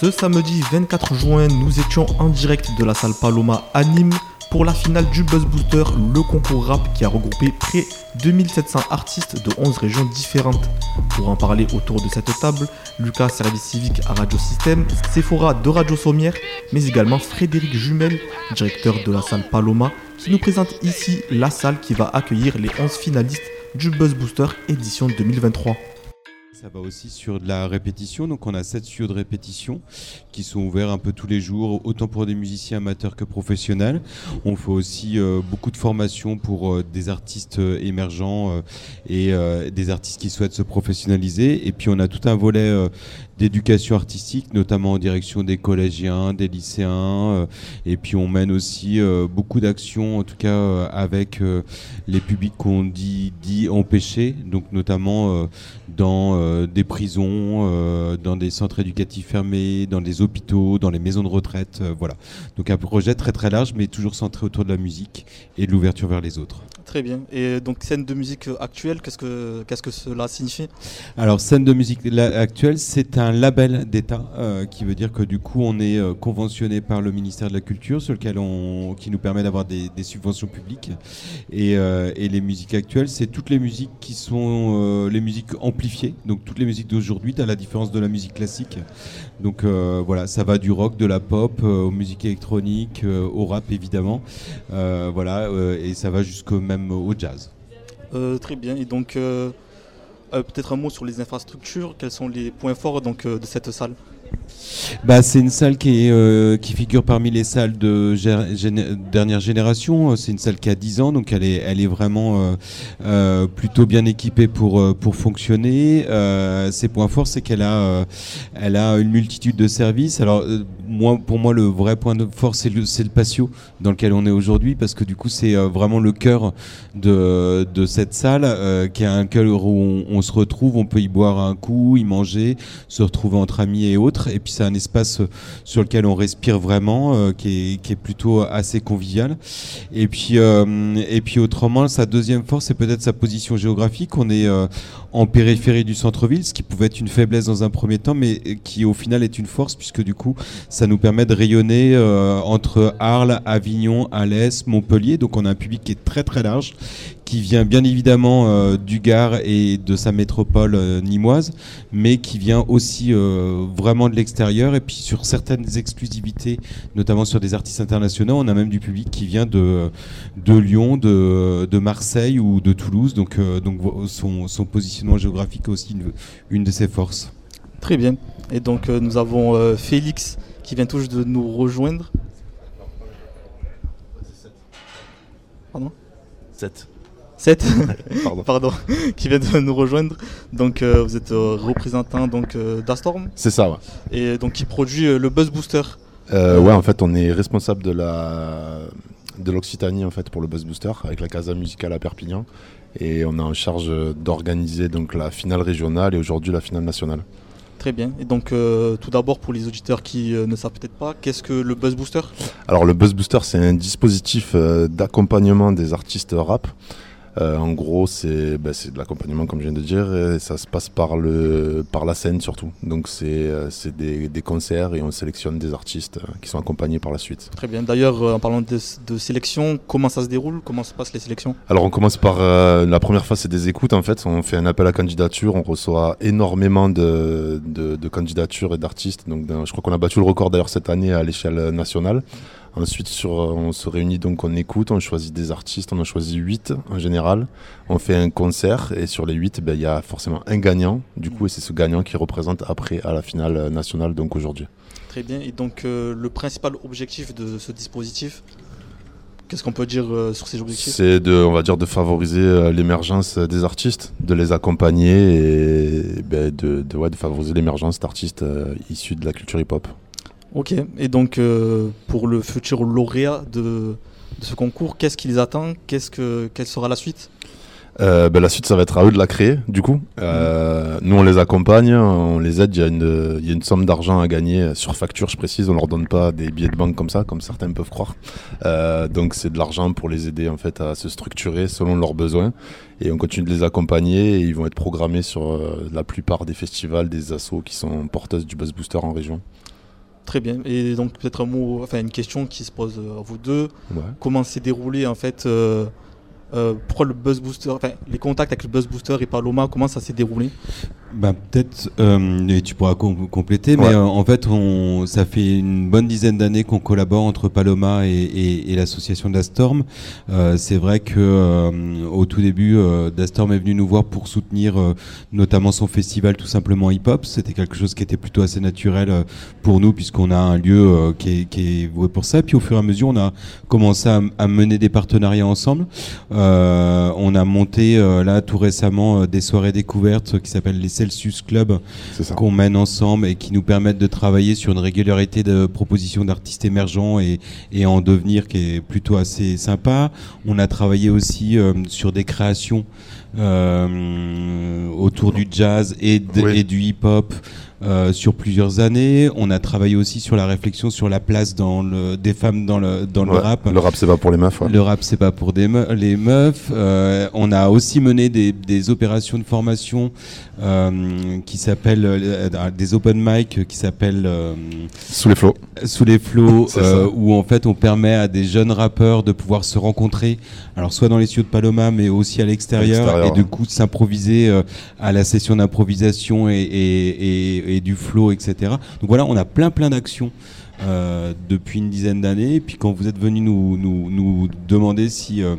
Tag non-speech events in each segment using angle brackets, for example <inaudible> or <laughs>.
Ce samedi 24 juin, nous étions en direct de la salle Paloma à Nîmes pour la finale du Buzz Booster, le concours rap qui a regroupé près de 2700 artistes de 11 régions différentes. Pour en parler autour de cette table, Lucas, service civique à Radio Système, Sephora de Radio Sommière, mais également Frédéric Jumel, directeur de la salle Paloma, qui nous présente ici la salle qui va accueillir les 11 finalistes du Buzz Booster édition 2023. Ça va aussi sur de la répétition. Donc, on a sept studios de répétition qui sont ouverts un peu tous les jours, autant pour des musiciens amateurs que professionnels. On fait aussi euh, beaucoup de formations pour euh, des artistes euh, émergents et des artistes qui souhaitent se professionnaliser. Et puis, on a tout un volet d'éducation artistique, notamment en direction des collégiens, des lycéens. et puis, on mène aussi beaucoup d'actions, en tout cas avec les publics qu'on dit, dit empêchés, donc notamment dans euh, des prisons, euh, dans des centres éducatifs fermés, dans des hôpitaux, dans les maisons de retraite. Euh, voilà. Donc un projet très très large, mais toujours centré autour de la musique et de l'ouverture vers les autres. Très bien. Et donc scène de musique actuelle, qu'est-ce que, qu'est-ce que cela signifie? Alors scène de musique actuelle, c'est un label d'État qui veut dire que du coup on est conventionné par le ministère de la Culture, sur lequel on, qui nous permet d'avoir des, subventions publiques. Et, et, les musiques actuelles, c'est toutes les musiques qui sont les musiques amplifiées. Donc toutes les musiques d'aujourd'hui, à la différence de la musique classique. Donc euh, voilà, ça va du rock, de la pop, euh, aux musiques électroniques, euh, au rap évidemment. voilà, et ça va jusqu'au même au jazz. très bien. Et donc peut-être un mot sur les infrastructures. Quels sont les points forts donc, de cette salle? Bah, c'est une salle euh, qui figure parmi les salles de dernière génération. C'est une salle qui a 10 ans, donc elle est, vraiment euh, euh, plutôt bien équipée pour, fonctionner. ses points forts, c'est qu'elle a, une multitude de services. Alors, moi, pour moi, le vrai point de force, c'est le, patio dans lequel on est aujourd'hui, parce que du coup, c'est vraiment le cœur de, cette salle, qui est un cœur où on se retrouve, on peut y boire un coup, y manger, se retrouver entre amis et autres. Et puis c'est un espace euh, sur lequel on respire vraiment, euh, qui, est, plutôt assez convivial. Et puis, euh, et puis autrement, sa deuxième force, c'est peut-être sa position géographique. On est en périphérie du centre-ville, ce qui pouvait être une faiblesse dans un premier temps, mais qui au final est une force, puisque du coup, ça nous permet de rayonner entre Arles, Avignon, Alès, Montpellier. Donc on a un public qui est très très large, qui vient bien évidemment euh, du Gard et de sa métropole euh, nimoise, mais qui vient aussi euh, vraiment de l'extérieur. Et puis sur certaines exclusivités, notamment sur des artistes internationaux, on a même du public qui vient de, de Lyon, de, de Marseille ou de Toulouse. Donc, donc son, son, positionnement géographique est aussi une, une, de ses forces. Très bien. Et donc nous avons Félix qui vient tout juste de nous rejoindre. Pardon? 7. 7 <laughs> Pardon. <laughs> qui vient de nous rejoindre. Donc euh, vous êtes euh, représentant donc euh, d'Astorm. C'est ça, ouais. Et donc qui produit le Buzz Booster. ouais, en fait, on est responsable de la de l'Occitanie en fait pour le Buzz Booster avec la Casa Musicale à Perpignan et on est en charge d'organiser donc la finale régionale et aujourd'hui la finale nationale. Très bien. Et donc, tout d'abord, pour les auditeurs qui ne savent peut-être pas, qu'est-ce que le Buzz Booster? Alors, le Buzz Booster, c'est un dispositif d'accompagnement des artistes rap. Euh, en gros, bah, c'est de l'accompagnement, comme je viens de dire, et ça se passe par, le, par la scène surtout. Donc, c'est euh, des, des, concerts et on sélectionne des artistes euh, qui sont accompagnés par la suite. Très bien. D'ailleurs, en parlant de, de, sélection, comment ça se déroule? Comment se passent les sélections? Alors, on commence par la première phase, c'est des écoutes en fait. On fait un appel à candidature, on reçoit énormément de, de, de candidatures et d'artistes. Donc, je crois qu'on a battu le record d'ailleurs cette année à l'échelle nationale. Ensuite, sur, on se réunit donc, on écoute, on choisit des artistes, on en choisit 8 en général. On fait un concert et sur les 8, ben, il y a forcément un gagnant. Du coup, et c'est ce gagnant qui représente après à la finale nationale, donc aujourd'hui. Très bien. Et donc, euh, le principal objectif de ce dispositif, Qu'est-ce qu'on peut dire euh, sur ces objectifs? C'est de, on va dire, de favoriser euh, l'émergence des artistes, de les accompagner et ben, de, de, ouais, de, favoriser l'émergence d'artistes issus de la culture hip-hop. Ok, et donc euh, pour le futur lauréat de, ce concours, qu'est-ce qui les attend qu'est-ce que, Quelle sera la suite? Euh, ben, la suite, ça va être à eux de la créer, du coup. Euh, nous, on les accompagne, on les aide. Il y, a une, somme d'argent à gagner sur facture, je précise. On leur donne pas des billets de banque comme ça, comme certains peuvent croire. donc, c'est de l'argent pour les aider en fait à se structurer selon leurs besoins. Et on continue de les accompagner. Et ils vont être programmés sur la plupart des festivals, des assos qui sont porteuses du Buzz Booster en région. Très bien. Et donc peut-être un mot, enfin une question qui se pose à vous deux. Ouais. Comment s'est déroulé en fait euh, euh, pourquoi le Buzz Booster, enfin les contacts avec le Buzz Booster et Paloma, comment ça s'est déroulé Bah, peut-être, euh, et tu pourras com- compléter, mais euh, en fait, on, ça fait une bonne dizaine d'années qu'on collabore entre Paloma et, et- et l'association Dastorm. Euh, c'est vrai que euh, au tout début, euh, Dastorm est venu nous voir pour soutenir euh, notamment son festival tout simplement hip-hop. C'était quelque chose qui était plutôt assez naturel pour nous puisqu'on a un lieu euh, qui, est, qui est voué pour ça. Puis au fur et à mesure, on a commencé à, à mener des partenariats ensemble. Euh, on a monté euh, là tout récemment euh, des soirées découvertes qui s'appellent les Celsius Club qu'on mène ensemble et qui nous permettent de travailler sur une régularité de propositions d'artistes émergents et, et en devenir qui est plutôt assez sympa. On a travaillé aussi euh, sur des créations euh, autour du jazz et, de- Oui. et du hip-hop. euh, sur plusieurs années, on a travaillé aussi sur la réflexion sur la place dans le, des femmes dans le, dans le rap. Le rap, c'est pas pour les meufs. ouais. Le rap, c'est pas pour des me- les meufs. Euh, on a aussi mené des, des opérations de formation euh, qui s'appellent euh, des open mic qui s'appellent euh, Sous les flots. Sous les flots, <laughs> euh, où en fait on permet à des jeunes rappeurs de pouvoir se rencontrer, alors soit dans les studios de Paloma, mais aussi à l'extérieur, et de ouais. coup de s'improviser euh, à la session d'improvisation et, et, et- et du flow, etc. Donc voilà, on a plein plein d'actions. euh, depuis une dizaine d'années, et puis quand vous êtes venu nous, nous, nous demander si euh,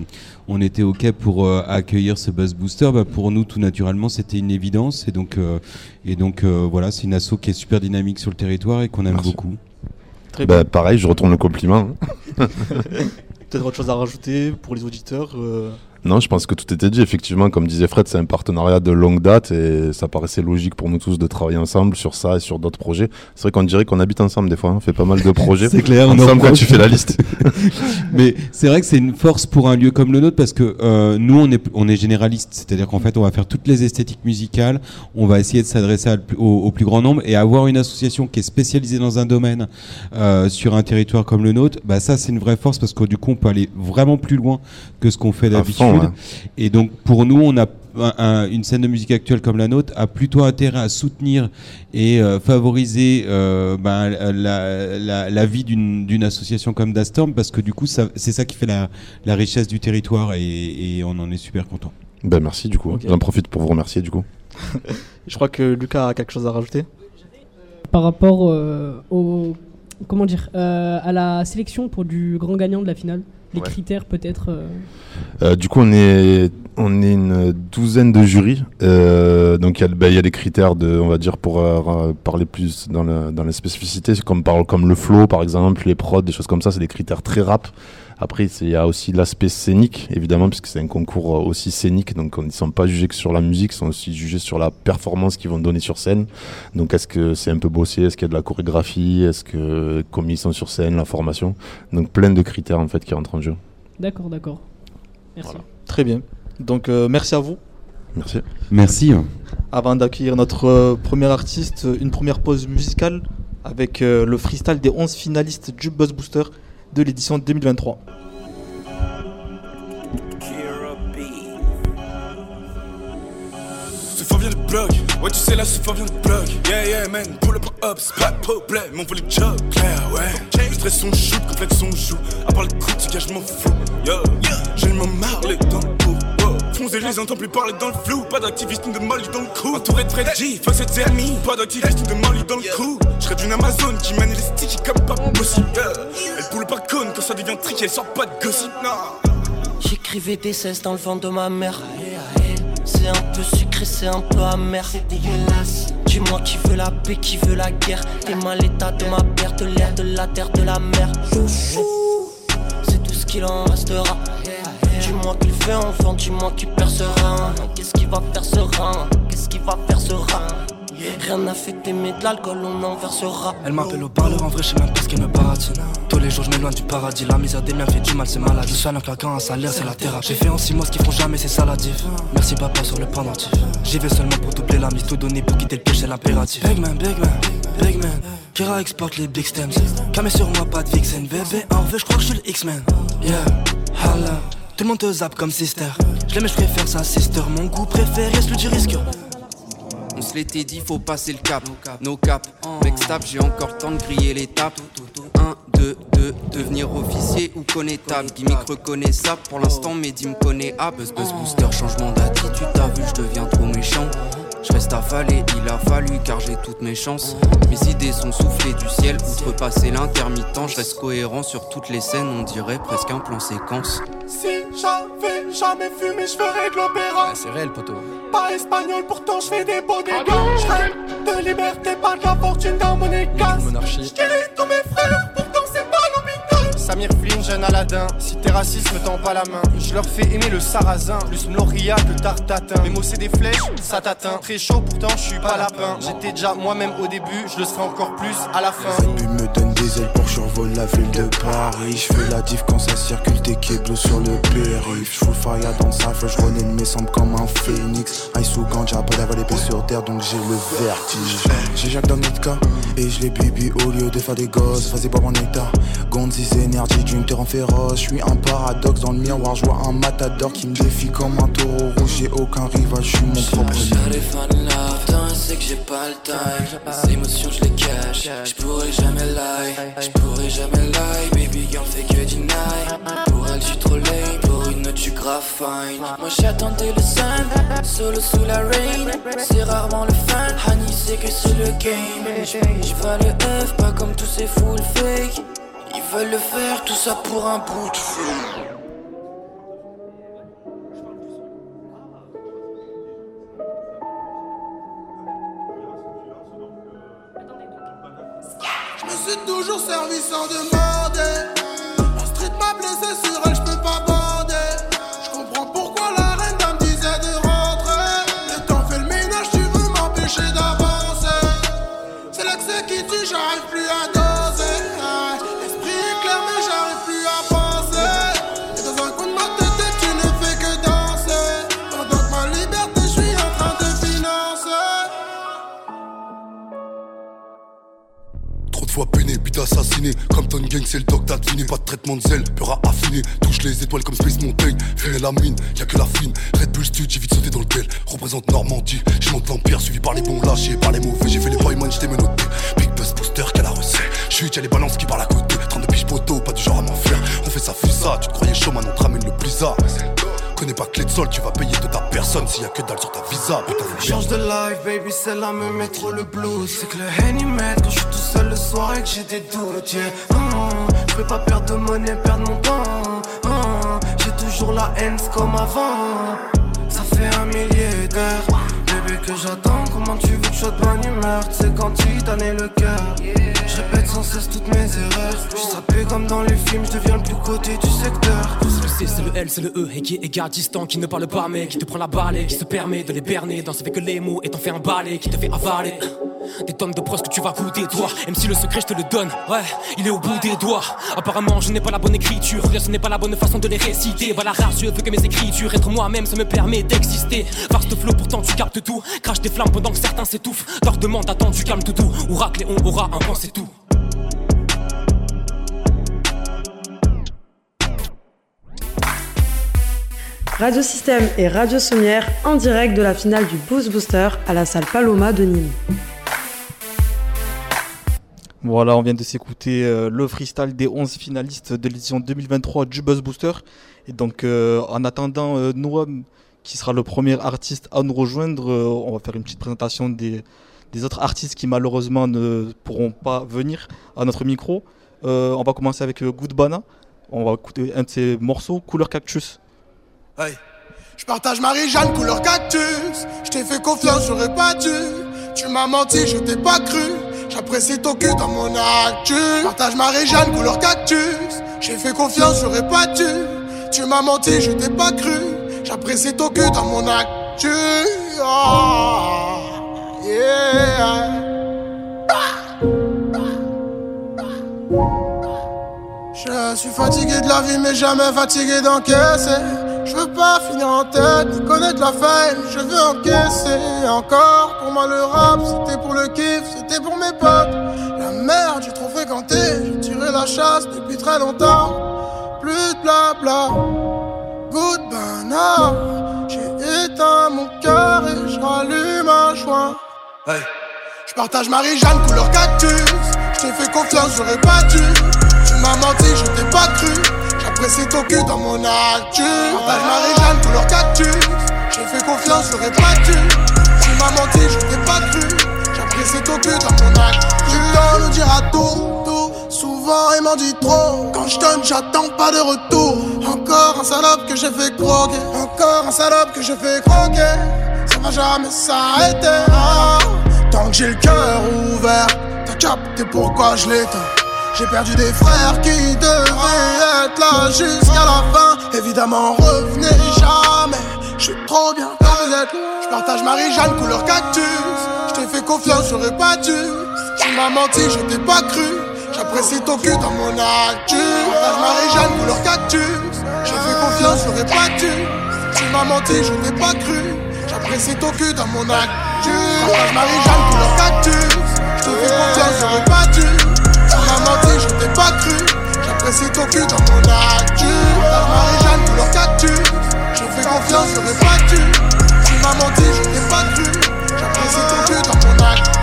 on était ok pour euh, accueillir ce Buzz Booster, bah, pour nous tout naturellement c'était une évidence, et donc, euh, et donc euh, voilà, c'est une asso qui est super dynamique sur le territoire et qu'on aime Merci. beaucoup. Très Bah, pareil, je retourne le compliment. <laughs> Peut-être autre chose à rajouter pour les auditeurs euh, Non, je pense que tout était dit. Effectivement, comme disait Fred, c'est un partenariat de longue date et ça paraissait logique pour nous tous de travailler ensemble sur ça et sur d'autres projets. C'est vrai qu'on dirait qu'on habite ensemble des fois. hein. On fait pas mal de projets. <laughs> C'est clair, on en ensemble quand reproche. tu fais la liste. <laughs> Mais c'est vrai que c'est une force pour un lieu comme le nôtre parce que euh, nous on est on est généraliste, c'est-à-dire qu'en fait on va faire toutes les esthétiques musicales, on va essayer de s'adresser au, au plus grand nombre et avoir une association qui est spécialisée dans un domaine euh, sur un territoire comme le nôtre, bah ça c'est une vraie force parce que du coup on peut aller vraiment plus loin que ce qu'on fait d'habitude. Et donc pour nous, on a un- un- une scène de musique actuelle comme la nôtre a plutôt intérêt à soutenir et euh, favoriser euh, ben, la, la- la vie d'une association comme Dastorm parce que du coup, c'est ça qui fait la, la richesse du territoire et, et on en est super content. Ben merci du coup. J'en profite pour vous remercier du coup. <laughs> Je crois que Lucas a quelque chose à rajouter. Par rapport euh, au comment dire euh, à la sélection pour du grand gagnant de la finale, les Ouais. critères peut-être. euh, Euh, du coup, on est, on est une douzaine de jurys. Euh, donc, il y, a- il y a des critères de, on va dire, pour parler plus dans, le, dans les spécificités, comme, par, comme le flow, par exemple, les prods, des choses comme ça. C'est des critères très rap. Après, il y a aussi l'aspect scénique, évidemment, puisque c'est un concours euh, aussi scénique. Donc, on- ils ne sont pas jugés que sur la musique, ils sont aussi jugés sur la performance qu'ils vont donner sur scène. Donc, est-ce que c'est un peu bossé? Est-ce qu'il y a de la chorégraphie? Est-ce que, comme ils sont sur scène, la formation? Donc, plein de critères, en fait, qui rentrent en jeu. D'accord, d'accord. Merci. Voilà. Très bien. Donc euh, merci à vous. Merci. Merci. Avant d'accueillir notre euh, premier artiste, une première pause musicale avec euh, le freestyle des 11 finalistes du Buzz Booster de l'édition 2023. Ouais, tu sais, la soif vient de bloc. Yeah, yeah, man. Pull up, up, c'est pas de problème. On veut les jobs, clair, ouais. Le stress, on shoot, complexe, on joue. À part le coup, tu gars, je m'en fous. Yo, yeah. je m'en marre les dents. 11 et les entends plus parler dans le flou. Pas d'activisme de Mali dans le cou. Entouré de Freddy, face de amis. Pas d'activisme de Mali dans le cou. J'serais d'une Amazon qui manie les sticks comme pas possible. Elle poule pas conne quand ça devient tricky, elle sort pas de gossip. J'écrivais des cesses dans le ventre de ma mère. C'est un peu sucré, c'est un peu amer. C'est dégueulasse. Dis-moi qui veut la paix, qui veut la guerre. T'es l'état de ma perte, l'air, de la terre, de la mer. Chouchou qu'il en restera. Dis-moi qu'il fait enfant, dis-moi qu'il percera. Qu'est-ce qui va faire ce rein? Qu'est-ce qui va faire ce rein? Rien n'a fait t'aimer de l'alcool, on en versera. Elle m'appelle au parleur, en vrai, je sais même pas ce qu'elle me paradise. Tous les jours, je m'éloigne du paradis. La misère des miens fait du mal, c'est malade. Je suis un claquant, un salaire, c'est la thérapie. J'ai fait en six mois ce qu'ils font jamais, c'est saladif. Merci papa sur le pendentif. J'y vais seulement pour doubler la mise, tout donner pour quitter le piège, c'est l'impératif. Big man, big man, big man. Kira exporte les big stems. Camé sur moi, pas de vixen. Bébé, en vrai, je crois que je suis le X-Men. Yeah, hala. Tout le monde te zappe comme sister. Je l'aime, mais je préfère sa sister. Mon goût préféré, celui du risque. On se l'était dit, faut passer le cap. No cap, mec stable, j'ai encore le temps de griller l'étape. 1, 2, 2, devenir officier ou connétable. Gimmick reconnaissable, pour l'instant, Mehdi me connaît. Ah, buzz, buzz, booster, changement d'attitude, t'as vu, je deviens trop méchant. Je reste affalé, il a fallu car j'ai toutes mes chances. Mes idées sont soufflées du ciel, outrepasser l'intermittent. Je reste cohérent sur toutes les scènes, on dirait presque un plan séquence. Si j'avais jamais fumé, je ferais de l'opéra. c'est réel, poteau. Pas espagnol, pourtant je fais des beaux dégâts. Je rêve de liberté, pas de la fortune d'un monégasque. Monarchie. Je tous mes frères, pourtant. Samir Flynn, jeune Aladdin. Si t'es raciste, me tends pas la main. Je leur fais aimer le sarrasin. Plus Mloria que Tartatin. Mes mots, c'est des flèches, ça t'atteint. Très chaud, pourtant je suis pas lapin. J'étais déjà moi-même au début, je le serai encore plus à la fin. Des ailes pour survoler la ville de Paris. Je fais la diff quand ça circule, t'es bleu sur le périph. Je fire dans sa feu, je renais mes semble comme un phénix. Ice ou ganja, pas d'avoir l'épée sur terre, donc j'ai le vertige. J'ai Jacques dans notre cas, et je les bibi au lieu de faire des gosses. Vas-y, boire en état. Gonzis énergie d'une terre en féroce. Je suis un paradoxe dans le miroir, je vois un matador qui me défie comme un taureau rouge. J'ai aucun rival, je suis mon propre C'est que j'ai pas le time. Les émotions, je les cache. Je pourrais jamais lie. Je pourrais jamais lie. Baby girl fait que deny. Pour elle, je trop lame. Pour une note, je grave fine. Moi, j'attendais le sun. Solo sous la rain. C'est rarement le fun. Honey, c'est que c'est le game. Je le F, pas comme tous ces full fake. Ils veulent le faire, tout ça pour un bout de feu. Suis toujours servi sans demander. La street m'a blessé sur elle, je peux pas assassiné. Comme Ton Gang, c'est le dog d'Advini. Pas de traitement de zèle, peur à affiner. Touche les étoiles comme Space Mountain. Fumer la mine, y'a que la fine. Red Bull Stud, j'ai vite sauté dans le tel. Représente Normandie. J'ai monte vampire, suivi par les bons lâchés, par les mauvais. J'ai fait les boyman, j't'ai menotté. Big Buzz Booster, qu'elle a recette. Chute, y'a les balances qui parlent à côté. 32 piges poteau, pas du genre à m'enfuir. On fait ça, ça. Tu te croyais chaud, maintenant on te ramène le blizzard connais pas clé de sol, tu vas payer de ta personne s'il y a que dalle sur ta visa. Putain, Change de life, baby, celle-là me met trop le blues. C'est que le Henny met quand je suis tout seul le soir et que j'ai des doutes. Yeah. Mm, je peux pas perdre de monnaie, perdre mon temps. Mm, j'ai toujours la haine comme avant. Ça fait un millier d'heures que j'attends. Comment tu veux que je sois de bonne humeur? C'est quand tu donné le cœur. Je répète sans cesse toutes mes erreurs. Je suis comme dans les films, je deviens le plus côté du secteur. C'est le C, c'est le L, c'est le E, et qui est égard distant, qui ne parle pas, mais qui te prend la balle qui se permet de les berner dans ce fait que les mots et t'en fais un balai qui te fait avaler. Des tonnes de pros que tu vas goûter, toi. Même si le secret, je te le donne, ouais, il est au bout des doigts. Apparemment, je n'ai pas la bonne écriture, ce n'est pas la bonne façon de les réciter. Voilà, rare, je veux que mes écritures, être moi-même, ça me permet d'exister. Vaste flow, pourtant tu captes tout. Crache des flammes pendant que certains s'étouffent. Leur demande, attends, du calme tout doux. Ou et on un vent, c'est tout. Radio Système et Radio Sommière en direct de la finale du Boost Booster à la salle Paloma de Nîmes. Voilà, on vient de s'écouter euh, le freestyle des 11 finalistes de l'édition 2023 du Buzz Booster. Et donc, euh, en attendant euh, Noam, qui sera le premier artiste à nous rejoindre, on va faire une petite présentation des, autres artistes qui malheureusement ne pourront pas venir à notre micro. on va commencer avec Good Bana. On va écouter un de ses morceaux, Couleur Cactus. Hey. Je partage Marie-Jeanne couleur cactus. Je t'ai fait confiance, j'aurais pas dû. Tu m'as menti, je t'ai pas cru. J'apprécie ton cul dans mon actu. Partage Marie-Jeanne couleur cactus. J'ai fait confiance, j'aurais pas dû. Tu m'as menti, je t'ai pas cru. J'apprécie ton cul dans mon actu. Oh, yeah. Je suis fatigué de la vie, mais jamais fatigué d'encaisser. Je veux pas finir en tête, connaître la faille, je veux encaisser encore. Pour moi, le rap, c'était pour le kiff, c'était pour mes potes. La merde, j'ai trop fréquenté, j'ai tiré la chasse depuis très longtemps. Plus de blabla, good banana. J'ai éteint mon cœur et je rallume un joint. Hey. Je partage Marie-Jeanne couleur cactus. Je t'ai fait confiance, j'aurais pas dû. Tu m'as menti, je t'ai pas cru. J'apprécie ton cul dans mon actu. Partage Marie-Jeanne couleur cactus. J'ai fait confiance, j'aurais pas dû. Tu m'as menti, je t'ai pas cru. J'apprécie ton cul dans mon actu. Le temps nous dira tout, tout. Souvent il m'en dit trop. Quand je donne, j'attends pas de retour. Encore un salope que j'ai fait croquer. Encore un salope que j'ai fait croquer. Ça va jamais s'arrêter. Ah. Tant que j'ai le cœur ouvert, t'as capté pourquoi je l'éteins. J'ai perdu des frères qui devaient être là jusqu'à la fin. Évidemment, revenez jamais. Je suis trop bien quand Je partage Marie-Jeanne couleur cactus. Je t'ai fait confiance, j'aurais pas dû. Tu m'as menti, je t'ai pas cru. J'apprécie ton cul dans mon actu. Marie-Jeanne couleur cactus. J'ai fait confiance, j'aurais pas dû. Tu m'as menti, je t'ai pas cru. J'apprécie ton cul dans mon actu. Partage Marie-Jeanne couleur cactus. Je t'ai fait confiance, j'aurais pas dû. Menti, je t'ai pas cru. J'apprécie ton cul dans mon actu. Partage Marie-Jeanne couleur cactus. Je fais confiance, j'aurais pas dû. Tu m'as menti, je t'ai pas cru. J'apprécie ton cul dans mon actu.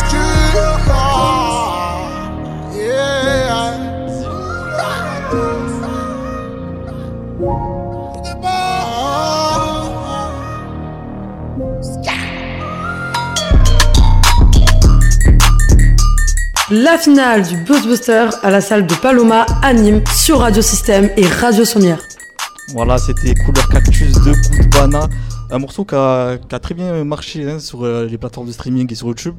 La finale du Buzz Booster à la salle de Paloma à Nîmes sur Radio Système et Radio Sommière. Voilà, c'était Couleur Cactus de Goudbana. Un morceau qui a, qui a très bien marché hein, sur euh, les plateformes de streaming et sur YouTube.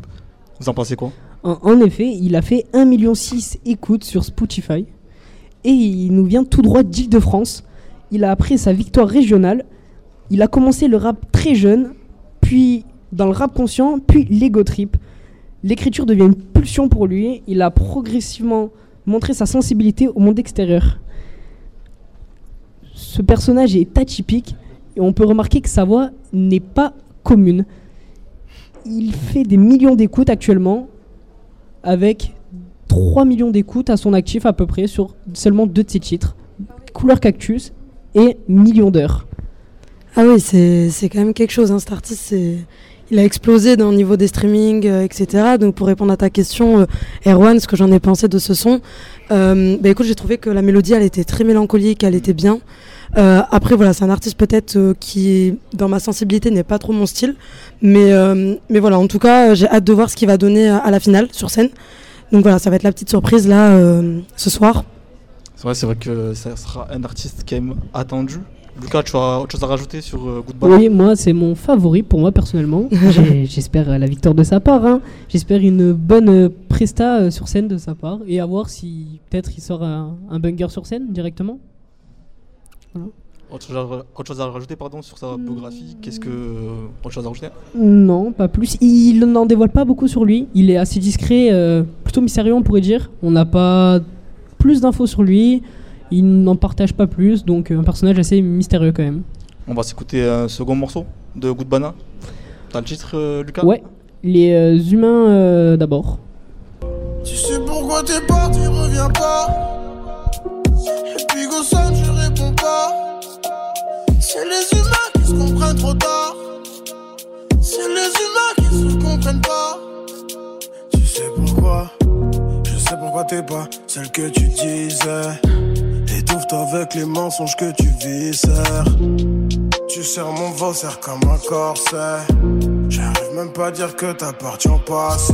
Vous en pensez quoi? En, en effet, il a fait 1,6 million écoutes sur Spotify. Et il nous vient tout droit d'Île-de-France. Il a après sa victoire régionale. Il a commencé le rap très jeune, puis dans le rap conscient, puis l'ego trip. L'écriture devient une pulsion pour lui. Il a progressivement montré sa sensibilité au monde extérieur. Ce personnage est atypique et on peut remarquer que sa voix n'est pas commune. Il fait des millions d'écoutes actuellement avec 3 millions d'écoutes à son actif à peu près sur seulement deux de ses titres. Couleur Cactus et Millions d'heures. Ah oui, c'est quand même quelque chose. Hein. Cet artiste, il a explosé dans le niveau des streamings, euh, etc. Donc pour répondre à ta question, euh, Erwan, ce que j'en ai pensé de ce son, euh, bah, écoute, j'ai trouvé que la mélodie, elle était très mélancolique, elle était bien. Après, voilà, c'est un artiste peut-être qui, dans ma sensibilité, n'est pas trop mon style. Mais, mais voilà, en tout cas, j'ai hâte de voir ce qu'il va donner à, la finale sur scène. Donc voilà, ça va être la petite surprise là ce soir. C'est vrai, c'est vrai que ça sera un artiste qui est attendu. Lucas, tu as autre chose à rajouter sur euh, Goodbye? Oui, moi, c'est mon favori pour moi personnellement. <laughs> J'espère euh, la victoire de sa part. hein. J'espère une bonne euh, presta sur scène de sa part. Et à voir si peut-être il sort un, un banger sur scène directement. Autre chose, à, autre chose à rajouter pardon, sur sa biographie? Qu'est-ce que. euh, autre chose à rajouter? Non, pas plus. Il n'en dévoile pas beaucoup sur lui. Il est assez discret, euh, plutôt mystérieux, on pourrait dire. On n'a pas plus d'infos sur lui. Il n'en partage pas plus, donc euh, un personnage assez mystérieux quand même. On va s'écouter un second morceau de Goodbana. T'as le titre, euh, Lucas? Ouais, les euh, humains euh, d'abord. Tu sais pourquoi t'es parti, reviens pas. Et puis go sonne, je réponds pas. C'est les humains qui se comprennent trop tard. C'est les humains qui se comprennent pas. Tu sais pourquoi? Je sais pourquoi t'es pas celle que tu disais. Étouffe-toi avec les mensonges que tu viscères. Tu serres mon serre comme un corset. J'arrive même pas à dire que t'appartiens au passé.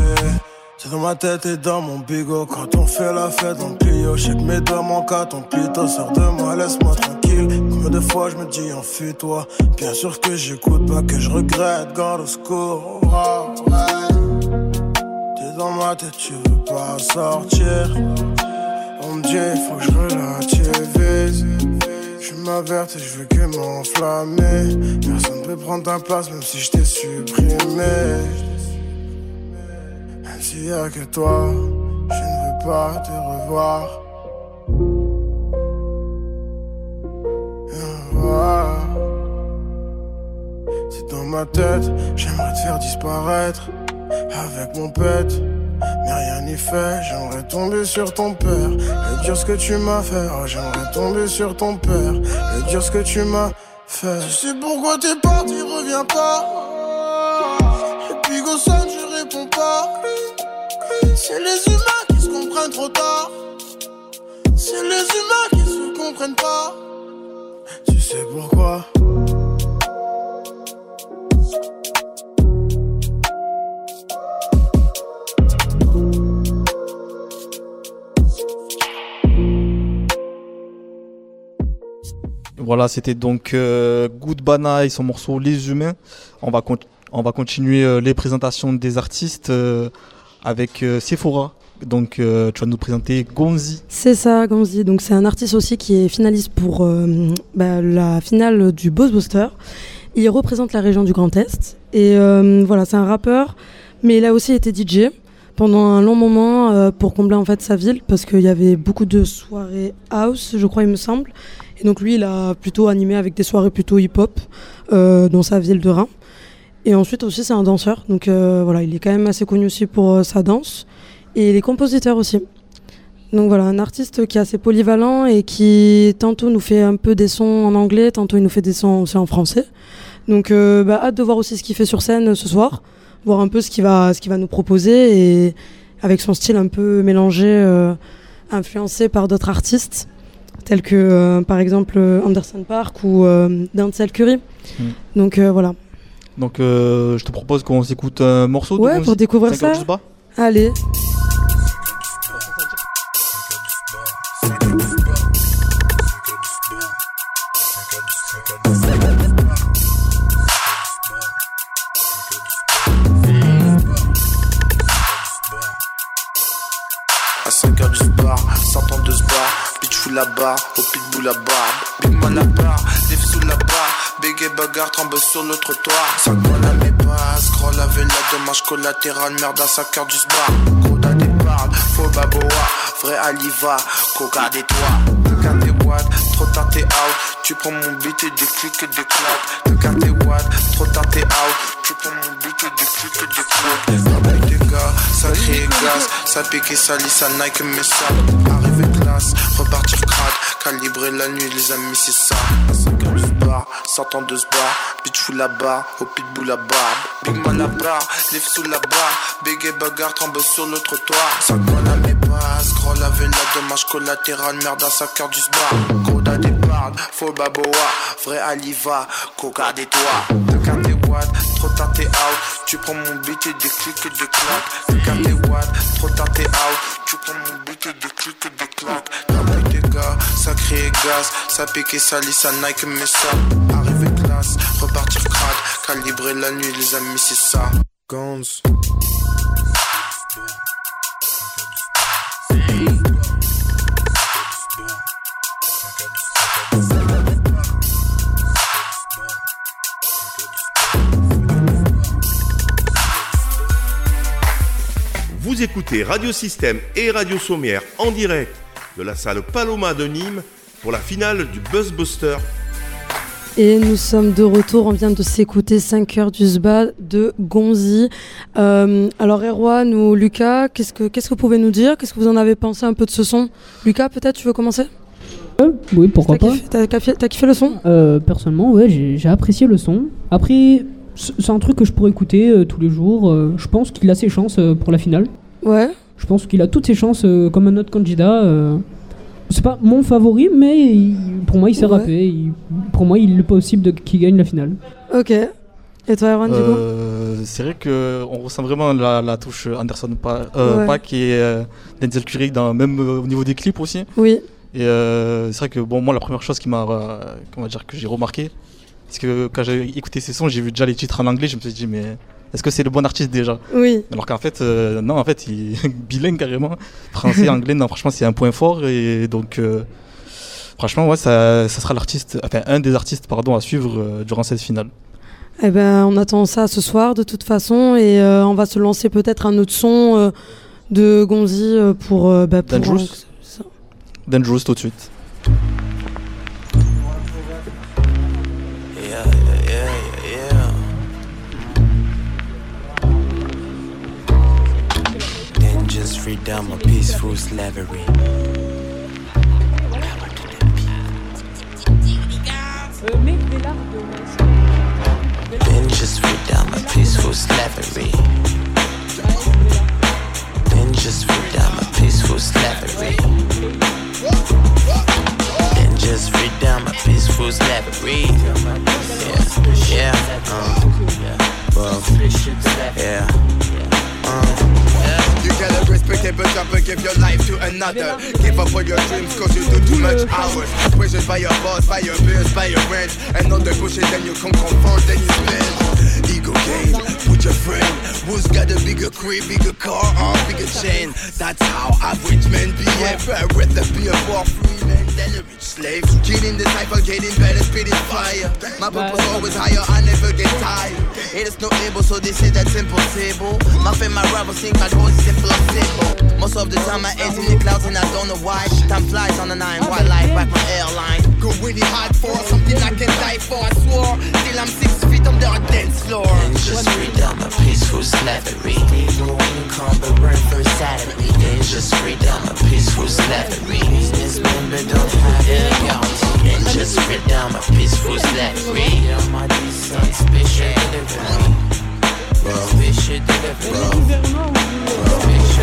C'est dans ma tête et dans mon bigot Quand on fait la fête le Clio Je que mes doigts manquent à ton plutôt Sors de moi, laisse-moi tranquille Combien de fois je me dis enfuis-toi Bien sûr que j'écoute pas, que je regrette Garde au secours, ouais. T'es dans ma tête, tu veux pas sortir On faut que je relativise Je m'avertis, je veux que m'enflammer Personne peut prendre ta place même si je t'ai supprimé même s'il y a que toi, je ne veux pas te revoir. C'est dans ma tête, j'aimerais te faire disparaître avec mon pet. Mais rien n'y fait, j'aimerais tomber sur ton père et dire ce que tu m'as fait. Oh, j'aimerais tomber sur ton père et dire ce que tu m'as fait. Tu sais pourquoi t'es parti, reviens pas. Et puis go sonne, je réponds pas. C'est les humains qui se comprennent trop tard. C'est les humains qui se comprennent pas. Tu sais pourquoi? Voilà, c'était donc euh, Good Bana son morceau Les Humains. On va, on va continuer euh, les présentations des artistes euh, avec euh, Sephora. Donc tu vas nous présenter Gonzi. C'est ça, Gonzi. Donc c'est un artiste aussi qui est finaliste pour bah, la finale du Boss Booster. Il représente la région du Grand Est. Et voilà, c'est un rappeur, mais il a aussi été DJ pendant un long moment pour combler en fait sa ville parce qu'il y avait beaucoup de soirées house, je crois, il me semble. Et donc lui, il a plutôt animé avec des soirées plutôt hip-hop euh, dans sa ville de Reims. Et ensuite aussi, c'est un danseur. Donc euh, voilà, il est quand même assez connu aussi pour euh, sa danse. Et il est compositeur aussi. Donc voilà, un artiste qui est assez polyvalent et qui tantôt nous fait un peu des sons en anglais, tantôt il nous fait des sons aussi en français. Donc euh, bah, hâte de voir aussi ce qu'il fait sur scène euh, ce soir, voir un peu ce qu'il va, va nous proposer et avec son style un peu mélangé, influencé par d'autres artistes tels que euh, par exemple euh, Anderson Park ou euh, Denzel Curry. Mm. Donc euh, voilà. Donc je te propose qu'on s'écoute un morceau de Ouais, pour découvrir ça. Allez. Barre, au pitbull la barbe. Big man la barre, live sous la barre, bégaye bagarre, tremble sur le trottoir. Ça colle à mes passes, avec la dommage collatérale, merde à 5h du bar. Gros des parles, faux baboa, vrai aliva, coca des toits. De trop tard t'es out, tu prends mon beat et des clics et des claques. De tes watts, trop tard t'es out, tu prends mon beat et des clics et des claques. Avec des gars, sacré gaz, ça pique et sali, ça Nike mais ça. Arriver classe, repartir crade, calibrer la nuit, les amis, c'est ça. À 5 heures du bar, sortant de ce bar, bitch la barre, au pitbull la barbe. Big man la barre, live sous la barre, bégaye bagarre, tremble sur le trottoir. Ça colle à mes scroll avec la dommage collatérale, merde à 5 heures du bar. Gros des faux baboa, vrai aliva, coca des toits. De tes watts, trop tard t'es out, tu prends mon beat et des clics et des claques. De tes trop tard t'es out, tu prends mon beat et des clics et des claques. Avec des gars, sacré gaz, ça pique et sali, ça Nike mais ça. Arriver classe, repartir crade, calibrer la nuit, les amis, c'est ça. Guns. Vous écoutez Radio Système et Radio Sommière en direct de la salle Paloma de Nîmes pour la finale du Buzzbuster. Et nous sommes de retour, on vient de s'écouter 5 heures du SBA de Gonzi. Euh, alors Erwan ou Lucas, qu'est-ce que, qu'est-ce que vous pouvez nous dire? Qu'est-ce que vous en avez pensé un peu de ce son? Lucas, peut-être, tu veux commencer? Oui, pourquoi T'as pas kiffé- T'as kiffé, t'as kiffé le son? Euh, Personnellement, ouais, j'ai j'ai apprécié le son. Après, c'est un truc que je pourrais écouter euh, tous les jours. euh, je pense qu'il a ses chances euh, pour la finale. Ouais. Je pense qu'il a toutes ses chances euh, comme un autre candidat. euh. C'est pas mon favori, mais il- pour moi, il s'est Ouais. rappé. Il- pour moi, il est possible qu'il gagne la finale. Ok. Et toi, Erwan, du coup Euh, c'est vrai qu'on ressent vraiment la, la touche Anderson Pa- euh, Ouais. Paak et euh, Denzel Curry, dans, même euh, au niveau des clips aussi. Oui. Et euh, c'est vrai que bon, moi, la première chose qui m'a, euh, dire, que j'ai remarqué, c'est que quand j'ai écouté ces sons, j'ai vu déjà les titres en anglais, je me suis dit, mais est-ce que c'est le bon artiste déjà? Oui. Alors qu'en fait, euh, non, en fait, il est <laughs> bilingue carrément. Français, anglais, non, franchement, c'est un point fort. Et donc, euh, franchement, ouais, ça, ça sera l'artiste, enfin, un des artistes, pardon, à suivre euh, durant cette finale. Eh ben, on attend ça ce soir de toute façon et euh, on va se lancer peut-être un autre son de Gonzi pour, bah, pour Dangerous. Dangerous tout de suite. Then just free down my peaceful slavery. Then just free down my peaceful slavery. Then just slavery. And just free down my peaceful slavery. Yeah, yeah, uh, well, yeah. You gotta respect every job and give your life to another. Give up on your dreams cause you do too much hours. Pressured by your boss, by your bills, by your rent. And all the bullshit then you come confront, then you spend. Ego game with your friend. Who's got a bigger crib, bigger car, or bigger chain? That's how average men behave. I'd rather be a poor free man than a rich slave. Killing the cycle, getting better, spitting fire. My purpose always higher, I never get tired. It is no able, so they say that's impossible. My fame, my rivals think my goal is impossible. Most of the time I ain't in the clouds and I don't know why. Time flies on the nine, wildlife back my airline. Go really hard for something I can die for, I swore. Till I'm six feet under a dance floor. And just freedom, a peaceful slavery. Stable income, but run for salary. Just freedom, a peaceful slavery. Businessmen, but don't peaceful slavery.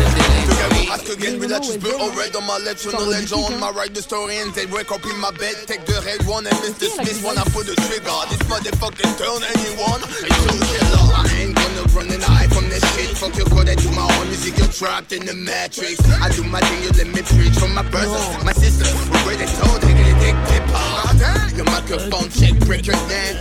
Special delivery. Ask again, relax, just put all red on my left, show knowledge on my right, the story and they wake up in my bed, take the red one and miss the Smith one, I put the trigger, this motherfucking turn anyone, it's a killer, I ain't gonna run from this shit, fuck your code, I do my own music, you're trapped in the matrix, I do my thing, you let me preach from my brothers, my sisters, we're ready told, they gonna take tip your microphone check, break your neck,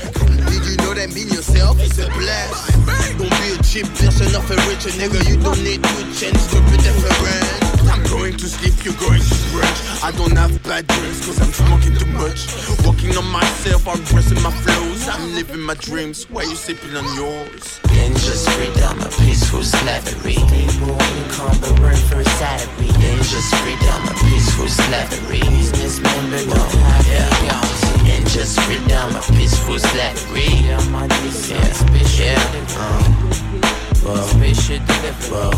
did you know that being yourself is a blast, don't be a cheap person of a rich nigga, you don't need to change stupid different. I'm going to sleep, you're going to stretch. I don't have bad dreams cause I'm smoking too much. Working on myself, I'm pressing my flows. I'm living my dreams while you sipping on yours. And just freedom, a peaceful slavery. Stable income, but run for salary. And just freedom, a peaceful slavery. Businessmen, but don't have any guarantee. And just freedom, a peaceful slavery. Yeah, my decent special yeah. Uh, well, special delivery. Well,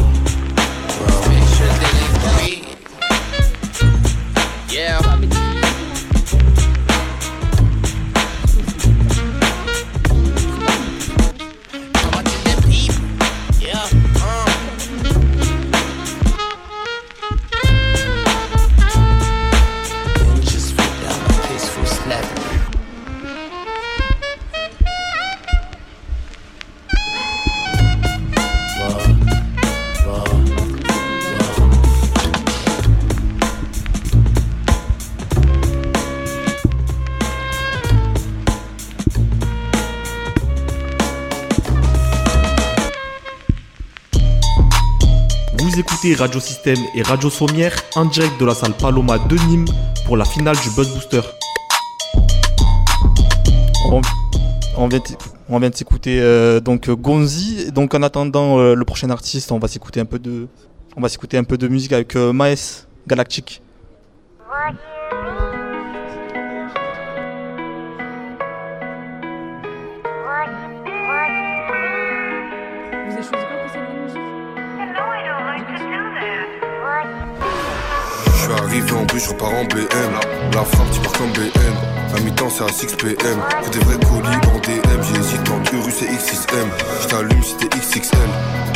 well, special delivery. Yeah. Yeah, écoutez Radio Système et Radio Sommière en direct de la salle Paloma de Nîmes pour la finale du Buzz Booster. On, on vient, t- on vient de s'écouter euh, donc Gonzi. Donc en attendant euh, le prochain artiste, on va s'écouter un peu de, on va s'écouter un peu de musique avec euh, Maes Galactic. Vous arrivé en bus, je repars en BM. La frappe, tu pars comme BM. La mi-temps, c'est à 6 PM. Que des vrais colis en DM. J'hésite entre Urus et X6M. Je t'allume si t'es XXL.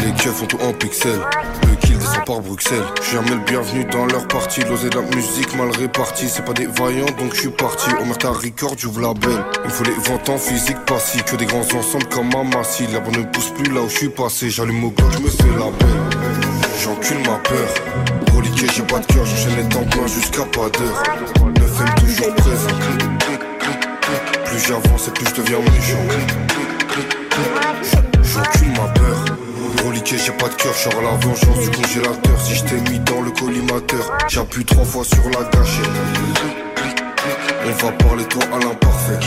Les keufs font tout en pixels. Le kill descend par Bruxelles. Je suis jamais le bienvenu dans leur partie. L'osé de la musique mal répartie. C'est pas des vaillants, donc je suis parti. Omerta Record, j'ouvre la belle. Il faut les ventes en physique passif. Que des grands ensembles comme Amassi. La bonne ne pousse plus là où je suis passé. J'allume au je me fais la belle. J'encule ma peur. J'ai pas de cœur, j'enchaîne les temps jusqu'à pas d'heure. 9 toujours présent. Plus j'avance et plus je deviens méchant. J'encule ma peur. Reliqué, j'ai pas de cœur, je à la vengeance du congélateur. Si je t'ai mis dans le collimateur, j'appuie trois fois sur la gâchette. On va parler toi à l'imparfait.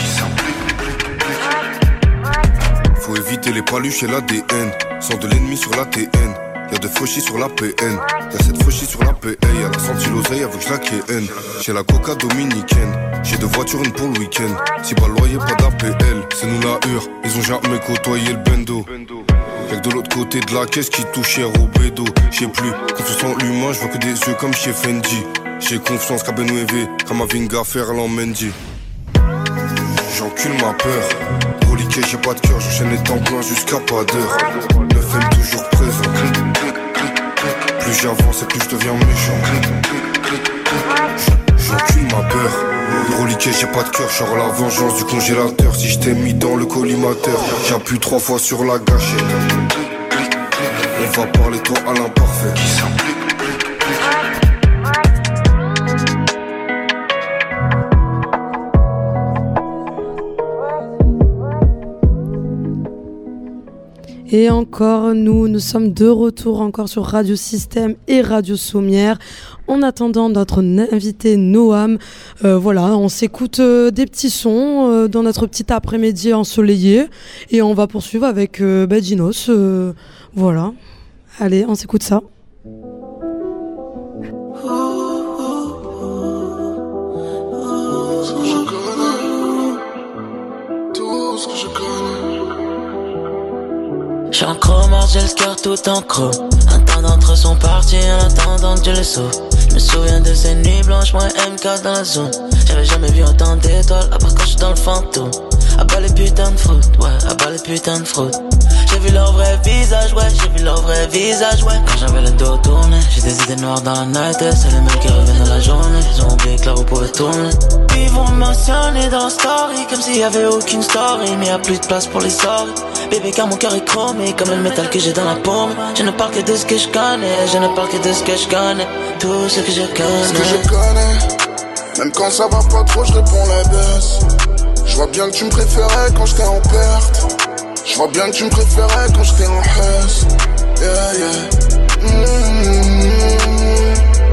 Faut éviter les paluches et l'ADN. Sans de l'ennemi sur la TN. Y'a de fauchis sur la PN. Y'a cette fauchis sur la PA. Elle a senti l'oseille avec la KN. J'ai la coca dominicaine. J'ai deux voitures, une pour le week-end. Si pas le loyer, pas d'APL. C'est nous la hure. Ils ont jamais côtoyé le bendo. Y'a que de l'autre côté de la caisse qui touche au bédo. J'sais plus, confiance en l'humain, je vois que des yeux comme chez Fendi. J'ai confiance qu'à Benouévé, Kamavinga, Ferland Mendy. J'encule ma peur. Reliqué, j'ai pas de cœur, j'enchaîne les temps pleins jusqu'à pas d'heure. 9 toujours présent. Plus j'avance et plus je deviens méchant. J'encule ma peur. Reliqué, j'ai pas de cœur, genre la vengeance du congélateur. Si je t'ai mis dans le collimateur, j'appuie trois fois sur la gâchette. On va parler toi à l'imparfait. Qui Et encore, nous, nous sommes de retour encore sur Radio Système et Radio Sommière. En attendant notre invité Noam, euh, voilà, on s'écoute euh, des petits sons euh, dans notre petit après-midi ensoleillé et on va poursuivre avec euh, voilà. Allez, on s'écoute ça. J'suis en chromard, j'ai le cœur tout en croc. Un temps d'entre sont partis en attendant que je les sauve. Je me souviens de ces nuits blanches, moi et MK dans la zone. J'avais jamais vu autant d'étoiles, à part quand j'suis dans le fantôme. À bas les putains de fraude, ouais, à bas les putains de fraude. J'ai vu leur vrai visage, ouais, j'ai vu leur vrai visage, ouais. Quand j'avais le dos tourné, j'ai des idées noires dans la night, c'est les mecs qui reviennent dans la journée. Ils ont oublié que la roue pouvait tourner. Ils vont me mentionner dans story, comme s'il y avait aucune story, mais y a plus de place pour les sorties. Bébé, car mon cœur est chromé, comme le métal que j'ai dans la paume. Je ne parle que de ce que je connais, je ne parle que de ce que je connais. Tout ce que je connais. Ce que je connais, même quand ça va pas trop, je réponds la baisse. Je vois bien que tu me préférais quand j'étais en perte. Je vois bien que tu me préférais quand j'étais en hausse. Yeah, yeah. Mm-hmm.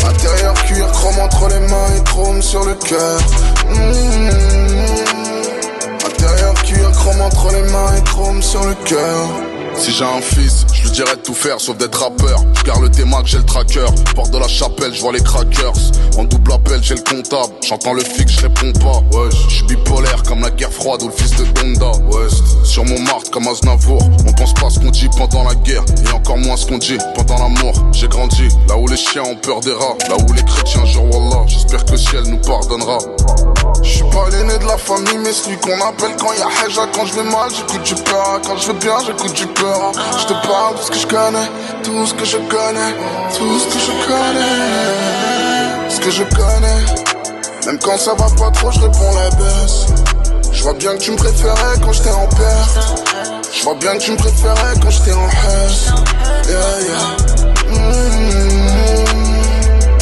Intérieur cuir, chrome entre les mains et chrome sur le cœur. Mm-hmm. Intérieur cuir, chrome entre les mains et chrome sur le cœur. Si j'ai un fils, je lui dirais de tout faire sauf d'être rappeur. Je garde le T-Mac, j'ai le tracker. Porte de la chapelle, je vois les crackers. En double appel, j'ai le comptable. J'entends le fixe, je réponds pas. Ouais, je suis bipolaire comme la guerre froide ou le fils de Donda. Ouais, sur mon marque comme Aznavour. On pense pas ce qu'on dit pendant la guerre, et encore moins ce qu'on dit pendant l'amour. J'ai grandi là où les chiens ont peur des rats, là où les chrétiens jurent Wallah. J'espère que le ciel nous pardonnera. Je suis pas l'aîné de la famille, mais celui qu'on appelle quand y a Haja. Quand je vais mal, j'écoute du peur. Quand je vais bien, j'écoute du peur. Je te parle de ce que je connais, tout ce que je connais, tout ce que je connais. Ce que je connais, même quand ça va pas trop, je réponds la baisse. Je vois bien que tu me préférais quand j'étais en perte. Je vois bien que tu me préférais quand j'étais en haisse. Yeah, yeah. Mm-hmm.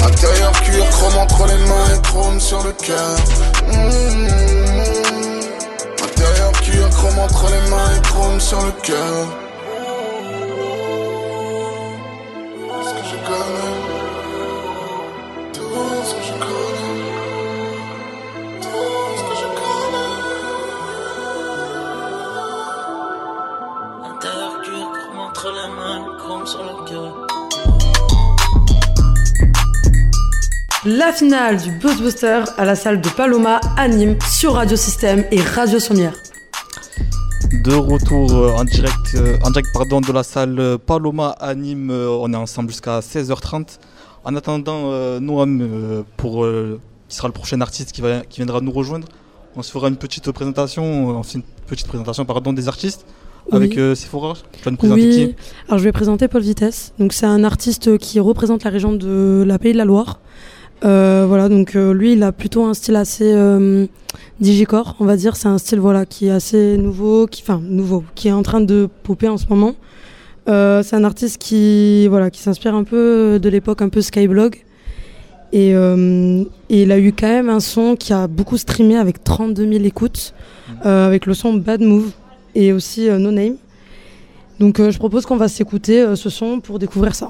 Intérieur cuir, chrome entre les mains et chrome sur le cœur. Mm-hmm. Intérieur cuir, chrome entre les mains et chrome sur le cœur. La finale du Buzzbuster à la salle de Paloma à Nîmes sur Radio Système et Radio Sommière. De retour euh, en direct, euh, en direct pardon, de la salle Paloma à Nîmes. Euh, on est ensemble jusqu'à 16h30. En attendant Noam, pour, qui sera le prochain artiste qui, va, qui viendra nous rejoindre, on se fera une petite présentation, on fait une petite présentation pardon, des artistes avec Oui. euh, Sephora. Tu vas nous présenter Oui, qui? Alors je vais présenter Paul Vitesse. Donc c'est un artiste qui représente la région de la Pays de la Loire. Euh, voilà, donc euh, lui, il a plutôt un style assez euh, digicore, on va dire. C'est un style voilà qui est assez nouveau, qui, enfin nouveau, qui est en train de popper en ce moment. C'est un artiste qui voilà qui s'inspire un peu de l'époque un peu Skyblog. Et, euh, et il a eu quand même un son qui a beaucoup streamé avec 32 000 écoutes, euh, avec le son Bad Move et aussi euh, No Name. Donc je propose qu'on va s'écouter ce son pour découvrir ça.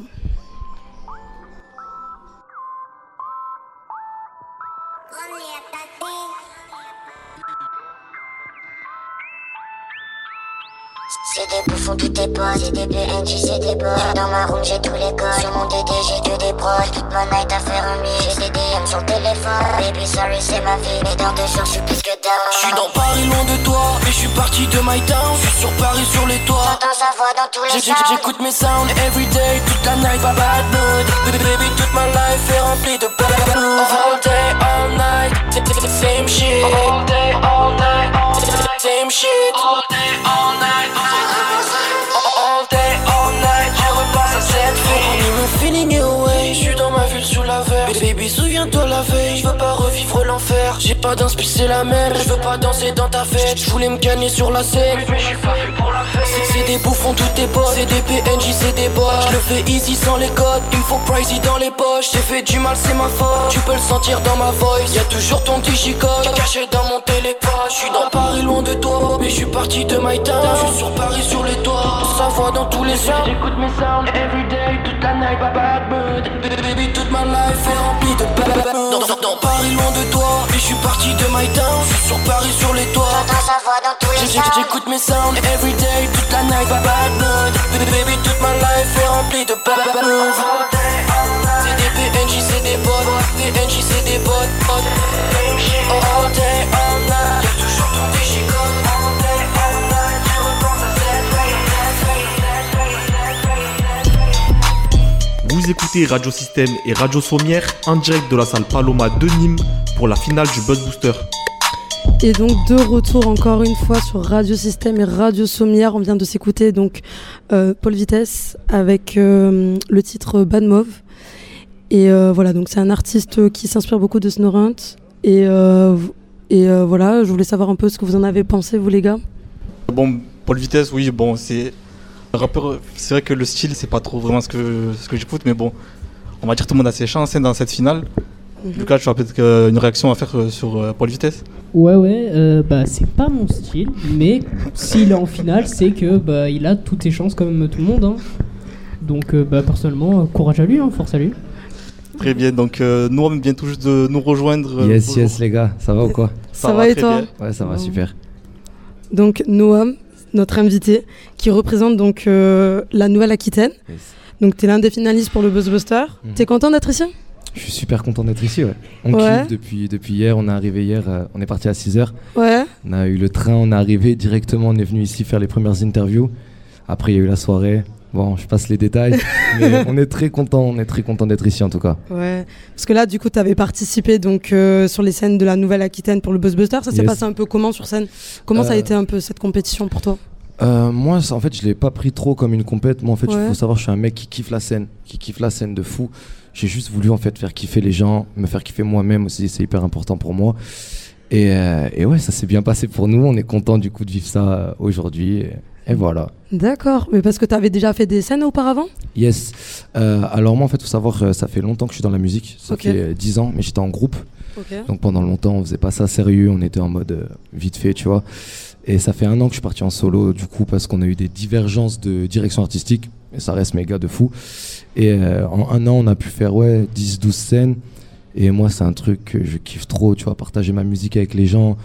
C'est des bouffons, tout est pas, c'est des BNJ, c'est des boss. Dans ma room, j'ai tous les codes. Sur mon DD, j'ai que des proches. Toute ma night à faire un mix. J'ai des DM sur le téléphone. Baby, sorry, c'est ma vie. Mais dans deux jours, je suis plus que down. J'suis dans Paris loin de toi Et je suis parti de my town J'suis sur Paris sur les toits J'entends sa voix dans tous les sounds. J'écoute mes sounds everyday Toute la night pas bad mood Baby, baby toute ma life est remplie de bad mood All day all night c'est Same shit All day all night Same shit. All day all night All night pas d'inspi, c'est la mer, je veux pas danser dans ta fête. Je voulais me gagner sur la scène, mais je suis pas fait pour la fête. C'est- des bouffons, tout tes potes, c'est des PNJ, c'est des boss. Je le fais easy sans les codes, il faut pricey dans les poches. J'ai fait du mal, c'est ma faute. Tu peux le sentir dans ma voice, y a toujours ton digicode caché dans mon téléphone. Je suis dans Paris, loin de toi, mais je suis parti de my town. Je suis sur Paris, sur les toits, ça voit dans tous les sens. J'écoute mes sounds everyday, toute la night, bad mood. Baby, toute ma life est remplie Dans, dans- dans Paris, loin de toi, mais je suis parti de my town. Je suis sur Paris, sur les toits. J'écoute mes sounds everyday, toute la night, bad. Baby, toute ma life est remplie de bad bad. C'est des PNJ, c'est des bots. PNJ, c'est des bots. All day, all night. Y'a toujours ton digicode. Vous écoutez Radio Système et Radio Sommière en direct de la salle Paloma de Nîmes pour la finale du Buzz Booster. Et donc de retour encore une fois sur Radio Système et Radio Sommière. On vient de s'écouter donc euh, Paul Vitesse avec euh, le titre Bad Mauve. Et euh, voilà, donc c'est un artiste qui s'inspire beaucoup de Snorunt. Et, euh, et euh, voilà, je voulais savoir un peu ce que vous en avez pensé, vous les gars. Bon, Paul Vitesse, oui, bon, c'est rappeur. C'est vrai que le style, c'est pas trop vraiment ce que, ce que j'écoute, mais bon, on va dire tout le monde a ses chances hein, dans cette finale. Mhm. Lucas, tu as peut-être une réaction à faire euh, sur euh, Paul Vitesse Ouais, ouais, euh, bah c'est pas mon style, mais s'il est en finale, c'est que bah il a toutes ses chances comme tout le monde. hein. Donc, euh, bah personnellement, courage à lui, hein, force à lui. Très bien, donc euh, Noam vient tout juste de nous rejoindre. Yes, bonjour. yes, les gars, ça va ou quoi? Ça va et très toi? bien. Ouais, ça va, super. Donc Noam, notre invité, qui représente donc euh, la Nouvelle-Aquitaine. Donc tu es l'un des finalistes pour le Buzzbuster. Mhm. T'es content d'être ici? Je suis super content d'être ici, ouais. On Ouais. kiffe depuis, depuis hier, on est arrivé hier, euh, on est parti à 6h. Ouais. On a eu le train, on est arrivé directement, on est venu ici faire les premières interviews. Après, il y a eu la soirée. Bon, je passe les détails, <laughs> mais on est très content, on est très content d'être ici en tout cas. Ouais, parce que là, du coup, tu avais participé donc euh, sur les scènes de la Nouvelle-Aquitaine pour le Buzzbuster. Ça s'est Yes. passé un peu comment sur scène? Comment ça a Euh, été un peu cette compétition pour toi? Euh, moi, ça, en fait, je l'ai pas pris trop comme une compète. Moi, en fait, il Ouais. faut savoir, je suis un mec qui kiffe la scène, qui kiffe la scène de fou. J'ai juste voulu en fait faire kiffer les gens, me faire kiffer moi-même aussi. C'est hyper important pour moi. Et, et ouais, ça s'est bien passé pour nous. On est content du coup de vivre ça aujourd'hui. Et, et voilà. D'accord, mais parce que tu avais déjà fait des scènes auparavant? Yes. Euh, alors moi, en fait, faut savoir, euh, ça fait longtemps que je suis dans la musique. Ça fait euh, 10 ans, mais j'étais en groupe. Donc pendant longtemps, on faisait pas ça sérieux. On était en mode euh, vite fait, tu vois. Et ça fait un an que je suis parti en solo, du coup, parce qu'on a eu des divergences de direction artistique. Mais ça reste méga de fou. Et euh, en un an, on a pu faire ouais 10-12 scènes. Et moi, c'est un truc que je kiffe trop, tu vois, partager ma musique avec les gens,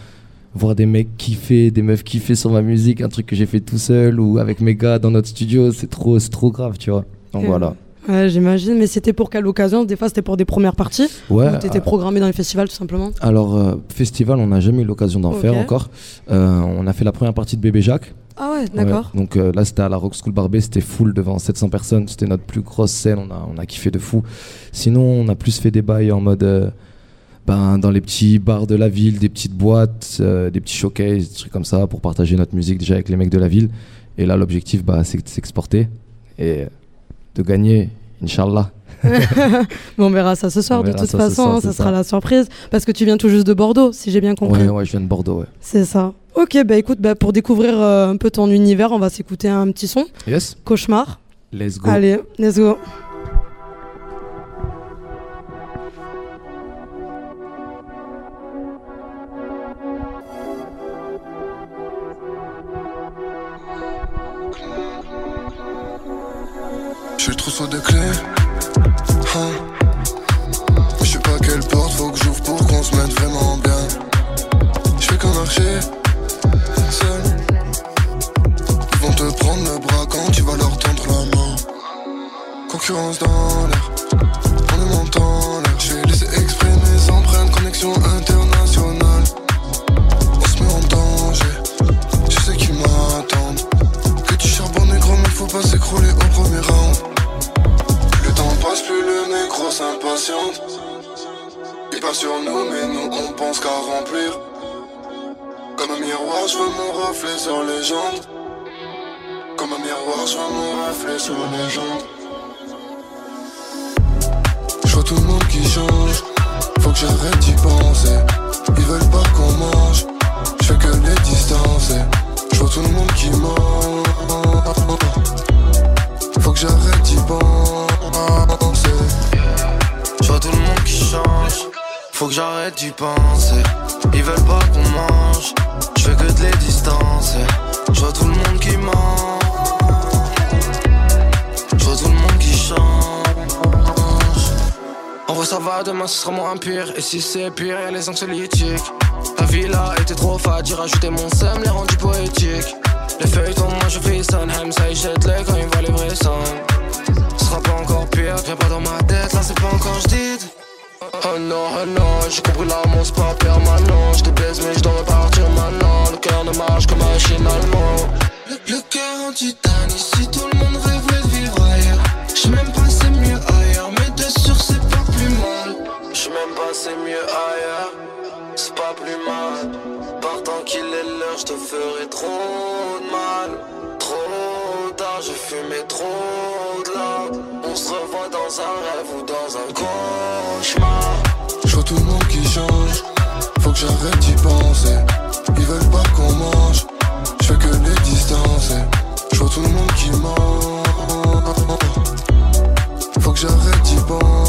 voir des mecs kiffer, des meufs kiffer sur ma musique, un truc que j'ai fait tout seul ou avec mes gars dans notre studio, c'est trop, c'est trop grave, tu vois. Donc voilà. Ouais, j'imagine, mais c'était pour quelle occasion? Des fois, c'était pour des premières parties Ouais, Ou t'étais euh, programmé dans les festivals tout simplement? Alors, euh, festival, on n'a jamais eu l'occasion d'en faire encore. Euh, on a fait la première partie de Bébé Jacques. Ah ouais, d'accord. Ouais, donc là, c'était à la Rock School Barbet, c'était full devant 700 personnes. C'était notre plus grosse scène, on a, on a kiffé de fou. Sinon, on a plus fait des bails en mode. Euh, ben, dans les petits bars de la ville, des petites boîtes, euh, des petits showcases, des trucs comme ça, pour partager notre musique déjà avec les mecs de la ville. Et là, l'objectif, bah, c'est de s'exporter et de gagner, Inch'Allah. <laughs> Bon, on verra ça ce soir, On de toute ça façon, soir, hein, ça sera ça. la surprise. Parce que tu viens tout juste de Bordeaux, si j'ai bien compris. Ouais, ouais, je viens de Bordeaux, ouais. C'est ça. Ok, bah écoute, bah, pour découvrir euh, un peu ton univers, on va s'écouter un petit son. Yes. Cauchemar. Let's go. Allez, let's go. J'ai le trousseau de clés. Hein. Je sais pas quelle porte faut que j'ouvre pour qu'on se mette vraiment bien. Je fais qu'un marcher seul. Ils vont te prendre le bras quand tu vas leur tendre la main. Concurrence dans l'air, on est montant l'air. Je vais laisser exprimer mes empreintes, connexion internationale. Pas s'écrouler au premier round. Le temps passe, plus le négro s'impatiente. Il passe sur nous, mais nous on pense qu'à remplir. Comme un miroir, je veux mon reflet sur les jambes. Comme un miroir, je veux mon reflet sur les jambes. Je vois tout le monde qui change. Faut que j'arrête d'y penser. Ils veulent pas qu'on mange. Je fais que les distancer. Je vois tout le monde qui ment. Faut que j'arrête d'y penser. Je vois tout le monde qui change. Faut que j'arrête d'y penser. Ils veulent pas qu'on mange. Je fais que de les distancer. Je vois tout le monde qui ment. Je vois tout le monde qui change. En vrai, ça va, demain ce sera moins pire. Et si c'est pire, y'a les anxiolytiques. La villa était trop fade, j'ai rajouté mon seum, les rendus poétiques. Les feuilletons, moi je fais son hem, ça y jette les quand il voit les vrais. Ce sera pas encore pire, viens pas dans ma tête, là c'est pas encore j'did. Oh non, oh non, j'ai compris l'amour c'est pas permanent. Je te baise mais je dois repartir maintenant. Le cœur ne marche que machinalement. Le, le cœur en titane, ici tout le monde J'sais même pas c'est mieux ailleurs, c'est pas plus mal. Partant qu'il est l'heure, je te ferai trop de mal. Trop tard, j'ai fumé trop de là. On se revoit dans un rêve ou dans un cauchemar. Je vois tout le monde qui change. Faut que j'arrête d'y penser. Ils veulent pas qu'on mange. Je fais que les distancer. Je vois tout le monde qui ment. Faut que j'arrête d'y penser.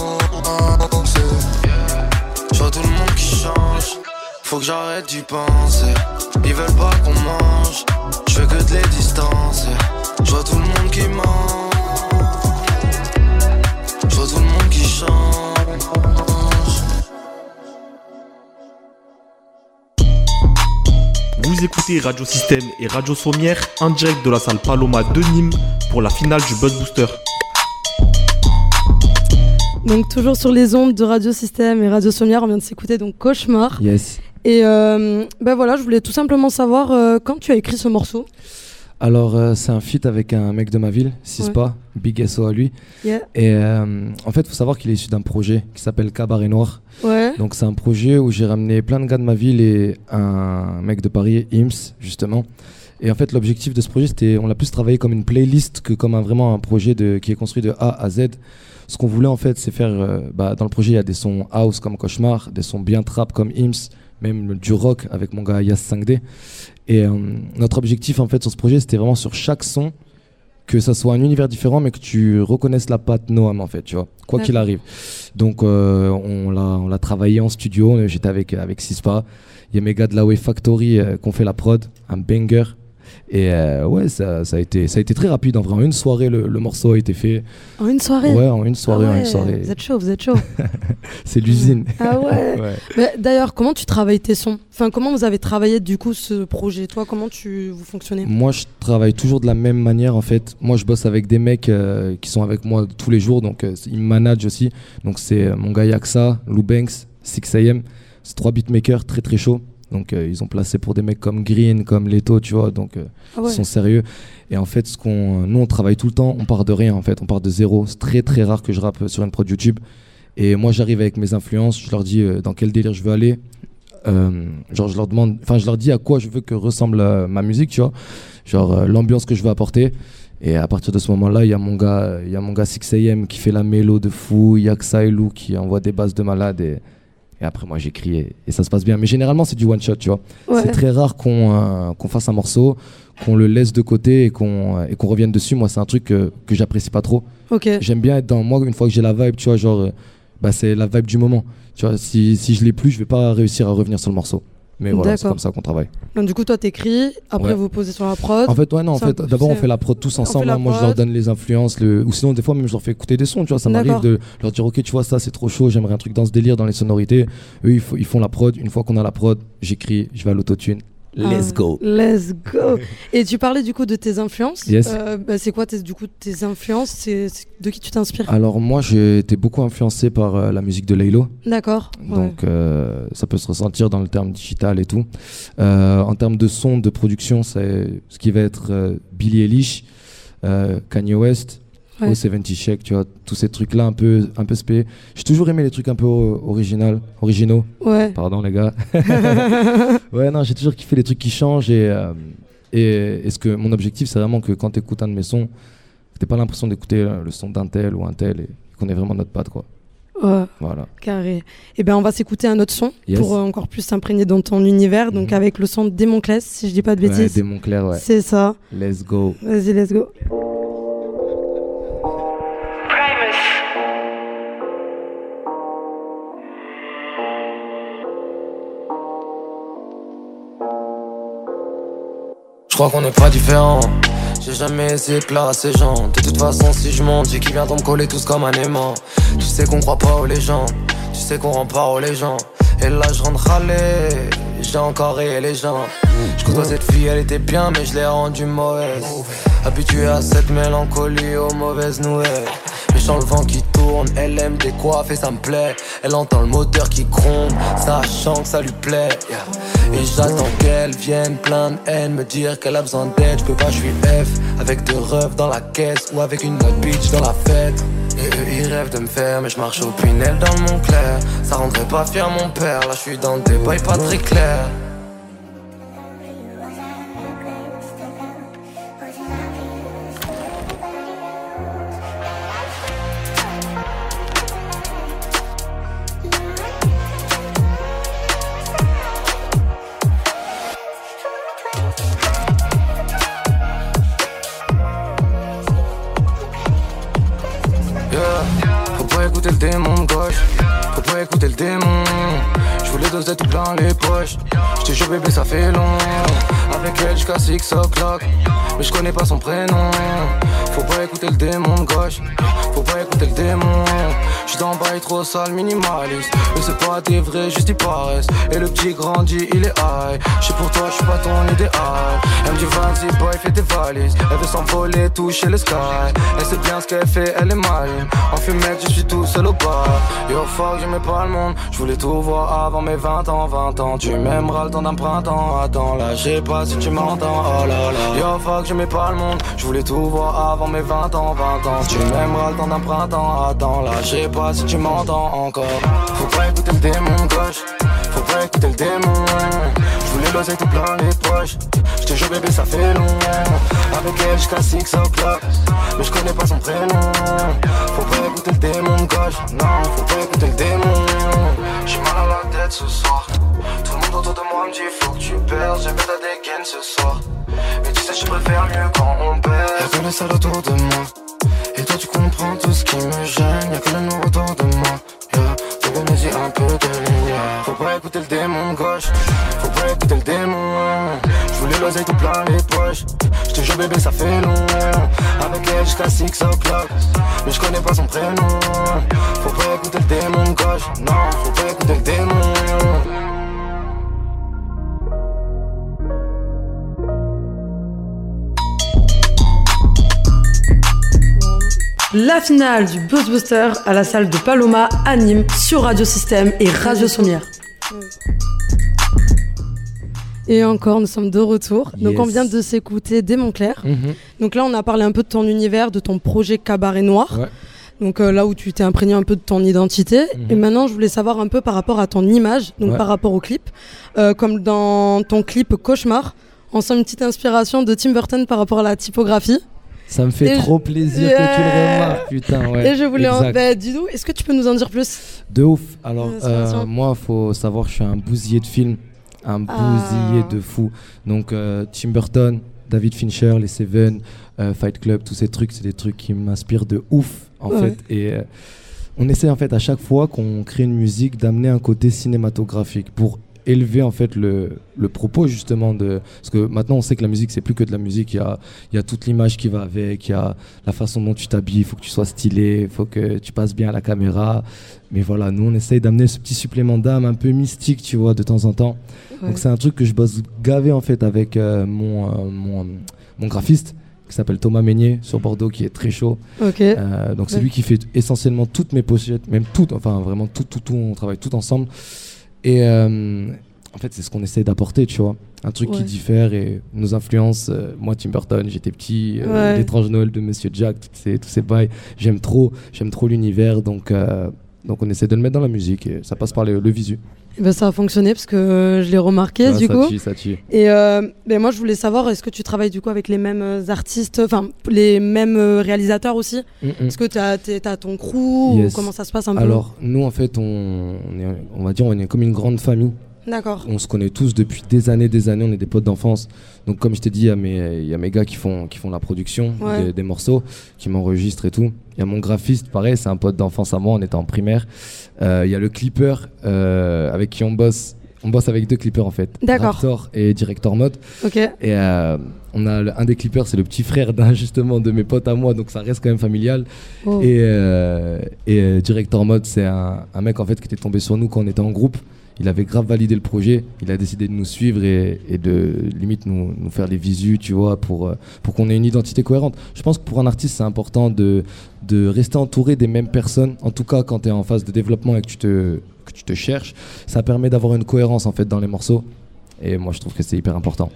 Vois tout le monde qui change. Faut que j'arrête d'y penser. Ils veulent pas qu'on mange. Je fais que de les distancer. Je vois tout le monde qui ment. Je vois tout le monde qui change. Vous écoutez Radio Système et Radio Sommière en direct de la salle Paloma de Nîmes pour la finale du Buzz Booster. Donc toujours sur les ondes de Radio Système et Radio Sommière, on vient de s'écouter donc Cauchemar. Yes. Et euh, ben voilà, je voulais tout simplement savoir euh, quand tu as écrit ce morceau? Alors, euh, c'est un feat avec un mec de ma ville, Sispa, Big SO à lui. Yeah. Et en fait, il faut savoir qu'il est issu d'un projet qui s'appelle Cabaret Noir. Ouais. Donc, c'est un projet où j'ai ramené plein de gars de ma ville et un mec de Paris, Ims, justement. Et en fait, l'objectif de ce projet, c'était, on l'a plus travaillé comme une playlist que comme un, vraiment un projet de, qui est construit de A à Z. Ce qu'on voulait, en fait, c'est faire. euh, bah, dans le projet, il y a des sons house comme Cauchemar, des sons bien trap comme Ims, même du rock avec mon gars Yas 5D. Et euh, notre objectif, en fait, sur ce projet, c'était vraiment sur chaque son que ça soit un univers différent, mais que tu reconnaisses la patte Noam, en fait, tu vois, quoi qu'il arrive. Donc, euh, on l'a on l'a travaillé en studio. J'étais avec, avec Sispa. Il y a mes gars de la Way Factory qui ont fait la prod, un banger. Et euh, ouais, ça, ça, a été, ça a été très rapide. En vrai, en une soirée, le, le morceau a été fait. En une soirée? Ouais, en une soirée, Ah en une ouais, soirée. Vous êtes chaud, vous êtes chaud. <laughs> C'est l'usine. <laughs> Ah ouais. <laughs> Ouais. Mais D'ailleurs, comment tu travailles tes sons? Enfin, comment vous avez travaillé du coup ce projet? Toi, comment tu vous fonctionnez? Moi, je travaille toujours de la même manière en fait. Moi, je bosse avec des mecs euh, qui sont avec moi tous les jours, donc euh, ils me managent aussi. Donc, c'est mon gars Yaksa, Lou Banks, 6am. C'est trois beatmakers très très chauds. Donc, euh, ils ont placé pour des mecs comme Green, comme Leto, tu vois. Donc, euh, Ah ouais. ils sont sérieux. Et en fait, ce qu'on, nous, on travaille tout le temps. On part de rien en fait. On part de zéro. C'est très très rare que je rappe sur une prod YouTube. Et moi, j'arrive avec mes influences. Je leur dis euh, dans quel délire je veux aller. Genre, je leur demande, enfin, je leur dis à quoi je veux que ressemble ma musique, tu vois. Genre, l'ambiance que je veux apporter. Et à partir de ce moment-là, il y a mon gars, il y a mon gars 6am qui fait la mélo de fou. Il y a Xailou qui envoie des bases de malade. Et, et après, moi, j'écris et, et ça se passe bien. Mais généralement, c'est du one shot, tu vois. Ouais. C'est très rare qu'on euh, qu'on fasse un morceau, qu'on le laisse de côté et qu'on euh, revienne dessus. Moi, c'est un truc que, que j'apprécie pas trop. Ok. J'aime bien être dans moi une fois que j'ai la vibe, tu vois, genre, euh, bah, c'est la vibe du moment. Tu vois, si, si je l'ai plus, je vais pas réussir à revenir sur le morceau. Mais voilà, c'est comme ça qu'on travaille. Donc, du coup, toi, t'écris, après Ouais. vous posez sur la prod. En fait, ouais, non, en fait, d'abord on fait la prod tous ensemble. hein. Moi, je leur donne les influences, le... ou sinon des fois même je leur fais écouter des sons. Tu vois, ça m'arrive de leur dire ok, tu vois ça, c'est trop chaud, j'aimerais un truc dans ce délire, dans les sonorités. Eux, ils, ils font la prod. Une fois qu'on a la prod, j'écris, je vais à l'autotune. Let's Ah, go. Let's go. <laughs> Et tu parlais du coup de tes influences. Yes. Euh, bah, c'est quoi tes, du coup tes influences? C'est de qui tu t'inspires? Alors moi, j'ai été beaucoup influencé par euh, la musique de Laylo. D'accord. ouais. Donc euh, ça peut se ressentir dans le terme digital et tout. En termes de son, de production, c'est ce qui va être Billie Eilish, Kanye West, Ouais. O70 Shake, tu vois, tous ces trucs-là un peu, un peu spé. J'ai toujours aimé les trucs un peu original, originaux. Ouais. Pardon les gars. <laughs> ouais, non, j'ai toujours kiffé les trucs qui changent et, euh, et, et ce que mon objectif, c'est vraiment que quand tu écoutes un de mes sons, t'aies pas l'impression d'écouter le son d'un tel ou un tel et qu'on ait vraiment notre patte, quoi. Ouais. Voilà. Carré. Et ben on va s'écouter un autre son Yes. pour euh, encore plus s'imprégner dans ton univers. Donc avec le son de Démonclès, si je dis pas de Ouais, bêtises. Clair, ouais. C'est ça. Let's go. Vas-y, let's go. Je crois qu'on n'est pas différents. J'ai jamais essayé de plaire à ces gens. De toute façon, si je monte, j'ai qui viendront me coller tous comme un aimant. Tu sais qu'on croit pas aux légendes. Tu sais qu'on rend pas aux légendes. Et là, je rentre râler. J'ai encore rayé les gens. Je côtoie cette fille, elle était bien, mais je l'ai rendue mauvaise. Habitué à cette mélancolie aux mauvaises nouvelles. Sens le vent qui tourne, elle aime des coiffes et ça me plaît. Elle entend le moteur qui gronde, sachant que ça lui plaît. Et j'attends qu'elle vienne plein de haine me dire qu'elle a besoin d'aide. Je peux pas, je suis F avec deux refs dans la caisse ou avec une autre bitch dans la fête. Et eux ils rêvent de me faire, mais je marche au pinel dans mon clair. Ça rendrait pas fier mon père, là je suis dans le débat pas très clair. Écouter le démon. Je voulais doser tout plein les poches. Je te jure bébé ça fait long. Avec elle jusqu'à 6 o'clock, mais je connais pas son prénom. Faut pas écouter le démon de gauche, faut pas écouter le démon. J'suis dans bail trop sale, minimaliste. Mais c'est pas des vrais, juste ils paraissent. Et le petit grandit, il est high. J'suis pour toi, j'suis pas ton idéal. Elle me dit vas-y boy, fais tes valises. Elle veut s'envoler, toucher le sky. Elle sait bien ce qu'elle fait, elle est maligne. En fumette, je suis tout seul au bar. Yo fuck, j'aimais pas le monde. Je voulais tout voir avant mes 20 ans, 20 ans. Tu m'aimeras le temps d'un printemps. Attends, là, je sais pas si tu m'entends. Oh là là. Yo fuck, j'aimais pas le monde. Je voulais tout voir avant mes 20 ans, 20 ans. Tu m'aimeras le temps d'un printemps. Attends, là, je sais pas si tu m'entends encore. Faut pas écouter le démon gauche. Faut pas écouter le démon. Je voulais l'oseille tout plein les poches. Je te jure, bébé, ça fait long. Avec elle jusqu'à 6 o'clock. Mais je connais pas son prénom. Faut pas écouter le démon gauche. Non, faut pas écouter le démon. Ce soir. Tout le monde autour de moi me dit faut que tu perds. J'ai ta dégaine ce soir. Mais tu sais, je préfère mieux quand on perd. Y'a que les salles autour de moi. Et toi, tu comprends tout ce qui me gêne. Y'a que le noir autour de moi. Yeah. Bébé, mais y un peu de lumière. Faut pas écouter le démon gauche. Faut pas écouter le démon. L'oseille tout plein les poches. Je te jure, bébé, ça fait long. Avec elle jusqu'à 6 o'clock. Mais je connais pas son prénom. Faut pas écouter le démon gauche. Non, faut pas écouter le démon. La finale du Buzz Booster à la salle de Paloma à Nîmes sur Radio Système et Radio Sommière. Et encore, nous sommes de retour. Donc, on vient de s'écouter Démon Clair. Mhm. Donc là, on a parlé un peu de ton univers, de ton projet Cabaret Noir. Ouais. Donc euh, là où tu t'es imprégné un peu de ton identité. Mhm. Et maintenant, je voulais savoir un peu par rapport à ton image, donc Ouais. par rapport au clip. Euh, comme dans ton clip Cauchemar, on sent une petite inspiration de Tim Burton par rapport à la typographie. Ça me fait Et trop je- plaisir que tu le remarques, putain. Ouais, Et je voulais en... bah, dis-nous, est-ce que tu peux nous en dire plus? De ouf. Alors, euh, moi, faut savoir que je suis un bousier de film. Un Ah. bousier de fou. Donc, euh, Tim Burton, David Fincher, les Seven, euh, Fight Club, tous ces trucs, c'est des trucs qui m'inspirent de ouf, en Ouais. fait. Et euh, on essaie, en fait, à chaque fois qu'on crée une musique, d'amener un côté cinématographique pour élever en fait le, le propos justement de parce que maintenant on sait que la musique c'est plus que de la musique. Il y a, il y a toute l'image qui va avec. Il y a la façon dont tu t'habilles. Il faut que tu sois stylé. Il faut que tu passes bien à la caméra. Mais voilà nous on essaye d'amener ce petit supplément d'âme un peu mystique tu vois de temps en temps. Ouais. donc c'est un truc que je bosse gavé en fait avec euh, mon, euh, mon mon graphiste qui s'appelle Thomas Meignier sur Bordeaux qui est très chaud. Euh, donc c'est Ouais. lui qui fait essentiellement toutes mes pochettes même toutes enfin vraiment tout tout tout on travaille tout ensemble et euh, en fait, c'est ce qu'on essaie d'apporter, tu vois. Un truc Ouais. qui diffère et nos influences. euh, moi, Tim Burton, j'étais petit. euh, Ouais. L'étrange Noël de Monsieur Jack, ces, tous ces bails. J'aime trop, j'aime trop l'univers. Donc, euh, Donc on essaie de le mettre dans la musique et ça passe par le, le visu. Eh ben, ça a fonctionné parce que je l'ai remarqué Ah, du ça coup. tue, ça tue. Et euh, ben, moi je voulais savoir, est-ce que tu travailles du coup avec les mêmes euh, artistes, enfin les mêmes euh, réalisateurs aussi? Mm, mm. Est-ce que tu as, ton crew Yes. ou comment ça se passe un peu? Alors nous en fait on, on est, on va dire on est comme une grande famille. D'accord. On se connaît tous depuis des années, des années. On est des potes d'enfance. Donc comme je t'ai dit, il y a mes, il y a mes gars qui font, qui font la production Ouais. des, des morceaux, qui m'enregistrent et tout. Il y a mon graphiste, pareil, c'est un pote d'enfance à moi. On était en primaire. Euh, Il y a le clipper euh, avec qui on bosse. On bosse avec deux clippers en fait. D'accord. Raptor et Director Mode. Ok. Et euh, on a le- un des clippers, c'est le petit frère d'un <laughs> justement de mes potes à moi, donc ça reste quand même familial. Oh. Et, et Director Mode, c'est un, un mec en fait qui était tombé sur nous quand on était en groupe. Il avait grave validé le projet. Il a décidé de nous suivre et, et de limite nous, nous faire les visus, tu vois, pour, euh, pour qu'on ait une identité cohérente. Je pense que pour un artiste, c'est important de, de rester entouré des mêmes personnes. En tout cas, quand tu es en phase de développement et que tu te, que tu te cherches, ça permet d'avoir une cohérence en fait dans les morceaux. Et moi, je trouve que c'est hyper important.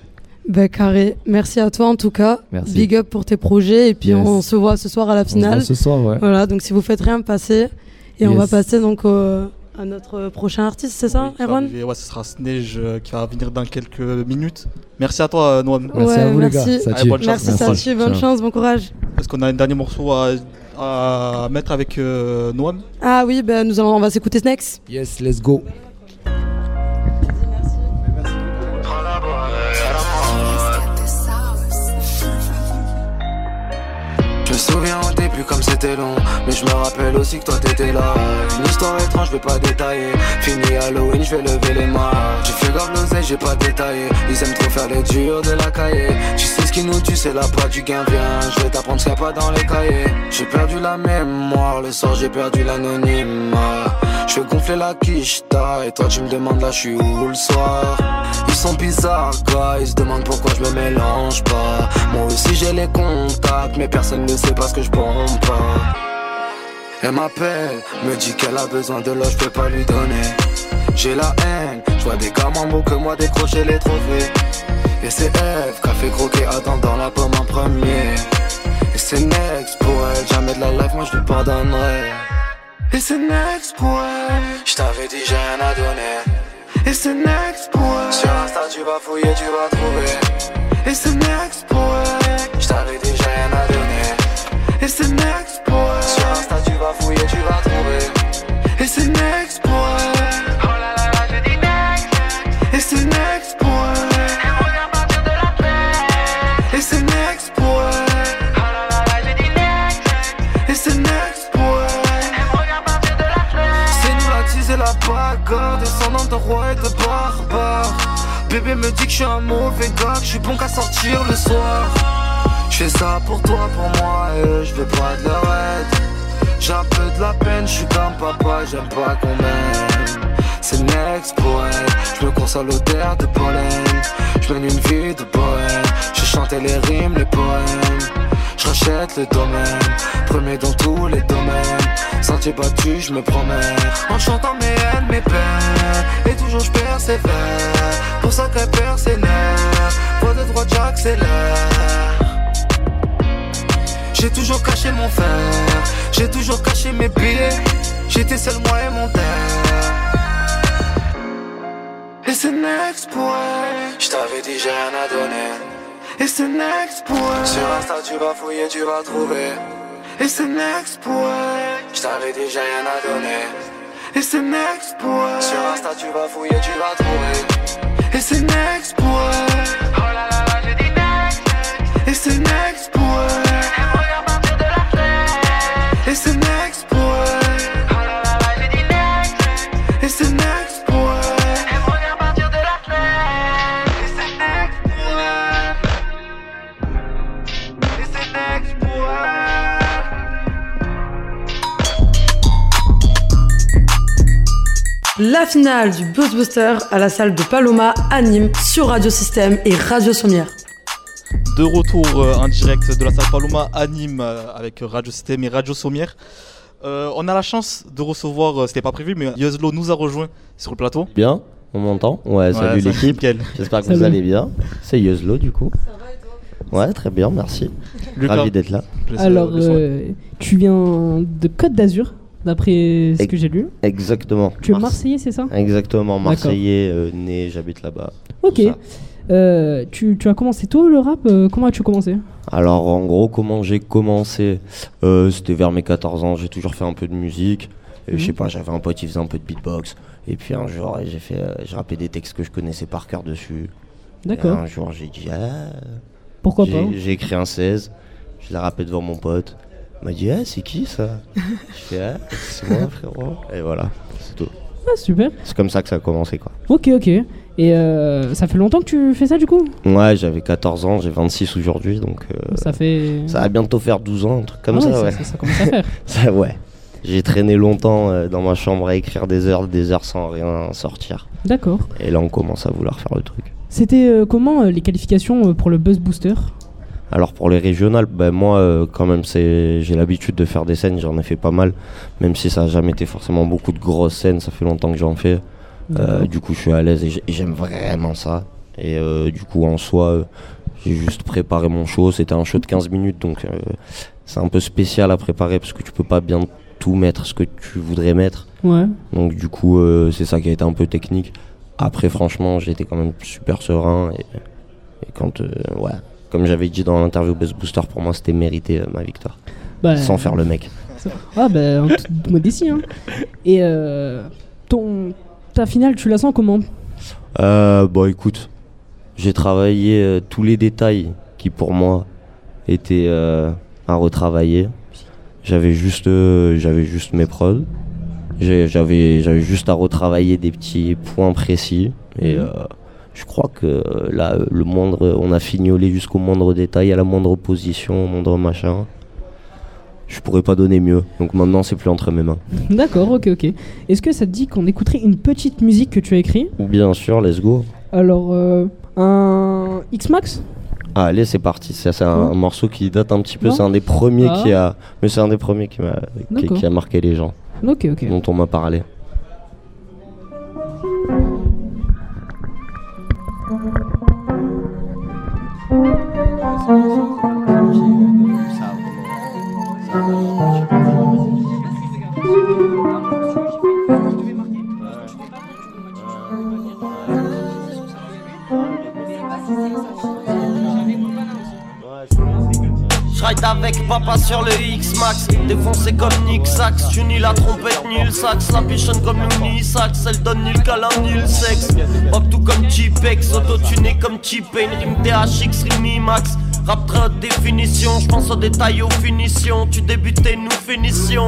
Ben, carré, merci à toi en tout cas. Merci. Big up pour tes projets et puis Yes. on se voit ce soir à la se finale. voit ce soir, ouais. Voilà, donc si vous faites rien, passez. Et on va passer donc au- à notre prochain artiste, c'est ça, Erwan arriver. Ouais, ce sera Snage euh, qui va venir dans quelques minutes. Merci à toi, euh, Noam. Ouais, merci. Allez, bonne chance. Merci, Sachi, bonne chance, bon courage. Est-ce qu'on a un dernier morceau à, à mettre avec euh, Noam? Ah oui, ben nous allons, on va s'écouter Snacks. Yes, let's go. Comme c'était long. Mais je me rappelle aussi que toi t'étais là. Une histoire étrange, je vais pas détailler. Fini Halloween, je vais lever les mains. Tu fais grave l'oseille, j'ai pas détaillé. Ils aiment trop faire les durs de la cahier. Tu sais qui nous tue, c'est la part du gain. Viens, je vais t'apprendre ce qu'il pas dans les cahiers. J'ai perdu la mémoire, le soir j'ai perdu l'anonymat. Je fais gonfler la quicheta Et toi tu me demandes là je suis où le soir? Ils sont bizarres, gars, ils se demandent pourquoi je me mélange pas. Moi aussi j'ai les contacts, mais personne ne sait pas ce que je bombe pas. Elle m'appelle, me dit qu'elle a besoin de l'eau, je peux pas lui donner. J'ai la haine, je des gars moins beaux que moi décrocher les trophées Et c'est Eve qui a fait Adam dans la pomme en premier. Et c'est next pour elle, jamais de la life, moi je lui pardonnerai. Et c'est next pour elle, je t'avais dit j'ai rien à donner. Et c'est next pour elle, sur Insta tu vas fouiller, tu vas trouver. Et c'est next pour elle, pour toi, pour moi, et je veux pas de aide J'ai un peu de la peine, je suis comme papa, j'aime pas qu'on m'aime C'est next elle, je me console l'odeur de pollen Je mène une vie de bohème, je chantais les rimes, les poèmes je rachète le domaine, premier dans tous les domaines. Sentier battu, je me promets. En chantant mes haines, mes peines. Et toujours je persévère. Pour ça qu'elle persévère. Voix de droite, j'accélère. J'ai toujours caché mon fer. J'ai toujours caché mes billets. J'étais seul, moi et mon terre. Et c'est next elle. Je t'avais dit, j'ai rien à donner. Et c'est next elle. Sur Insta, tu vas fouiller, tu vas trouver. Et c'est next elle. Je t'avais dit, j'ai rien à donner. Et c'est next elle. Sur Insta, tu vas fouiller, tu vas trouver. Et c'est next pour La finale du Buzzbuster à la salle de Paloma à Nîmes sur Radio Système et Radio Sommière. De retour euh, en direct de la salle Paloma à Nîmes euh, avec Radio Système et Radio Sommière. Euh, on a la chance de recevoir, euh, c'était pas prévu, mais Yozlo nous a rejoint sur le plateau. Bien, on m'entend Ouais, salut ça- l'équipe. nickel. J'espère que vous allez bien. C'est Yuzlo du coup. Ouais, très bien, merci. Lucas. Ravi d'être là. Alors, euh, tu viens de Côte d'Azur, d'après ce que j'ai lu. Exactement. Tu es Mars- Marseillais, c'est ça? Exactement. Marseillais, euh, né, j'habite là-bas. Ok. Euh, tu, tu as commencé tôt le rap? Euh, Comment as-tu commencé? Alors en gros, comment j'ai commencé? C'était vers mes 14 ans, j'ai toujours fait un peu de musique. Je sais Mhm. pas, j'avais un pote qui faisait un peu de beatbox. Et puis un jour, j'ai fait, j'ai rappé des textes que je connaissais par cœur dessus. D'accord. Un jour, j'ai dit, ah. Pourquoi pas? J'ai écrit un 16, je l'ai rappé devant mon pote. Il m'a dit, ah, c'est qui ça <laughs> Je fais, ah, c'est moi, frérot. Et voilà, c'est tout. Ah, super. C'est comme ça que ça a commencé, quoi. Ok, ok. Et euh, ça fait longtemps que tu fais ça du coup? Ouais, j'avais 14 ans, j'ai 26 aujourd'hui, donc. euh, Ça fait. Ça va bientôt faire 12 ans, un truc comme Ah ça, ça- ouais. ça- ça commence à faire. <laughs> Ça, ouais. J'ai traîné longtemps euh, dans ma chambre à écrire des heures, des heures sans rien sortir. D'accord. Et là, on commence à vouloir faire le truc. C'était comment les qualifications pour le Buzz Booster? Alors pour les régionales, ben moi euh, quand même c'est j'ai l'habitude de faire des scènes, j'en ai fait pas mal, même si ça n'a jamais été forcément beaucoup de grosses scènes, ça fait longtemps que j'en fais. Euh, du coup je suis à l'aise et j'ai- et j'aime vraiment ça. Et euh, du coup en soi j'ai juste préparé mon show, c'était un show de 15 minutes donc c'est un peu spécial à préparer parce que tu peux pas bien tout mettre ce que tu voudrais mettre. Ouais. Donc du coup c'est ça qui a été un peu technique. Après franchement j'étais quand même super serein et, et quand euh, ouais comme j'avais dit dans l'interview Buzz Booster pour moi c'était mérité euh, ma victoire. Bah, Sans faire le mec. <laughs> Ah bah en toute modestie hein. Et euh, ton ta finale tu la sens comment? Euh, bon écoute, j'ai travaillé euh, tous les détails qui pour moi étaient euh, à retravailler. J'avais juste, euh, j'avais juste mes prods. J'avais, j'avais juste à retravailler des petits points précis. Et Mhm. Je crois que euh, là, euh, le moindre, on a fignolé jusqu'au moindre détail, à la moindre position, au moindre machin. Je pourrais pas donner mieux. Donc maintenant, c'est plus entre mes mains. <laughs> D'accord, ok, ok. Est-ce que ça te dit qu'on écouterait une petite musique que tu as écrite? Bien sûr, let's go. Alors, euh, un X-Max? Ah, allez, c'est parti. Ça, c'est un, un morceau qui date un petit peu. C'est un des premiers Ah. qui a. Mais c'est un des premiers qui, m'a, qui a marqué les gens. Ok, ok. Dont on m'a parlé. そう。Avec papa sur le X-Max. Défoncé comme Nick Sax Tu ni la trompette ni le sax. La bichonne comme Looney Sax Elle donne ni le câlin ni le sexe. Rock tout comme T-Pex Auto-tuné comme T-Pain. Rime THX, Rime Max. Rap très définition Je pense aux détails aux finitions. Tu débutais nous finissions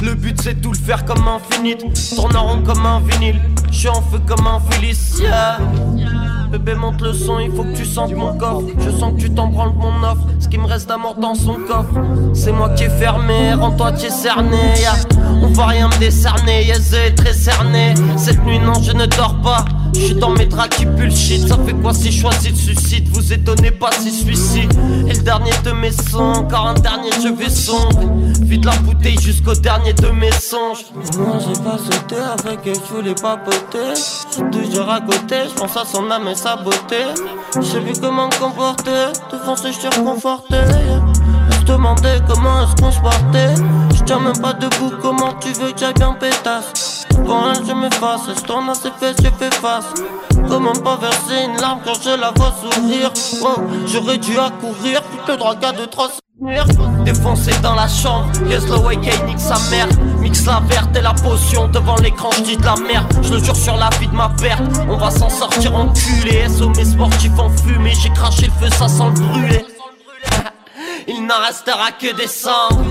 le but c'est tout le faire comme infinite. Tourne en rond comme un vinyle Je suis en feu comme un félicien Bébé monte le son, il faut que tu sentes mon coffre. Je sens que tu t'en branles de mon offre. Ce qui me reste d'amour dans son coffre. C'est moi qui ai fermé, rends-toi tu es cerné. On va rien me décerner, yes est très cerné. Cette nuit non je ne dors pas je suis dans mes draps qui puent le shit Ça fait quoi si je choisis de suicide? Vous étonnez pas si suicide Et le dernier de mes sons Encore un dernier je vais sombre Vide la bouteille jusqu'au dernier de mes songes. Moi j'ai pas sauté avec elle je voulais papoter. Toujours à côté Je pense à son âme et sa beauté. J'ai vu comment me comporter. Défoncé je suis demandais comment est-ce qu'on se portait. Je tiens même pas debout Comment tu veux que j'aille bien pétasse? Elle, je m'efface, se tourne à ses fesses, je fais face. Comment pas verser une larme quand je la vois sourire? Wow, j'aurais dû accourir, tout le droit qu'à deux, trois. Défoncé dans la chambre, yes, le way nique sa mère. Mixe la verte et la potion devant l'écran, je dis de la merde. Je le jure sur la vie de ma perte, on va s'en sortir enculé. Mes sportifs en fumée, j'ai craché le feu, ça sent le brûler. <laughs> Il n'en restera que des cendres.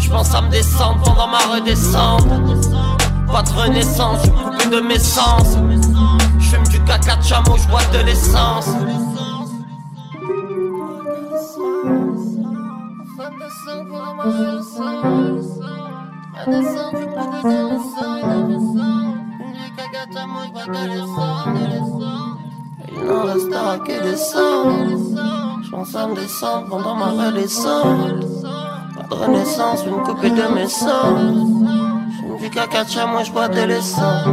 Je pense à me descendre pendant ma redescente. Pas de renaissance, je coupé de mes sens. Je du caca de chameau, je bois de l'essence. Il n'en restera que des sangs. Je pense à me descendre pendant ma renaissance. Pas de renaissance, me couper de mes sangs. Moi je bois de l'essence.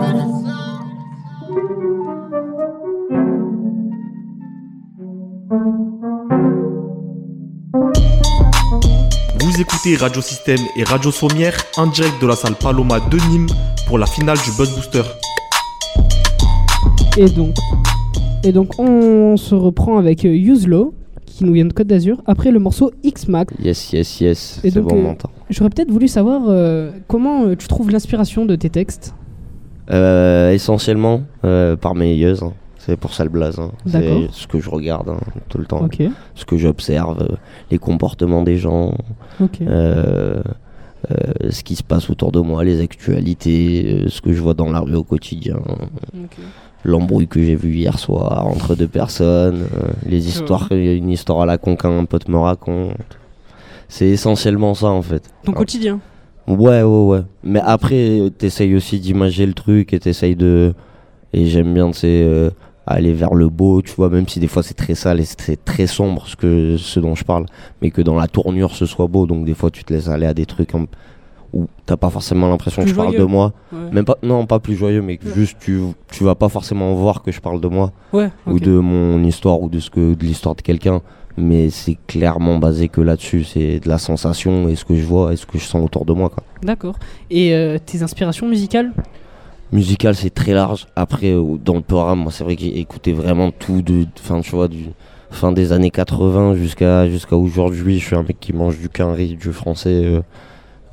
Vous écoutez Radio Système et Radio Sommière en direct de la salle Paloma de Nîmes pour la finale du Buzz Booster. Et donc, et donc on se reprend avec euh, Use Law, qui nous vient de Côte d'Azur, après le morceau X-Max. Yes, yes, yes. Et donc, bon, euh. J'aurais peut-être voulu savoir euh, comment euh, tu trouves l'inspiration de tes textes? Euh, essentiellement par mes yeux. hein. C'est pour ça le blaze. hein. C'est ce que je regarde hein, tout le temps. Ok. Ce que j'observe, les comportements des gens, Ok. euh, euh, ce qui se passe autour de moi, les actualités, euh, ce que je vois dans la rue au quotidien. L'embrouille que j'ai vue hier soir entre deux personnes, euh, les histoires, une histoire à la con qu'un pote me raconte. C'est essentiellement ça en fait. Ton quotidien. Ouais, ouais, ouais. Mais après, euh, t'essayes aussi d'imager le truc et t'essayes de. Et j'aime bien, sais, euh, aller vers le beau, tu vois, même si des fois c'est très sale et c'est très sombre ce, que, ce dont je parle, mais que dans la tournure ce soit beau. Donc des fois, tu te laisses aller à des trucs un- où t'as pas forcément l'impression que je parle de moi. Ouais. Même pas, non, pas plus joyeux, mais juste tu, tu vas pas forcément voir que je parle de moi Ouais, ou de mon histoire ou de ce que de l'histoire de quelqu'un. Mais c'est clairement basé que là-dessus, c'est de la sensation et ce que je vois et ce que je sens autour de moi. D'accord. Et euh, tes inspirations musicales? Musical c'est très large après euh, dans le programme moi c'est vrai que j'ai écouté vraiment tout de fin tu vois du fin des années 80 jusqu'à jusqu'à aujourd'hui je suis un mec qui mange du quinri du français euh,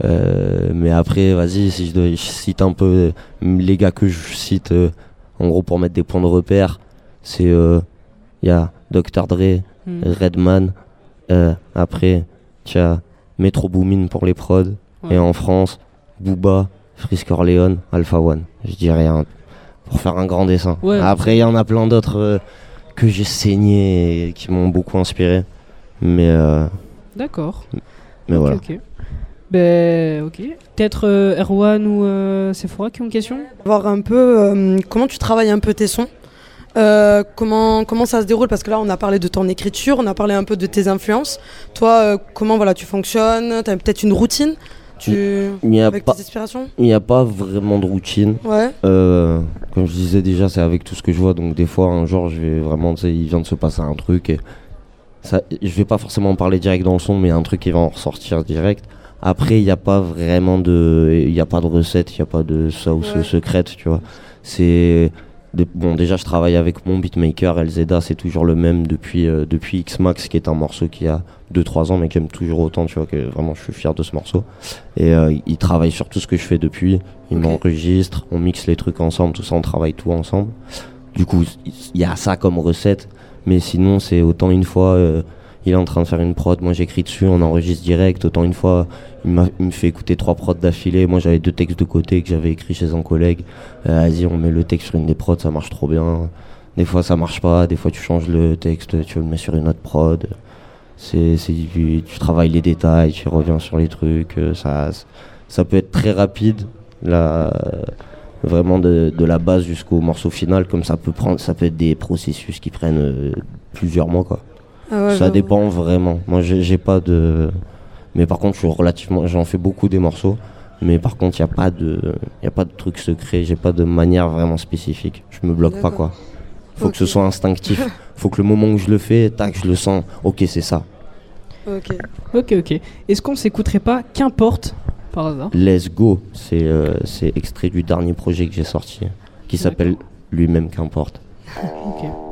euh, mais après vas-y si je, dois- je cite un peu euh, les gars que je cite euh, en gros pour mettre des points de repère c'est il y a Dr Dre Mhm. Redman euh, après tu as Metro Boomin pour les prods Ouais. et en France Booba Frisk Orleans Alpha One je dirais un- pour faire un grand dessin Ouais. après il y en a plein d'autres euh, que j'ai saigné et qui m'ont beaucoup inspiré mais euh, D'accord. mais voilà. Ben, ok. Peut-être euh, Erwan ou euh, Sephora qui ont une question? Voir un peu euh, comment tu travailles un peu tes sons. Euh, comment, comment ça se déroule? Parce que là, on a parlé de ton écriture, on a parlé un peu de tes influences. Toi, euh, comment voilà, tu fonctionnes? Tu as peut-être une routine? Tu... Il y a avec pas- tes inspirations? Il n'y a pas vraiment de routine. Ouais. Euh, comme je disais déjà, c'est avec tout ce que je vois. Donc des fois, un jour, je vais vraiment, il vient de se passer un truc et ça, je vais pas forcément en parler direct dans le son, mais un truc qui va en ressortir direct. Après, il n'y a pas vraiment de, il n'y a pas de recette, il n'y a pas de sauce Ouais. secrète, tu vois. C'est bon, déjà, je travaille avec mon beatmaker LZA, c'est toujours le même depuis euh, depuis X-Max, qui est un morceau qui a 2-3 ans, mais qui aime toujours autant, tu vois, que vraiment, je suis fier de ce morceau. Et euh, il travaille sur tout ce que je fais depuis. Il m'enregistre, on mixe les trucs ensemble, tout ça, on travaille tout ensemble. Du coup, il y a ça comme recette, mais sinon, c'est autant une fois, euh, il est en train de faire une prod, moi j'écris dessus, on enregistre direct, autant une fois, il, me fait écouter trois prods d'affilée, moi j'avais deux textes de côté que j'avais écrit chez un collègue. Euh, Vas-y, on met le texte sur une des prods, ça marche trop bien. Des fois, ça marche pas, des fois, tu changes le texte, tu le mets sur une autre prod. C'est, tu, tu travailles les détails, tu reviens sur les trucs, euh, ça, ça peut être très rapide, là, vraiment de, de la base jusqu'au morceau final, comme ça peut prendre, ça peut être des processus qui prennent euh, plusieurs mois, quoi. Ah ouais, ça dépend vraiment. Moi, j'ai, pas de, mais par contre, je suis relativement, j'en fais beaucoup des morceaux, mais par contre, il y a pas de, y a pas de truc secret, j'ai pas de manière vraiment spécifique. Je me bloque pas, quoi. Faut que ce soit instinctif. <laughs> Faut que le moment où je le fais, tac, je le sens. Ok, c'est ça. Ok. Ok, ok. Est-ce qu'on s'écouterait pas Qu'importe par hasard Let's Go, c'est euh, c'est extrait du dernier projet que j'ai sorti, qui s'appelle lui-même qu'importe. Ok.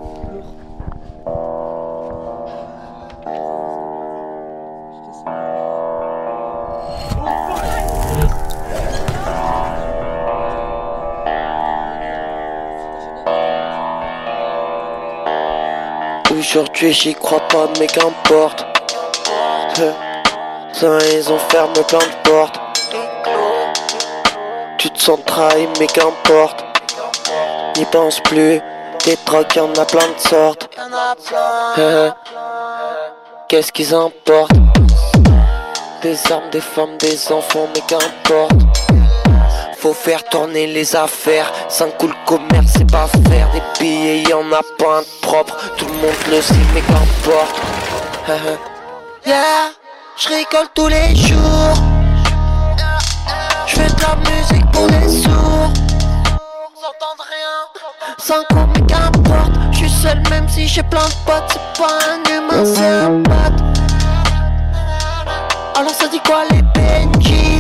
Aujourd'hui j'y crois pas mais qu'importe. <laughs> Ça ils ont fermé plein de portes. Tu te sens trahi mais qu'importe. N'y pense plus Des drogues y'en a plein de sortes. <laughs> Qu'est-ce qu'ils importent? Des armes, des femmes, des enfants mais qu'importe faut faire tourner les affaires, sans coup le commerce c'est pas faire des billets, y en a pas un propre, tout le monde le sait mais qu'importe. <laughs> yeah, je tous les jours. Je fais de la musique pour les sourds. Sans coup mais qu'importe, je suis seul même si j'ai plein de potes, c'est pas un humain, c'est un pote. Alors ça dit quoi les PNJ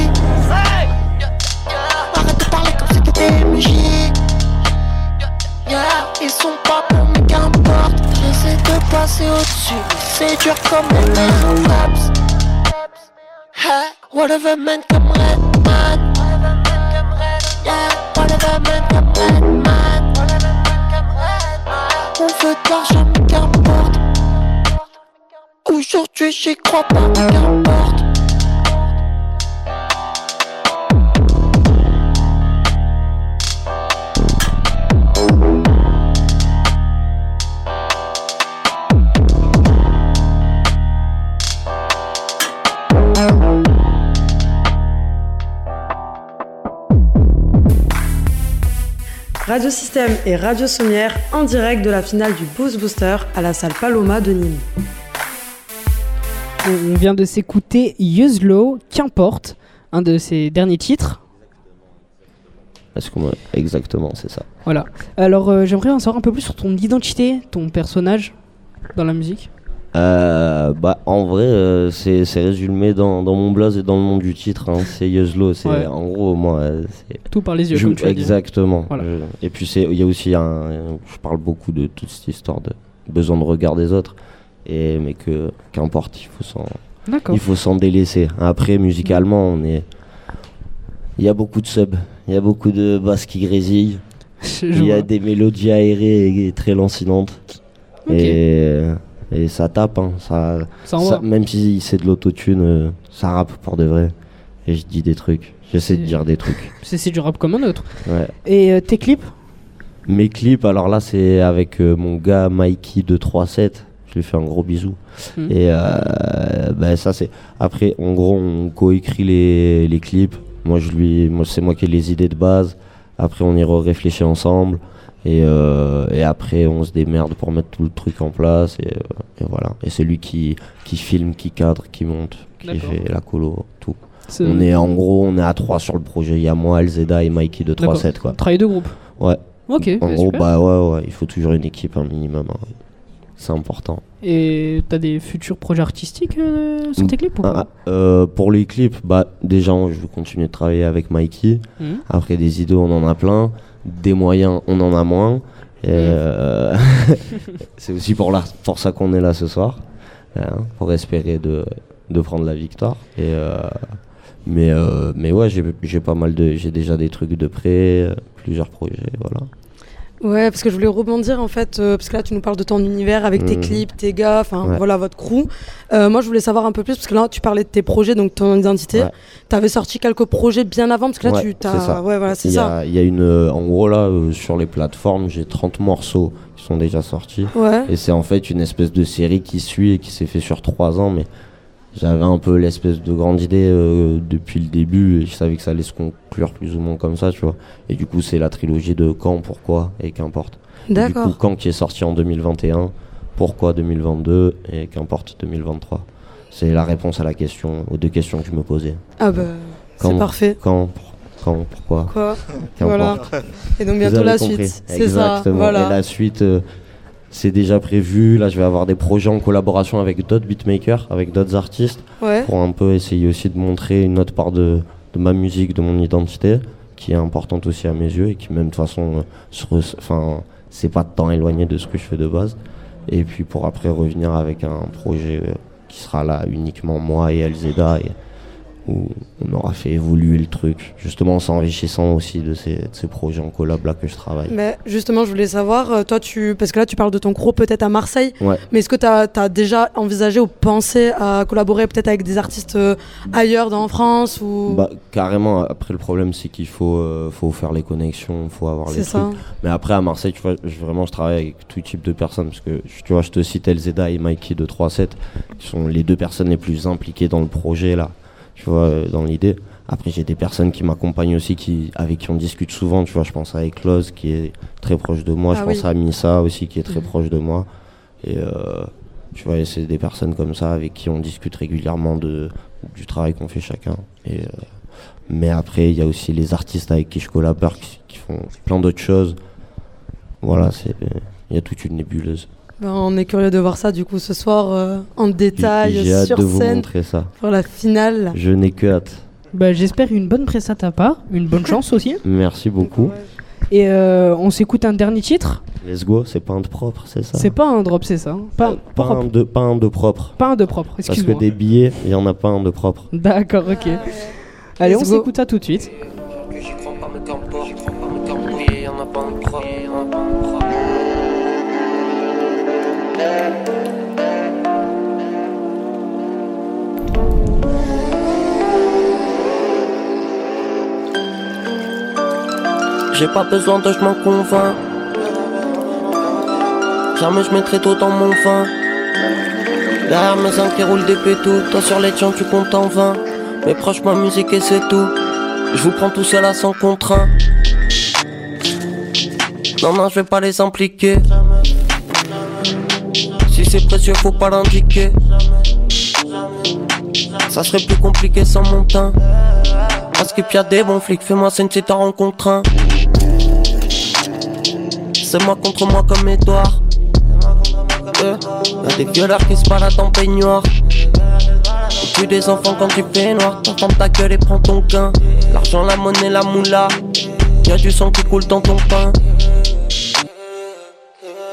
ils sont pas pour mais qu'importe. J'essaie de passer au-dessus C'est dur comme les maisons Labs Hey, whatever man comme Redman Yeah, whatever man comme Redman On veut de l'argent mais qu'importe. Aujourd'hui j'y crois pas mais qu'importe Radio Système et Radio Sommière en direct de la finale du Boost Booster à la salle Paloma de Nîmes. On vient de s'écouter Yuzlo, qu'importe, un de ses derniers titres. Est-ce qu'on- Exactement, c'est ça. Voilà. Alors euh, j'aimerais en savoir un peu plus sur ton identité, ton personnage dans la musique. Euh, bah, en vrai, euh, c'est c'est résumé dans, dans mon blaze et dans le nom du titre. hein, c'est Yuzlo. C'est Ouais. en gros moi. c'est- Tout par les yeux, je- comme tu as dit. Exactement. Voilà. Je- et puis c'est il y a aussi un. Je parle beaucoup de toute cette histoire de besoin de regard des autres. Et mais que qu'importe, il faut s'en. Il faut s'en délaisser. Après, musicalement, on est. Il y a beaucoup de subs. Il y a beaucoup de basses qui grésillent. <laughs> Il y a des mélodies aérées et très lancinantes. Ok. Et, et ça tape. hein, ça, même si c'est de l'autotune, euh, ça rappe pour de vrai. Et je dis des trucs. J'essaie de dire des trucs. <laughs> C'est du rap comme un autre. Ouais. Et euh, tes clips? Mes clips, alors là, c'est avec euh, mon gars Mikey de 37. Je lui fais un gros bisou. Mhm. Et ben, ça, c'est. Après, en gros, on coécrit les, les clips. Moi, je lui, moi, c'est moi qui ai les idées de base. Après, on y réfléchit ensemble. Et, euh, et après, on se démerde pour mettre tout le truc en place. Et, euh, et voilà. Et c'est lui qui, qui filme, qui cadre, qui monte, qui fait la colo, tout. On est en gros, on est à 3 sur le projet. Il y a moi, Elzeda et Mikey de D'accord. 3-7. Quoi. Travail de groupe. Ouais. Ok, En bah, gros, super. bah ouais, ouais, il faut toujours une équipe, un minimum. hein. C'est important. Et t'as des futurs projets artistiques euh, sur tes clips ou Ah, pas ah, Pour les clips, bah déjà, je veux continuer de travailler avec Mikey. Mhm. Après, des idées, on en a plein. Des moyens, on en a moins. Euh, <laughs> c'est aussi pour, la, pour ça qu'on est là ce soir, hein, pour espérer de, de prendre la victoire. Et, euh, mais, euh, mais ouais, j'ai pas mal de, j'ai déjà des trucs de près, plusieurs projets, voilà. Ouais, parce que je voulais rebondir en fait, euh, parce que là tu nous parles de ton univers avec tes Mhm. clips, tes gars, enfin Ouais. voilà votre crew. Euh, moi je voulais savoir un peu plus, parce que là tu parlais de tes projets, donc ton identité. Ouais. T'avais sorti quelques projets bien avant, parce que là Ouais, tu t'as. Ouais, voilà, c'est ça. a- Il y a une. euh, En gros, là, euh, sur les plateformes, j'ai 30 morceaux qui sont déjà sortis. Ouais. Et c'est en fait une espèce de série qui suit et qui s'est fait sur 3 ans. Mais j'avais un peu l'espèce de grande idée euh, depuis le début et je savais que ça allait se conclure plus ou moins comme ça, tu vois. Et du coup, c'est la trilogie de quand, pourquoi et qu'importe. D'accord. Du coup, quand qui est sorti en 2021, pourquoi 2022 et qu'importe 2023. C'est la réponse à la question, aux deux questions que je me posais. Ah bah, c'est parfait. Quand, quand, pourquoi Quoi Qu'importe. Voilà. Et donc bientôt la compris. suite. C'est ça. Voilà. Et la suite, euh, c'est déjà prévu. Là, je vais avoir des projets en collaboration avec d'autres beatmakers, avec d'autres artistes, Ouais. pour un peu essayer aussi de montrer une autre part de, de ma musique, de mon identité, qui est importante aussi à mes yeux et qui, même de toute façon, euh, enfin, c'est pas tant éloigné de ce que je fais de base. Et puis pour après revenir avec un projet euh, qui sera là uniquement moi et Elzeda et où on aura fait évoluer le truc, justement en s'enrichissant aussi de ces, de ces projets en collab là que je travaille. Mais justement, je voulais savoir, euh, toi, tu, parce que là, tu parles de ton crew peut-être à Marseille, Ouais. mais est-ce que tu as, déjà envisagé ou pensé à collaborer peut-être avec des artistes euh, ailleurs dans France ou... Bah, carrément, après le problème c'est qu'il faut, euh, faut faire les connexions, faut avoir les trucs. ça. Mais après à Marseille, tu vois, je, vraiment je travaille avec tout type de personnes parce que tu vois, je te cite Elzeda et Mikey de 3-7 qui sont les deux personnes les plus impliquées dans le projet là, tu vois, euh, dans l'idée. Après j'ai des personnes qui m'accompagnent aussi, qui, avec qui on discute souvent, tu vois, je pense à Eclose qui est très proche de moi, Ah je oui. pense à Missa aussi qui est très Mhm. proche de moi. Et euh, tu vois, c'est des personnes comme ça avec qui on discute régulièrement de, du travail qu'on fait chacun. Et, euh, mais après, il y a aussi les artistes avec qui je collabore qui, qui font plein d'autres choses. Voilà, c'est il y a toute une nébuleuse. Ben, on est curieux de voir ça du coup ce soir euh, en détail J'ai hâte sur de vous scène montrer ça. pour la finale. Je n'ai que hâte. Bah, j'espère une bonne presse à ta part, une bonne <laughs> chance aussi. Merci beaucoup. Et euh, on s'écoute un dernier titre. Let's go, c'est pas un de propre, c'est ça? C'est pas un drop, c'est ça. hein Pas, pas un, de, pas un de propre. pas un de propre, Parce que excuse-moi. des billets, il y en a pas un de propre. D'accord, ok. Allez, on Let's go. s'écoute ça tout de suite. J'y crois pas, mais J'ai pas besoin de je m'en convainc. Jamais je mettrai tout dans mon vin. Derrière mes uns qui roulent des pétos, toi sur les tiens tu comptes en vain. Mes proches ma musique et c'est tout. Je vous prends tout seul à sans contraint. Non, non, je vais pas les impliquer. Si c'est précieux, faut pas l'indiquer. Ça serait plus compliqué sans mon teint. Parce qu'il y a des bons flics, fais-moi signe si t'en rencontres un. C'est moi contre moi comme Edouard. Euh, y'a des violeurs qui se baladent en peignoir. Tu des enfants quand tu fais noir. T'entends ta gueule et prends ton gain. L'argent, la monnaie, la moula. Y'a du sang qui coule dans ton pain.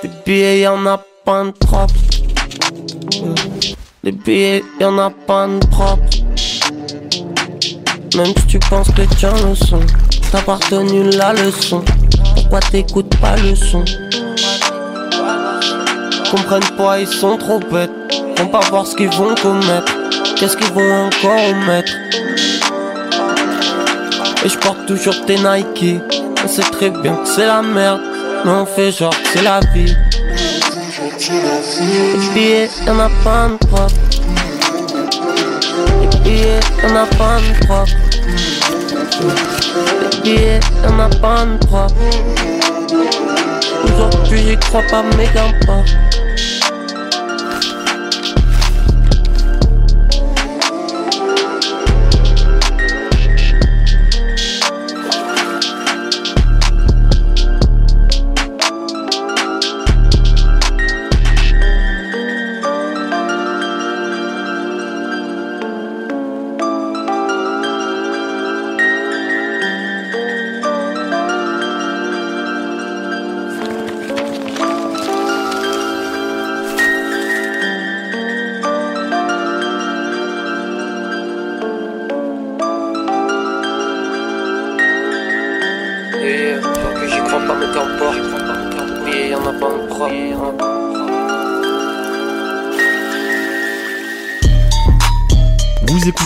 Des billets, y'en a pas de propre. Des billets, y'en a pas de propre. Même si tu penses que tiens le son, t'as pas retenu la leçon. Pourquoi t'écoutes pas le son Comprennent pas, ils sont trop bêtes. Vont pas voir ce qu'ils vont commettre. Qu'est-ce qu'ils vont encore omettre Et je porte toujours tes Nike. On sait très bien que c'est la merde. Mais on fait genre que c'est la vie. Les billets, y'en a pas de propre. Les billets, y'en a pas de propre. Billets, y'en a pas de propre. Aujourd'hui, j'y crois pas, mais qu'importe.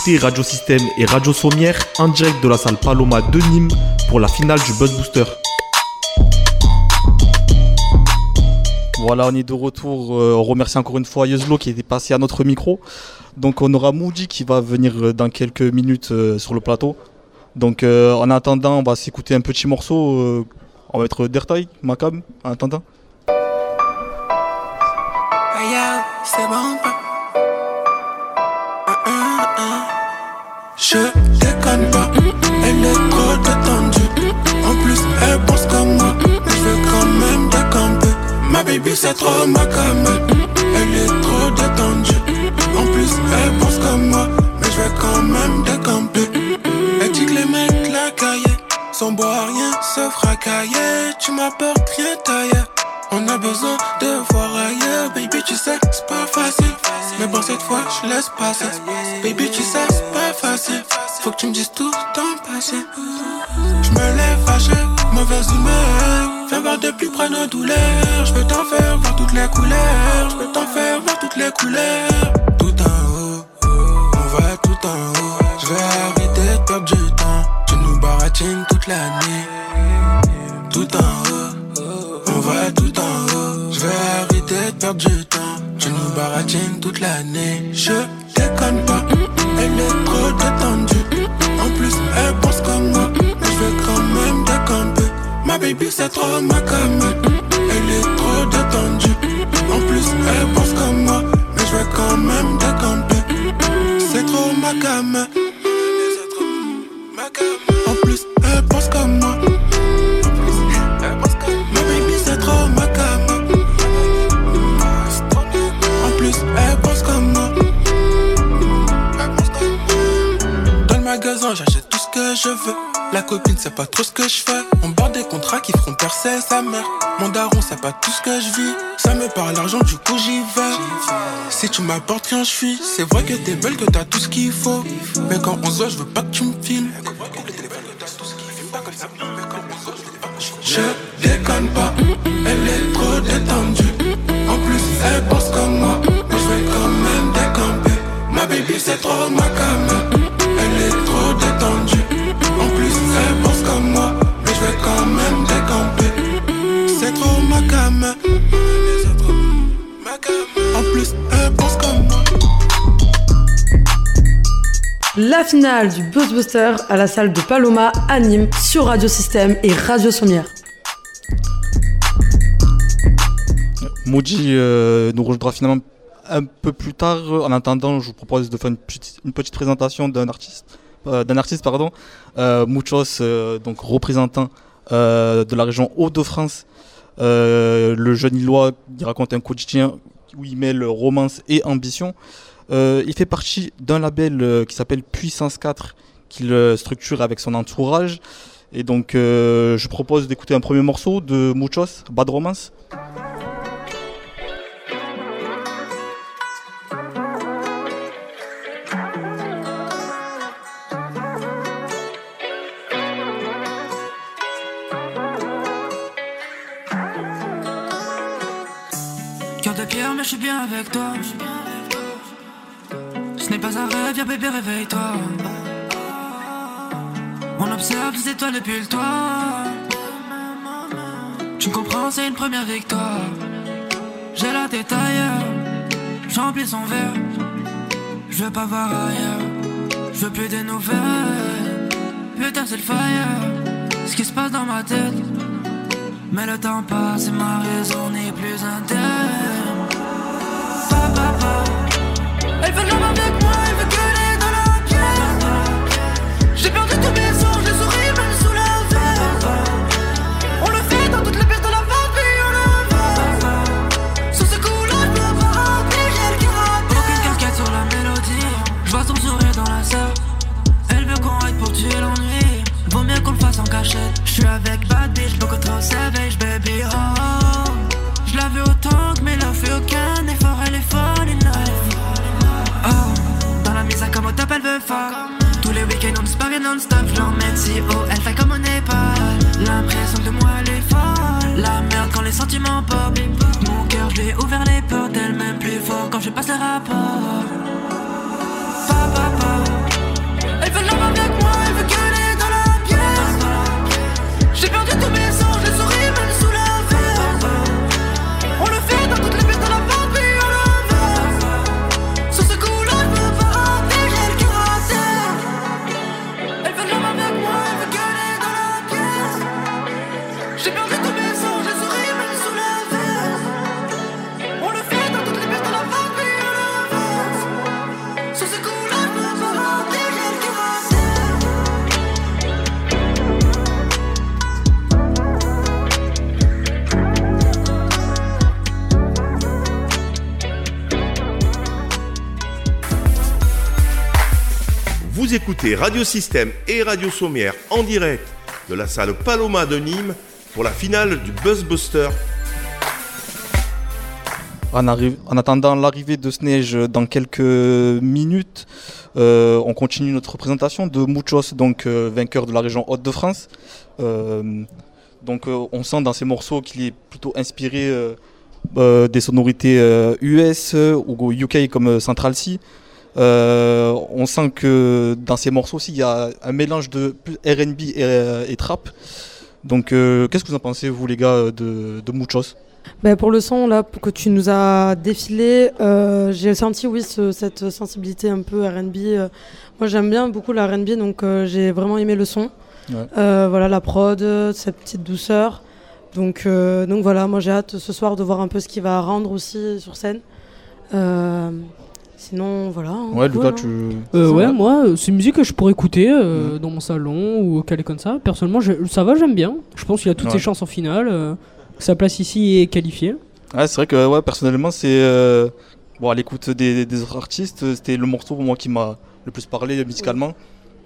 Écoutez Radio Système et Radio Sommière en direct de la salle Paloma de Nîmes pour la finale du Buzz Booster. Voilà, on est de retour. Euh, on remercie encore une fois Yezlo qui était passé à notre micro. Donc on aura Moody qui va venir euh, dans quelques minutes euh, sur le plateau. Donc en attendant, on va s'écouter un petit morceau. on va mettre Dertail, Macam, en attendant. Je déconne pas, elle est trop détendue. En plus, elle pense comme moi, mais je veux quand même décamper. Ma baby, c'est trop ma. Elle est trop détendue. En plus, elle pense comme moi, mais je veux quand même décamper. Elle dit que les mecs la caillaient, sans boire rien se fracailler. Tu m'apportes rien taillé. On a besoin de voir ailleurs, baby, tu sais, c'est pas facile. Mais bon, cette fois, je laisse passer. Baby, tu sais, c'est pas facile. Faut que tu me dises tout ton passé. Je me lève fâché, mauvaise humeur. Viens voir de plus près nos douleurs. Je peux t'en faire voir toutes les couleurs. Je peux t'en faire voir toutes les couleurs. Tout en haut, on va tout en haut. Je vais arrêter de perdre du temps. Tu nous baratines toute l'année. Tout en haut, va tout en haut. Je vais arrêter de perdre du temps. Tu nous baratines toute l'année. Je déconne pas, elle est trop détendue. En plus, elle pense comme moi, mais je vais quand même décamper. Ma baby, c'est trop ma cam. Elle est trop détendue. En plus, elle pense comme moi, mais je vais quand même décamper. C'est trop ma cam. En plus, elle pense comme moi. Copine sait pas trop ce que je fais. On barre des contrats qui feront percer sa mère. Mon daron sait pas tout ce que je vis. Ça me parle l'argent, du coup j'y vais. Si tu m'apportes quand je suis, c'est vrai que t'es belle, que t'as tout ce qu'il faut. Mais quand on se voit, je veux pas que tu me filmes. Je déconne pas, elle est trop détendue. En plus, elle pense comme moi, mais je vais quand même décamper. Ma baby, c'est trop ma cam. Elle est trop détendue. En plus, elle pense comme moi, mais je vais quand même décamper. C'est trop ma cam. En plus, elle pense comme moi. La finale du Buzzbuster à la salle de Paloma à Nîmes sur Radio Système et Radio Sommière. Moji euh, nous rejoindra finalement un peu plus tard. En attendant, je vous propose de faire une petite, une petite présentation d'un artiste, d'un artiste pardon, euh, Muchos, euh, donc représentant euh, de la région Hauts-de-France. Euh, le jeune Illois, il raconte un quotidien où il mêle romance et ambition. Euh, il fait partie d'un label euh, qui s'appelle Puissance 4, qu'il euh, structure avec son entourage. Et donc, euh, je propose d'écouter un premier morceau de Muchos, Bad Romance. Mais je suis bien avec toi. Ce n'est pas un rêve, viens bébé, réveille-toi. On observe les étoiles depuis le toit. Tu comprends, c'est une première victoire. J'ai la tête ailleurs, j'emplis son verre. Je veux pas voir ailleurs, je veux plus de nouvelles. Putain, c'est le fire, ce qui se passe dans ma tête. Mais le temps passe et ma raison n'est plus interne. Elle veut l'homme avec moi, elle veut gueuler dans la pièce. J'ai perdu tous mes songes, les souris même sous la. On le fait dans toutes les pièces de la puis on le va. Sous ce coup-là, je peux pas rater. Aucune casquette sur la mélodie, je vois son sourire dans la sœur. Elle veut qu'on pour tuer l'ennui. Vaut mieux qu'on le fasse en cachette. Je suis avec Bad Bitch, beaucoup trop savage, si elle fait comme on n'est pas. L'impression de moi, elle est folle. La merde quand les sentiments pop. Mon cœur, je ouvert les portes. Elle m'aime plus fort quand je passe le rapport. Vous écoutez Radio Système et Radio Sommière en direct de la salle Paloma de Nîmes pour la finale du Buzzbuster. En, attendant l'arrivée de Sneige dans quelques minutes, euh, on continue notre présentation de Muchos, donc euh, vainqueur de la région Haute-de-France. Euh, donc on sent dans ces morceaux qu'il est plutôt inspiré des sonorités US ou UK comme Central C. Euh, on sent que dans ces morceaux aussi il y a un mélange de R&B et, euh, et trap. Donc euh, qu'est-ce que vous en pensez vous les gars de, de Muchos? Ben, pour le son là que tu nous as défilé, euh, j'ai senti oui ce- cette sensibilité un peu R&B. euh. moi j'aime bien beaucoup la R&B donc j'ai vraiment aimé le son. Ouais. Voilà la prod, cette petite douceur. Donc donc voilà, moi j'ai hâte ce soir de voir un peu ce qu'il va rendre aussi sur scène. Euh, sinon voilà. hein, Ouais, Lucas, hein. tu. Euh, Ça ouais, moi, euh, c'est une musique que je pourrais écouter euh, dans mon salon ou calé comme ça. Personnellement, je- ça va, j'aime bien. Je pense qu'il a toutes Ouais. ses chances en finale. euh, sa place ici est qualifiée. Ouais, c'est vrai que ouais, personnellement, c'est. euh, Bon, à l'écoute des, des autres artistes, euh, c'était le morceau pour moi qui m'a le plus parlé musicalement.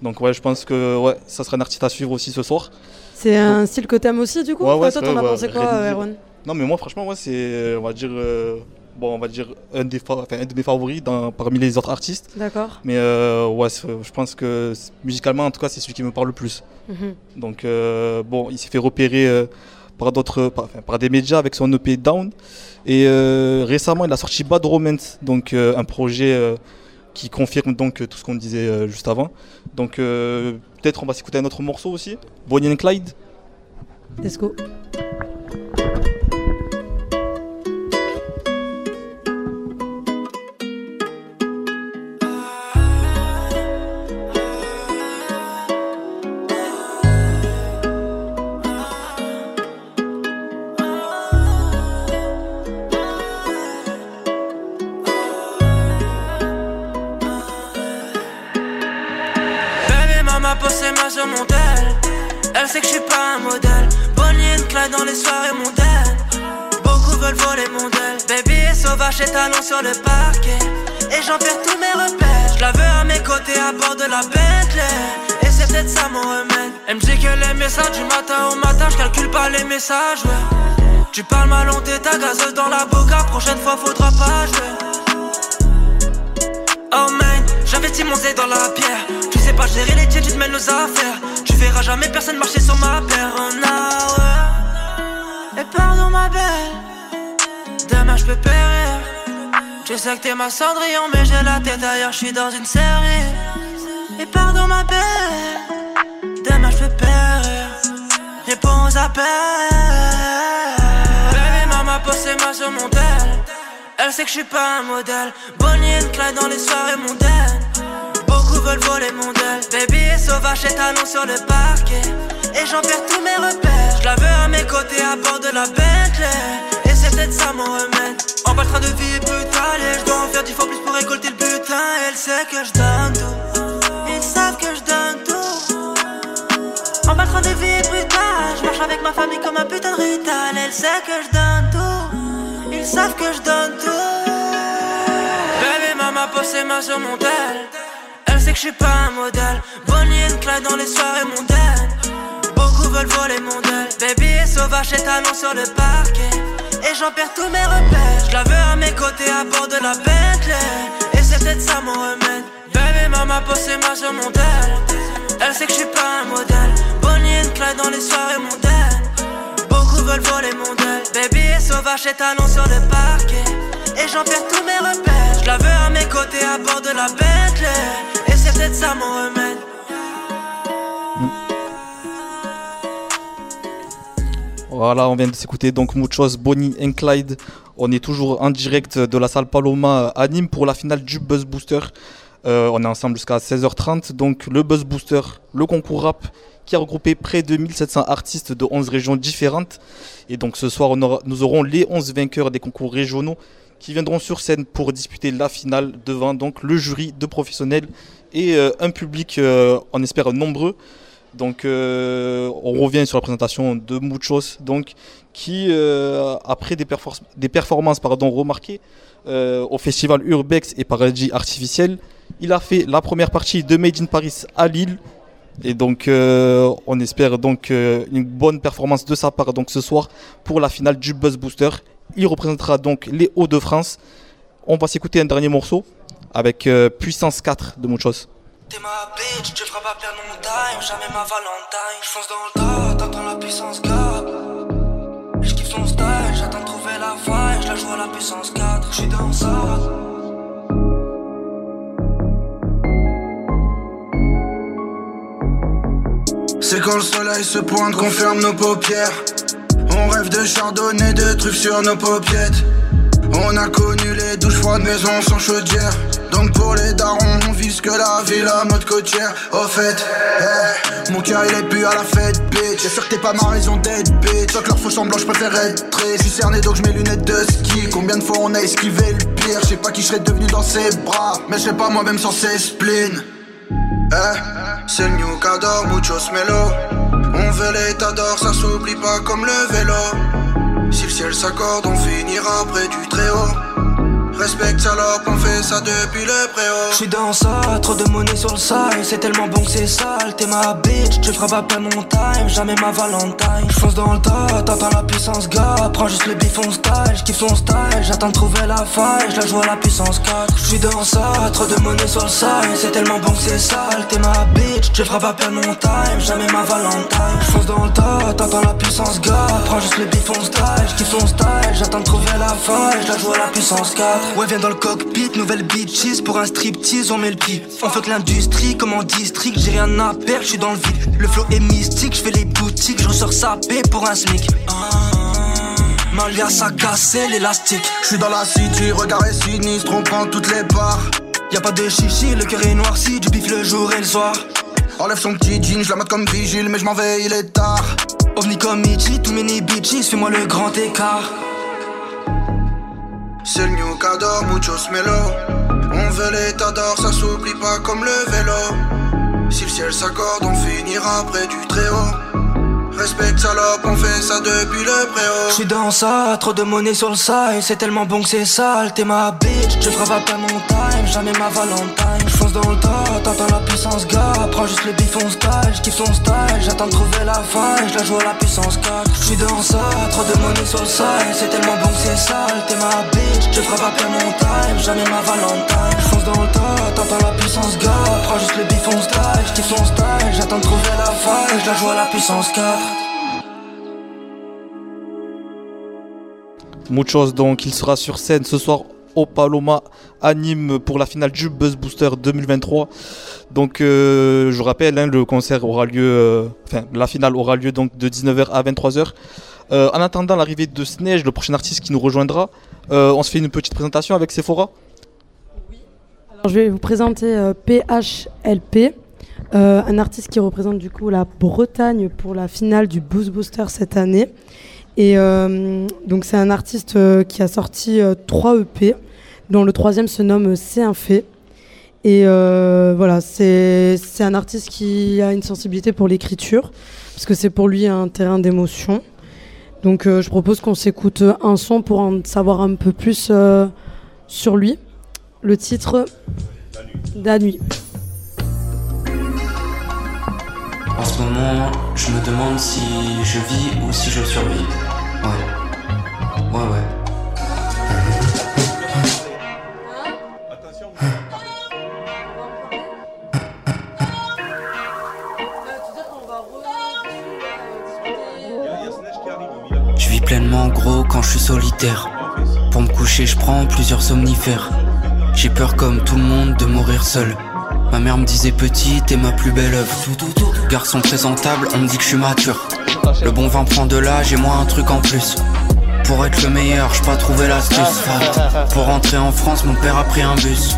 Donc ouais, je pense que ouais, ça sera un artiste à suivre aussi ce soir. C'est un style que t'aimes aussi du coup Ouais, ouais, Toi, t'en as ouais, pensé quoi, euh. Erwan? Non, mais moi, franchement, ouais, c'est, on va dire, euh, bon, on va dire un, des enfin, un de mes favoris dans, parmi les autres artistes. D'accord. Mais euh, ouais, je pense que musicalement, en tout cas, c'est celui qui me parle le plus. Mhm. Donc euh, bon, il s'est fait repérer euh, par d'autres, par, enfin, par des médias avec son EP Down. Et récemment, il a sorti Bad Romance, donc un projet qui confirme donc tout ce qu'on disait juste avant. Donc peut-être on va s'écouter un autre morceau aussi, Bonnie and Clyde. Let's go. Sait que je suis pas un modèle. Bonnie and dans les soirées mondaines. Beaucoup veulent voler mon del Baby est sauvage et talons sur le parquet. Et j'en perds tous mes repères. Je la veux à mes côtés à bord de la Bentley. Et c'est peut-être ça mon remède. Elle me dit que les messages du matin au matin Je calcule pas les messages Tu parles mal on ta gazeuse dans la boca Prochaine fois faudra pas jouer. Oh man, j'investis mon zé dans la pierre. Tu sais pas gérer les tiens, tu te mènes nos affaires. Tu verras jamais personne marcher sur ma paire. Oh. Et pardon ma belle, demain je peux périr. Tu sais que t'es ma cendrillon, mais j'ai la tête ailleurs, je suis dans une série. Et pardon ma belle, demain je peux périr. Réponds aux appels. Baby, maman, posez moi sur mon tel. Elle sait que je suis pas un modèle. Bonnie and Clyde dans les soirées mondaines. Veulent. Baby est sauvage et talons sur le parquet. Et j'en perds tous mes repères. Je la veux à mes côtés à bord de la Bentley. Et c'est peut-être ça mon remède. En bas le train de vie est brutal. Et je dois en faire dix fois plus pour récolter le butin. Elle sait que je donne tout. Ils savent que je donne tout. En bas le train de vie est brutal. Je marche avec ma famille comme un putain de rital. Elle sait que je donne tout. Ils savent que je donne tout. Baby, maman pose ses mains sur mon tel. Je suis pas un modèle. Bonnie Clyde dans les soirées mondaines. Beaucoup veulent voler mon del. Baby est sauvage et talons sur le parquet. Et j'en perds tous mes repères. Je la veux à mes côtés à bord de la Bentley. Et c'est peut-être ça mon remède. Baby, maman pose ses mains sur mon tel. Elle sait que je suis pas un modèle. Bonnie and Clyde dans les soirées mondaines. Beaucoup veulent voler mon del. Baby est sauvage et talons sur le parquet. Et j'en perds tous mes repères. Je la veux à mes côtés à bord de la Bentley. Voilà, on vient de s'écouter donc Muchos, Bonnie and Clyde. On est toujours en direct de la salle Paloma à Nîmes pour la finale du Buzz Booster. Euh, on est ensemble jusqu'à 16h30. Donc le Buzz Booster, le concours rap qui a regroupé près de 1700 artistes de 11 régions différentes. Et donc ce soir, nous aurons les 11 vainqueurs des concours régionaux qui viendront sur scène pour disputer la finale devant donc le jury de professionnels et euh, un public, euh, on espère, nombreux. Donc euh, on revient sur la présentation de Muchos, donc, qui, euh, après des, perfor- des performances pardon, remarquées au festival Urbex et Paradis Artificiel, il a fait la première partie de Made in Paris à Lille. Et donc on espère donc une bonne performance de sa part donc, ce soir pour la finale du Buzz Booster. Il représentera donc les Hauts-de-France. On va s'écouter un dernier morceau avec euh, Puissance 4 de Muchos. T'es ma bitch, tu feras pas perdre mon time, jamais ma valentine. J'fonce dans le tas, t'entends la puissance 4. J'kiffe son style, j'attends de trouver la faille, j'la joue à la puissance 4. J'suis dans ça. C'est quand le soleil se pointe qu'on ferme nos paupières. On rêve de chardonnay, de trucs sur nos paupiettes. On a connu les douches froides, maisons sans chaudière. Donc pour les darons, on vise que la ville à mode côtière. Au fait, eh, mon cœur il est plus à la fête, bitch. J'ai sûr que t'es pas ma raison d'être, bitch. Sauf que leur faux semblant, je préfère être triste. Je cerné donc je lunettes de ski. Combien de fois on a esquivé le pire? Je sais pas qui je serais devenu dans ses bras. Mais je serais pas moi-même sans ses spleens. Eh, c'est le new cador, muchos mélo. Veut l'état d'or, ça s'oublie pas comme le vélo. Si le ciel s'accorde, on finira près du très haut. Respecte salope, on fait ça depuis le préau. J'suis dans ça, trop de monnaie sur le side, c'est tellement bon que c'est sale. T'es ma bitch, tu feras pas mon time, jamais ma valentine. J'fonce dans le tas, t'entends la puissance, gars. Prends juste le bif, on style, j'kiffe son style. J'attends de trouver la faille, j'la joue à la puissance 4. J'suis dans ça, trop de monnaie sur le side, c'est tellement bon que c'est sale. T'es ma bitch, tu feras pas mon time, jamais ma valentine. J'fonce dans le tas, t'entends la puissance, gars. Prends juste le bif, on style, j'kiffe son style. J'attends de trouver la faille, j'la joue à la puissance 4. Ouais, viens dans le cockpit, nouvelle bitches pour un striptease, on met le pied. On fait l'industrie comme en district, j'ai rien à perdre, je suis dans le vide. Le flow est mystique, je fais les boutiques, je ressors sapé pour un smic. Malia, ça cassé l'élastique. Je suis dans la city, regard est sinistre, on prend toutes les parts. Y a pas de chichi, le cœur est noirci, du bif le jour et le soir. Enlève son petit jean, je la mate comme vigile, mais je m'en vais, il est tard. OVNI comme Ichi, tous mes bitches, fais-moi le grand écart. C'est le new cador, muchos melo. On veut l'état d'or, ça s'oublie pas comme le vélo. Si le ciel s'accorde, on finira près du très haut. Respecte salope, on fait ça depuis le préau. J'suis dans ça, trop de monnaie sur le side, c'est tellement bon que c'est sale. T'es ma bitch, tu feras pas mon time, jamais ma valentine. J'fonce dans le tas, t'entends la puissance, gars. Prends juste le bif, on style, j'kiffe son style. J'attends de trouver la faille, j'la joue à la puissance 4. J'suis dans ça, trop de monnaie sur le side, c'est tellement bon que c'est sale. T'es ma bitch, tu feras pas mon time, jamais ma valentine. J'fonce dans le tas, t'entends la puissance, gars. Prends juste le bif, on style, j'kiffe son style. J'attends de trouver la faille, j'la joue à la puissance 4. Muchos donc, il sera sur scène ce soir au Paloma à Nîmes pour la finale du Buzz Booster 2023. Donc euh, je rappelle, hein, le concert aura lieu, euh, enfin la finale aura lieu donc de 19h à 23h. Euh, en attendant l'arrivée de Snage, le prochain artiste qui nous rejoindra, on se fait une petite présentation avec Sephora. Je vais vous présenter PHLP, un artiste qui représente du coup la Bretagne pour la finale du Boost Booster cette année. Et euh, donc c'est un artiste euh, qui a sorti euh, trois EP, dont le troisième se nomme C'est un fait. Et voilà, c'est un artiste qui a une sensibilité pour l'écriture, parce que c'est pour lui un terrain d'émotion. Donc je propose qu'on s'écoute un son pour en savoir un peu plus sur lui. Le titre La nuit. En ce moment, je me demande si je vis ou si je survis. Ouais. Ouais, ouais. Je vis pleinement gros quand je suis solitaire. Pour me coucher, je prends plusieurs somnifères. J'ai peur comme tout le monde de mourir seul. Ma mère me disait petit, t'es ma plus belle œuvre. Garçon présentable, on me dit que je suis mature. Le bon vin prend de l'âge et moi un truc en plus. Pour être le meilleur, j'ai pas trouvé l'astuce. Pour rentrer en France, mon père a pris un bus.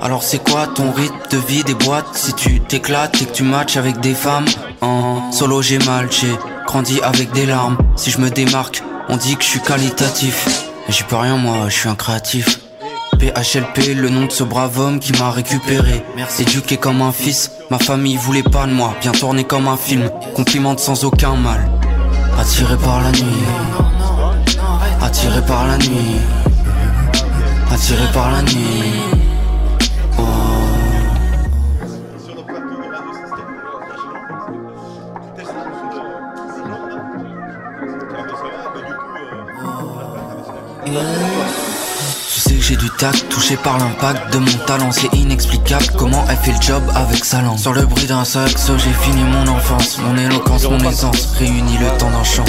Alors c'est quoi ton rythme de vie des boîtes? Si tu t'éclates et que tu matches avec des femmes En solo j'ai mal, j'ai grandi avec des larmes Si je me démarque, on dit que je suis qualitatif j'y peux rien moi, je suis un créatif PHLP, le nom de ce brave homme qui m'a récupéré. Éduqué comme un fils, ma famille voulait pas de moi. Bien tourné comme un film, complimente sans aucun mal. Attiré par la nuit. Attiré par la nuit. Attiré par la nuit. Oh. Sais j'ai du tact, touché par l'impact de mon talent C'est inexplicable comment elle fait le job avec sa langue. Sur le bruit d'un saxo j'ai fini mon enfance Mon éloquence, mon aisance, réunis le temps d'un chant.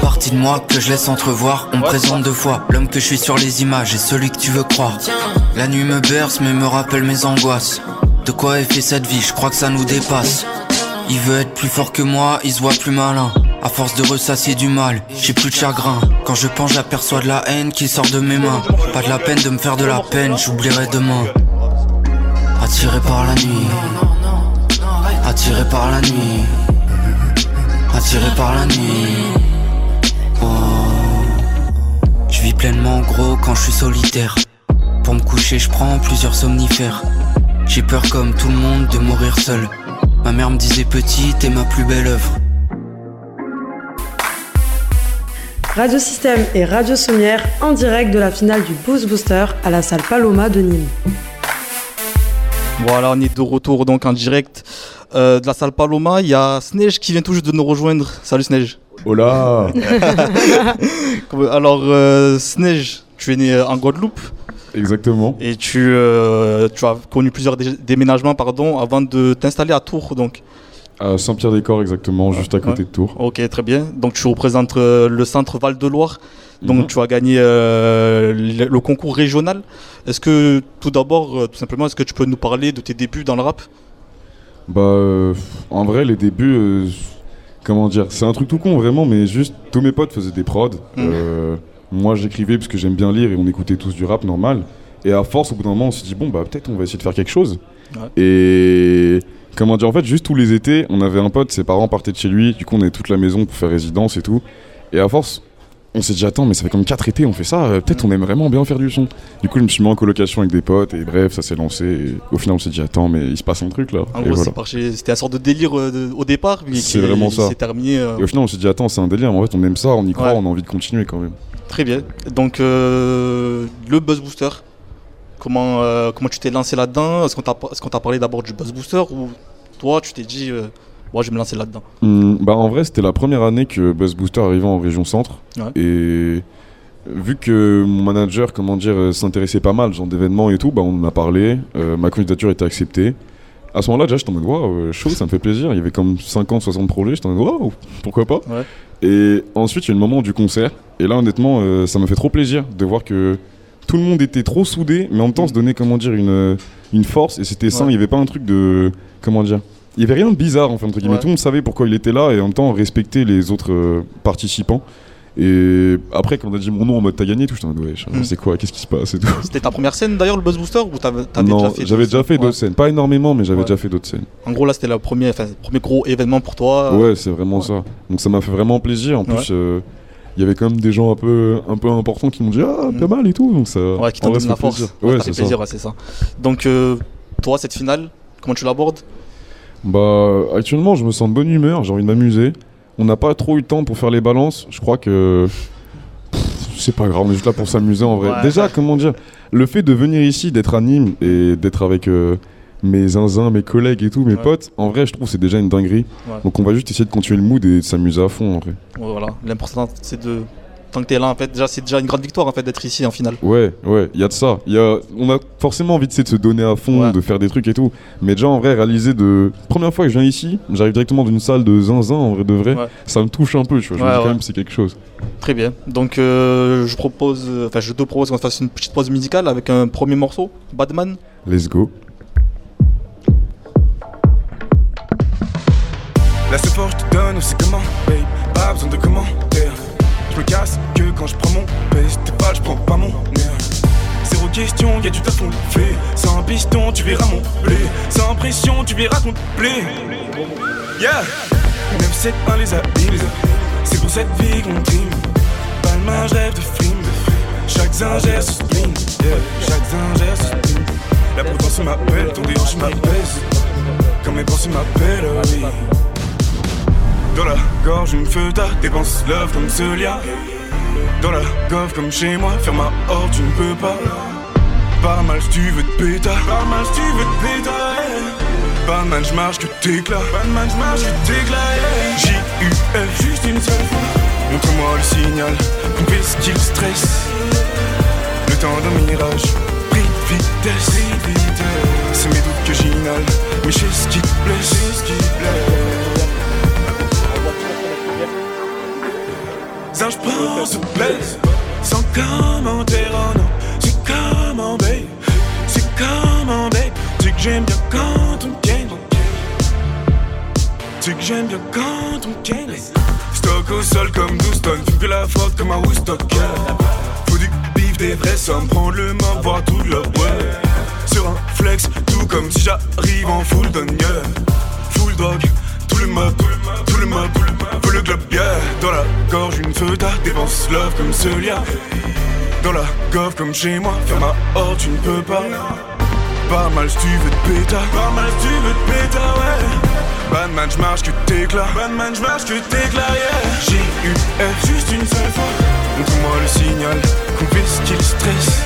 Partie de moi que je laisse entrevoir, on me présente deux fois L'homme que je suis sur les images et celui que tu veux croire. La nuit me berce mais me rappelle mes angoisses. De quoi est fait cette vie, je crois que ça nous dépasse. Il veut être plus fort que moi, il se voit plus malin. À force de ressasser du mal, j'ai plus de chagrin. Quand je pense, j'aperçois de la haine qui sort de mes mains. Pas de la peine de me faire de la peine, j'oublierai demain. Attiré par la nuit. Attiré par la nuit. Attiré par la nuit. Oh. Je vis pleinement gros quand je suis solitaire. Pour me coucher, je prends plusieurs somnifères. J'ai peur comme tout le monde de mourir seul. Ma mère me disait petit, t'es ma plus belle œuvre. Radio Système et Radio Sommière en direct de la finale du Boost Booster à la salle Paloma de Nîmes. Voilà, on est de retour donc en direct euh, de la salle Paloma. Il y a Sneige qui vient tout juste de nous rejoindre. Salut Sneige. Hola <laughs> Alors euh, Sneige, tu es né euh, en Guadeloupe. Exactement. Et tu, euh, tu as connu plusieurs dé- déménagements pardon, avant de t'installer à Tours. Donc. À Saint-Pierre-des-Corps, exactement, juste à côté Ouais. de Tours. Ok, très bien. Donc tu représentes euh, le centre Val-de-Loire. Donc Mhm. tu as gagné euh, le, le concours régional. Est-ce que tout d'abord, euh, tout simplement, est-ce que tu peux nous parler de tes débuts dans le rap? Bah, en vrai, les débuts, comment dire, c'est un truc tout con vraiment, mais juste tous mes potes faisaient des prods. Euh, moi, j'écrivais parce que j'aime bien lire et on écoutait tous du rap normal. Et à force, au bout d'un moment, on s'est dit, bon, bah, peut-être on va essayer de faire quelque chose. Ouais. Et comment dire, en fait, juste tous les étés, on avait un pote, ses parents partaient de chez lui, du coup, on avait toute la maison pour faire résidence et tout. Et à force, on s'est dit, attends, mais ça fait comme 4 étés, on fait ça, euh, peut-être on aime vraiment bien faire du son. Du coup, je me suis mis en colocation avec des potes, et bref, ça s'est lancé. Et au final, on s'est dit, attends, mais il se passe un truc là. En Et gros, voilà. c'est parti- c'était un sorte de délire euh, de- au départ, mais C'est qui vraiment ça. terminé. euh, Et au final, on s'est dit, attends, c'est un délire, mais en fait, on aime ça, on y croit, Ouais. on a envie de continuer quand même. Très bien. Donc euh, le Buzz Booster, comment, euh, comment tu t'es lancé là-dedans? Est-ce qu'on t'a parlé d'abord du Buzz Booster ou toi tu t'es dit, euh, moi je vais me lancer là-dedans? Hum, bah, en vrai, c'était la première année que Buzz Booster arrivait en région centre. Ouais. Et vu que mon manager, comment dire, euh, s'intéressait pas mal, genre d'événements et tout, bah, on en a parlé, euh, ma candidature était acceptée. À ce moment-là, déjà, j'étais en mode, waouh, euh, chaud, ça me fait plaisir. Il y avait comme 50, 60 projets, j'étais en mode, waouh, pourquoi pas? Ouais. Et ensuite, il y a eu le moment du concert. Et là, honnêtement, euh, ça m'a fait trop plaisir de voir que tout le monde était trop soudé, mais en même temps se donnait, comment dire, une, une force. Et c'était sain, il n'y avait pas un truc de. Comment dire Il n'y avait rien de bizarre, en fait, entre guillemets. Ouais. Tout le monde savait pourquoi il était là et en même temps respecter les autres euh, participants. Et après, quand on a dit mon nom en mode t'as gagné, tout, mode ouais, Mm. c'est quoi Qu'est-ce qui se passe et tout. C'était ta première scène d'ailleurs le Buzz Booster ou t'avais déjà fait j'avais déjà fait d'autres scènes. Pas énormément, mais j'avais déjà fait d'autres scènes. En gros là c'était le premier, premier gros événement pour toi. Ouais, c'est vraiment ça. Donc ça m'a fait vraiment plaisir. En plus, euh, il y avait quand même des gens un peu, un peu importants qui m'ont dit ah, pas mal et tout. Donc ça. Ouais, qui t'ont donné la force. Ouais, ça fait plaisir, ouais, c'est ça. Donc euh, toi cette finale, comment tu l'abordes? Bah, actuellement, je me sens de bonne humeur, j'ai envie de m'amuser. On n'a pas trop eu de temps pour faire les balances. Je crois que. C'est pas grave, on est juste là pour s'amuser en vrai. Ouais. Déjà, comment dire? Le fait de venir ici, d'être à Nîmes et d'être avec euh, mes zinzins, mes collègues et tout, mes potes, en vrai, je trouve que c'est déjà une dinguerie. Ouais. Donc, on va juste essayer de continuer le mood et de s'amuser à fond en vrai. Voilà, l'important c'est de tant que t'es là en fait déjà c'est déjà une grande victoire en fait d'être ici en finale. Ouais, ouais, il y a de ça. Y a, on a forcément envie de, se donner à fond, de faire des trucs et tout. Mais déjà, en vrai, réaliser de. Première fois que je viens ici, j'arrive directement d'une salle de zinzin, en vrai de vrai. Ça me touche un peu, tu vois. Je me dis quand même c'est quelque chose. Très bien. Donc euh, je propose, euh, enfin je te propose qu'on fasse une petite pause musicale avec un premier morceau, Badman. Let's go. La support je te donne, c'est comment, babe? Pas besoin de commentaires. Je me casse que quand je prends mon best T'es pas, je prends pas mon nerf Zéro question, y'a du taf on fait. Sans piston, tu verras mon blé. Sans pression, tu verras ton blé. Yeah! 971 les abîmes C'est pour cette vie qu'on trime Palma, je rêve de film. Chaque zingère se spleen yeah. Chaque zingère se spleen La potence m'appelle, ton déhanché m'apaise. Comme mes pensées m'appellent, oui dans la gorge, une feu, ta dépense love comme ce lien. Dans la gove comme chez moi, faire ma horde, tu ne peux pas. Pas mal si tu veux te péta. Pas mal si tu veux te péta. Pas man, j'marche que t'éclat. Pas man, j'marche que t'éclat. J-U-F, juste une seule fois. Montre-moi le signal, couper ce qu'il stresse. Le temps d'un mirage, pris de vitesse. C'est mes doutes que j'inhale, mais je sais ce qui te blesse. Ça je Sans commentaire, oh non C'est comment babe C'est comment babe Tu que j'aime bien quand on gagne Tu que j'aime bien quand on gagne Stock au sol comme 12 tonnes Fume que la faute comme un Woodstock. Faut du bif, des vrais sommes Prendre le mob, voir tout le ouais Sur un flex, tout comme si j'arrive en full done yeah. Full dog, tout le meubles, tout le meubles, veut le globe, yeah. Dans la gorge, une feuille dépense love comme Celia. Dans la gove comme chez moi, ferme ma horde, tu ne peux pas. Pas mal si tu veux te péta, pas mal si tu veux te péta, ouais. Batman, j'marche que t'éclaire, Batman, j'marche que t'éclaire, yeah. J'ai eu F juste une seule fois. Donc moi le signal, ce qu'il stresse.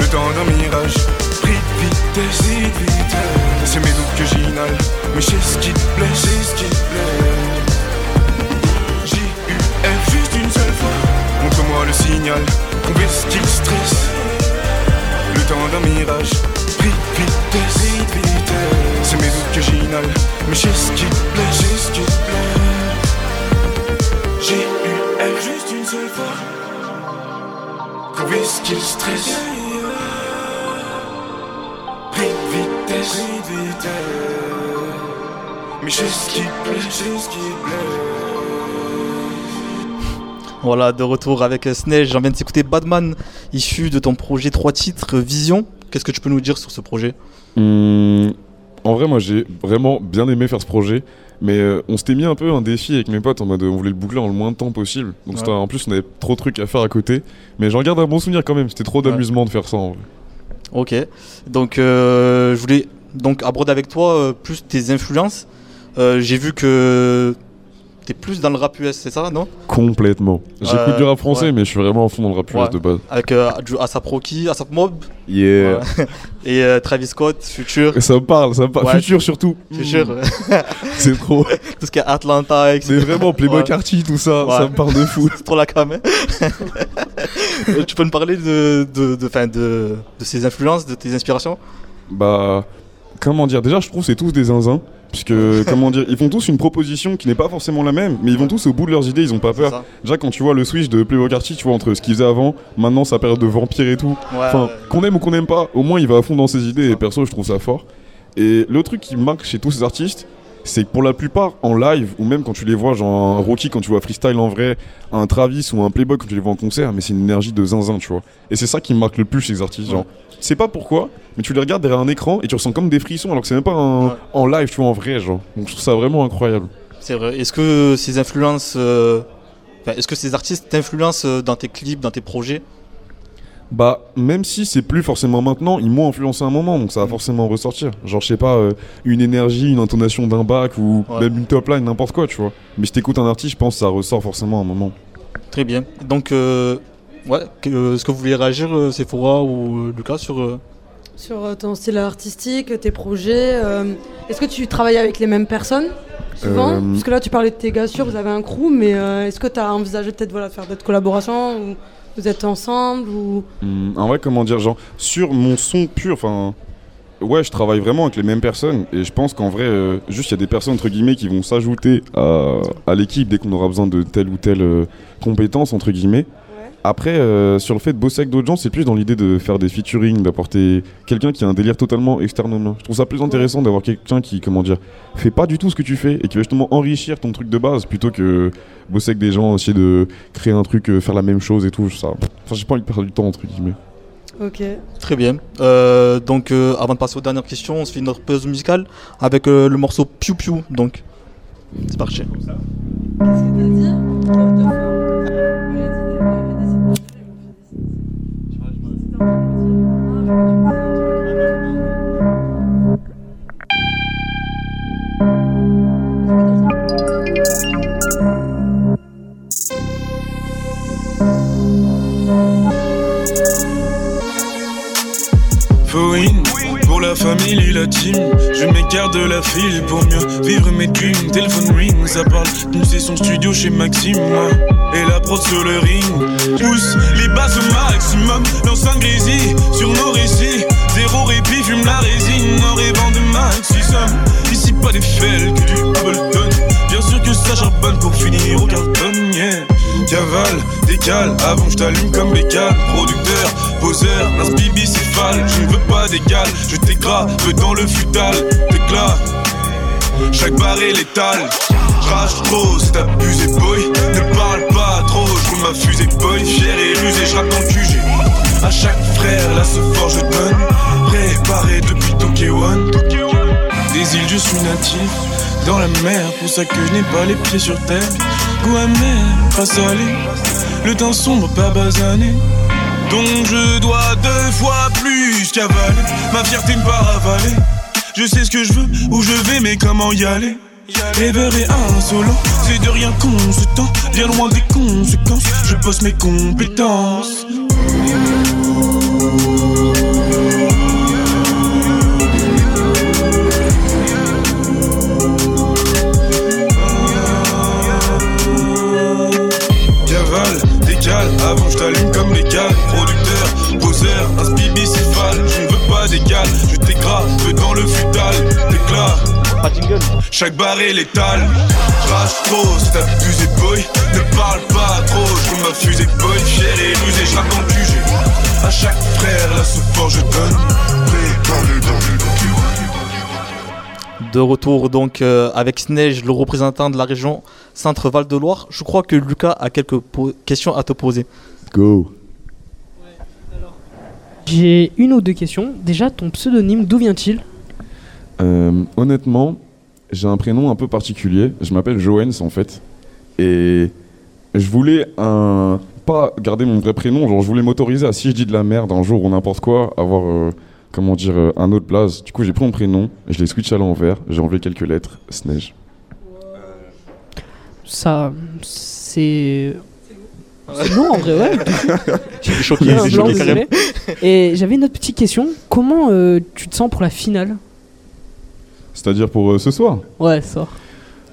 Le temps d'un mirage, pris vitesse, vite vitesse. C'est mes doutes que j'inhale. Mais j'ai ce qui te plaît, j'ai ce qui te plaît. J-U-F, juste une seule fois. Montre-moi le signal, combien ce qu'il stresse. Le temps d'un mirage, prix, vitesse. C'est mes doutes que j'inhale, mais j'ai ce qui te plaît, j'ai ce qui te plaît. J-U-F, juste une seule fois. Combien ce qu'il stresse. Prix, vitesse. Voilà, de retour avec Snell. J'en viens de s'écouter Badman, issu de ton projet 3 titres Vision. Qu'est-ce que tu peux nous dire sur ce projet? Hum, en vrai, moi j'ai vraiment bien aimé faire ce projet. Mais euh, on s'était mis un peu un défi avec mes potes en mode on voulait le boucler en le moins de temps possible. Donc Ouais. c'était- en plus on avait trop de trucs à faire à côté. Mais j'en garde un bon souvenir quand même. C'était trop d'amusement de faire ça en vrai. Ok. Donc, euh, je voulais donc aborder avec toi euh, plus tes influences. Euh, J'ai vu que t'es plus dans le rap US, c'est ça, non? Complètement. J'écoute Euh, du rap français, ouais. mais je suis vraiment en fond dans le rap US Ouais. de base. Avec euh, ASAP Rocky, ASAP Mob. Yeah. <laughs> Et euh, Travis Scott, Future. Ça me parle, ça me parle. Future surtout. Future. Mm. <laughs> C'est trop. Tout ce qui est Atlanta, etc. Mais vraiment, Playboy. Carty, tout ça, ça me parle de fou. <laughs> C'est trop la cam. hein. Euh, tu peux me parler de, de, de, fin, de, de ces influences, de tes inspirations? Bah, comment dire Déjà, je trouve c'est tous des zinzins. Puisque, <laughs> comment dire, ils font tous une proposition qui n'est pas forcément la même, mais ils vont tous au bout de leurs idées, ils ont pas peur. Déjà, quand tu vois le switch de Playboy Carty, tu vois, entre ce qu'il faisait avant, maintenant sa période de vampire et tout. Enfin, ouais. qu'on aime ou qu'on aime pas, au moins il va à fond dans ses idées, et perso, je trouve ça fort. Et le truc qui marque chez tous ces artistes, c'est que pour la plupart, en live, ou même quand tu les vois, genre un Rocky quand tu vois freestyle en vrai, un Travis ou un Playboy quand tu les vois en concert, mais c'est une énergie de zinzin, tu vois. Et c'est ça qui me marque le plus chez les artistes, genre. Tu sais pas pourquoi, mais tu les regardes derrière un écran et tu ressens comme des frissons alors que c'est même pas un- en live, tu vois, en vrai, genre. Donc je trouve ça vraiment incroyable. C'est vrai. Est-ce que ces influences. euh, enfin, Est-ce que ces artistes t'influencent euh, dans tes clips, dans tes projets? Bah, même si c'est plus forcément maintenant, ils m'ont influencé à un moment, donc ça va forcément ressortir. Genre, je sais pas, euh, une énergie, une intonation d'un bac ou Ouais. même une top line, n'importe quoi, tu vois. Mais si t'écoutes un artiste, je pense que ça ressort forcément à un moment. Très bien. Donc, euh, ouais, euh, est-ce que vous voulez réagir, euh, Sephora ou euh, Lucas, sur. Sur ton style artistique, tes projets, euh, est-ce que tu travailles avec les mêmes personnes souvent Euh, Parce que là, tu parlais de tes gars sûrs, vous avez un crew, mais euh, est-ce que tu as envisagé peut-être voilà, de faire d'autres collaborations ou vous êtes ensemble ou... Hum, en vrai, comment dire, genre, sur mon son pur, enfin. Ouais, je travaille vraiment avec les mêmes personnes et je pense qu'en vrai, euh, juste il y a des personnes entre guillemets qui vont s'ajouter à, à l'équipe dès qu'on aura besoin de telle ou telle euh, compétence entre guillemets. Après, euh, sur le fait de bosser avec d'autres gens, c'est plus dans l'idée de faire des featuring, d'apporter quelqu'un qui a un délire totalement externe au mien. Je trouve ça plus intéressant d'avoir quelqu'un qui, comment dire, fait pas du tout ce que tu fais et qui va justement enrichir ton truc de base plutôt que bosser avec des gens, essayer de créer un truc, euh, faire la même chose et tout. Ça, enfin, j'ai pas envie de perdre du temps entre guillemets. Ok. Très bien. Euh, donc, euh, avant de passer aux dernières questions, on se fait notre pause musicale avec euh, le morceau Piu Piu. Donc, c'est parti. Thank you. La famille et la team. Je m'écarte de la file pour mieux vivre mes dreams. Téléphone ring, ça parle d'une session studio chez Maxime. Et la prod sur le ring. Pousse les basses au maximum. Lance un sur nos récits. Zéro répit, fume la résine en rêvant de maximum. Ici pas des fels que du Ableton. Bien sûr que ça charbonne pour finir au carton, yeah. Cavale, décale, avant je t'allume comme bécane. Producteur, poseur, bibicéphale. Je veux pas d'égal, je t'écrase dans le futal. D'éclat, chaque barre est létale. J'rage trop, c'est abusé, boy. Ne parle pas trop, je ma fusée, boy. Fier et rusé, j'rappe dans le QG. À chaque frère, là ce fort je donne. Préparé depuis Tokyo One. Des îles, je suis natif. Dans la mer, pour ça que je n'ai pas les pieds sur terre. Goût amer, pas salé. Le temps sombre, pas basané. Donc je dois deux fois plus cavaler. Ma fierté me part avaler. Je sais ce que je veux, où je vais, mais comment y aller? Rêveur et insolent, c'est de rien tend. Bien loin des conséquences, je bosse mes compétences. Cales. Avant, je t'allume comme les cales. Producteur, poseur, un bicéphale. Je ne veux pas d'égal. Je t'écrase dans le futal. D'éclat. Chaque barre est létale. Crash trop, c'est abusé, boy. Ne parle De retour donc euh, avec Sneige, le représentant de la région Centre-Val de Loire. Je crois que Lucas a quelques questions à te poser. Go. J'ai une ou deux questions. Déjà, ton pseudonyme, d'où vient-il? Euh, honnêtement, j'ai un prénom un peu particulier. Je m'appelle Joens en fait. Et je voulais un. Pas garder mon vrai prénom, genre je voulais m'autoriser à si je dis de la merde un jour ou n'importe quoi, avoir. euh, comment dire, euh, un autre blaze. Du coup, j'ai pris mon prénom, je l'ai switch à l'envers, j'ai enlevé quelques lettres, Sneige. Ça, c'est. C'est lourd en vrai, ouais. <laughs> J'étais choqué, J'ai choqué désolé. Et j'avais une autre petite question. Comment euh, tu te sens pour la finale? C'est-à-dire pour euh, ce soir? Ouais, ça.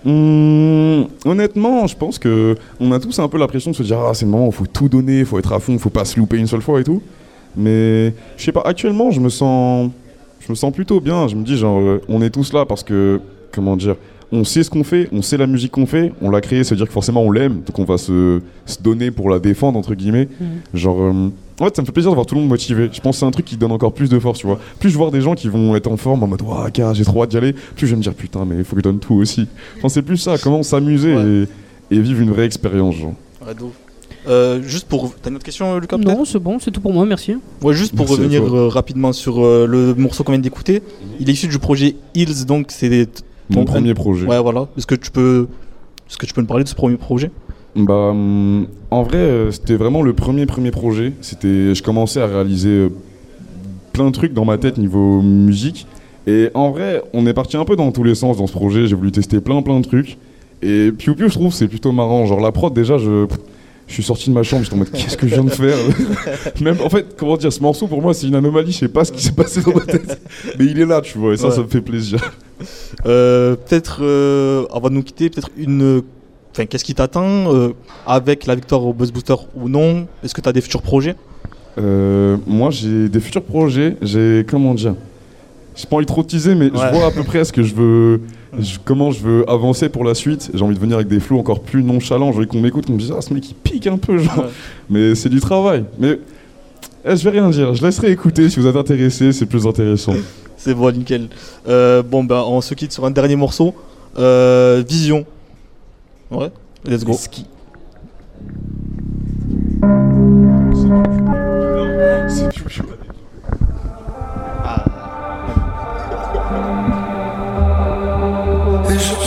Hum, honnêtement, je pense que on a tous un peu la pression de se dire ah c'est le moment, faut tout donner, faut être à fond, faut pas se louper une seule fois et tout. Mais je sais pas, actuellement je me sens, je me sens plutôt bien. Je me dis genre euh, on est tous là parce que comment dire, on sait ce qu'on fait, on sait la musique qu'on fait, on l'a créée, c'est à dire que forcément on l'aime, donc on va se, se donner pour la défendre entre guillemets. Genre euh, en fait, ça me fait plaisir de voir tout le monde motivé. Je pense que c'est un truc qui donne encore plus de force, tu vois. Plus je vois des gens qui vont être en forme en mode Ouah, gars, j'ai trop hâte d'y aller, plus je vais me dire putain, mais il faut que je donne tout aussi. Enfin, c'est plus ça, comment s'amuser et, et vivre une vraie expérience, genre. Ouais. Euh, juste pour. T'as une autre question, Lucas Non, c'est bon, c'est tout pour moi, merci. Ouais, juste pour Merci revenir euh, rapidement sur euh, le morceau qu'on vient d'écouter, il est issu du projet Hills, donc c'est Mon ton- premier projet. Ouais, voilà. Est-ce que tu peux, est-ce que tu peux me parler de ce premier projet? Bah, hum, en vrai, c'était vraiment le premier premier projet. C'était, je commençais à réaliser plein de trucs dans ma tête niveau musique. Et en vrai, on est parti un peu dans tous les sens dans ce projet. J'ai voulu tester plein plein de trucs. Et Piu Piu, je trouve, c'est plutôt marrant. Genre la prod, déjà, je, je suis sorti de ma chambre, j'étais en mode qu'est-ce que je viens de faire <laughs> Même en fait, comment dire, ce morceau pour moi, c'est une anomalie. Je sais pas ce qui s'est passé dans ma tête, <laughs> mais il est là, tu vois. Et ça, Ouais. ça me fait plaisir. <laughs> Euh, Peut-être, euh, avant de nous quitter, peut-être une. Enfin, qu'est-ce qui t'attend euh, avec la victoire au Buzz Booster ou non? Est-ce que tu as des futurs projets? Moi, j'ai des futurs projets. J'ai comment dire J'ai pas envie de trop teaser, mais Ouais. je vois à peu près ce que je veux, je- comment je veux avancer pour la suite? J'ai envie de venir avec des flots encore plus nonchalants. J'ai envie qu'on m'écoute, qu'on me dise ah ce mec il pique un peu, genre. Ouais. Mais c'est du travail. Mais eh, je vais rien dire. Je laisserai écouter si vous êtes intéressé. C'est plus intéressant. C'est bon, nickel. Euh, bon, ben, on se quitte sur un dernier morceau. Euh, Vision. Ouais, let's go. Et je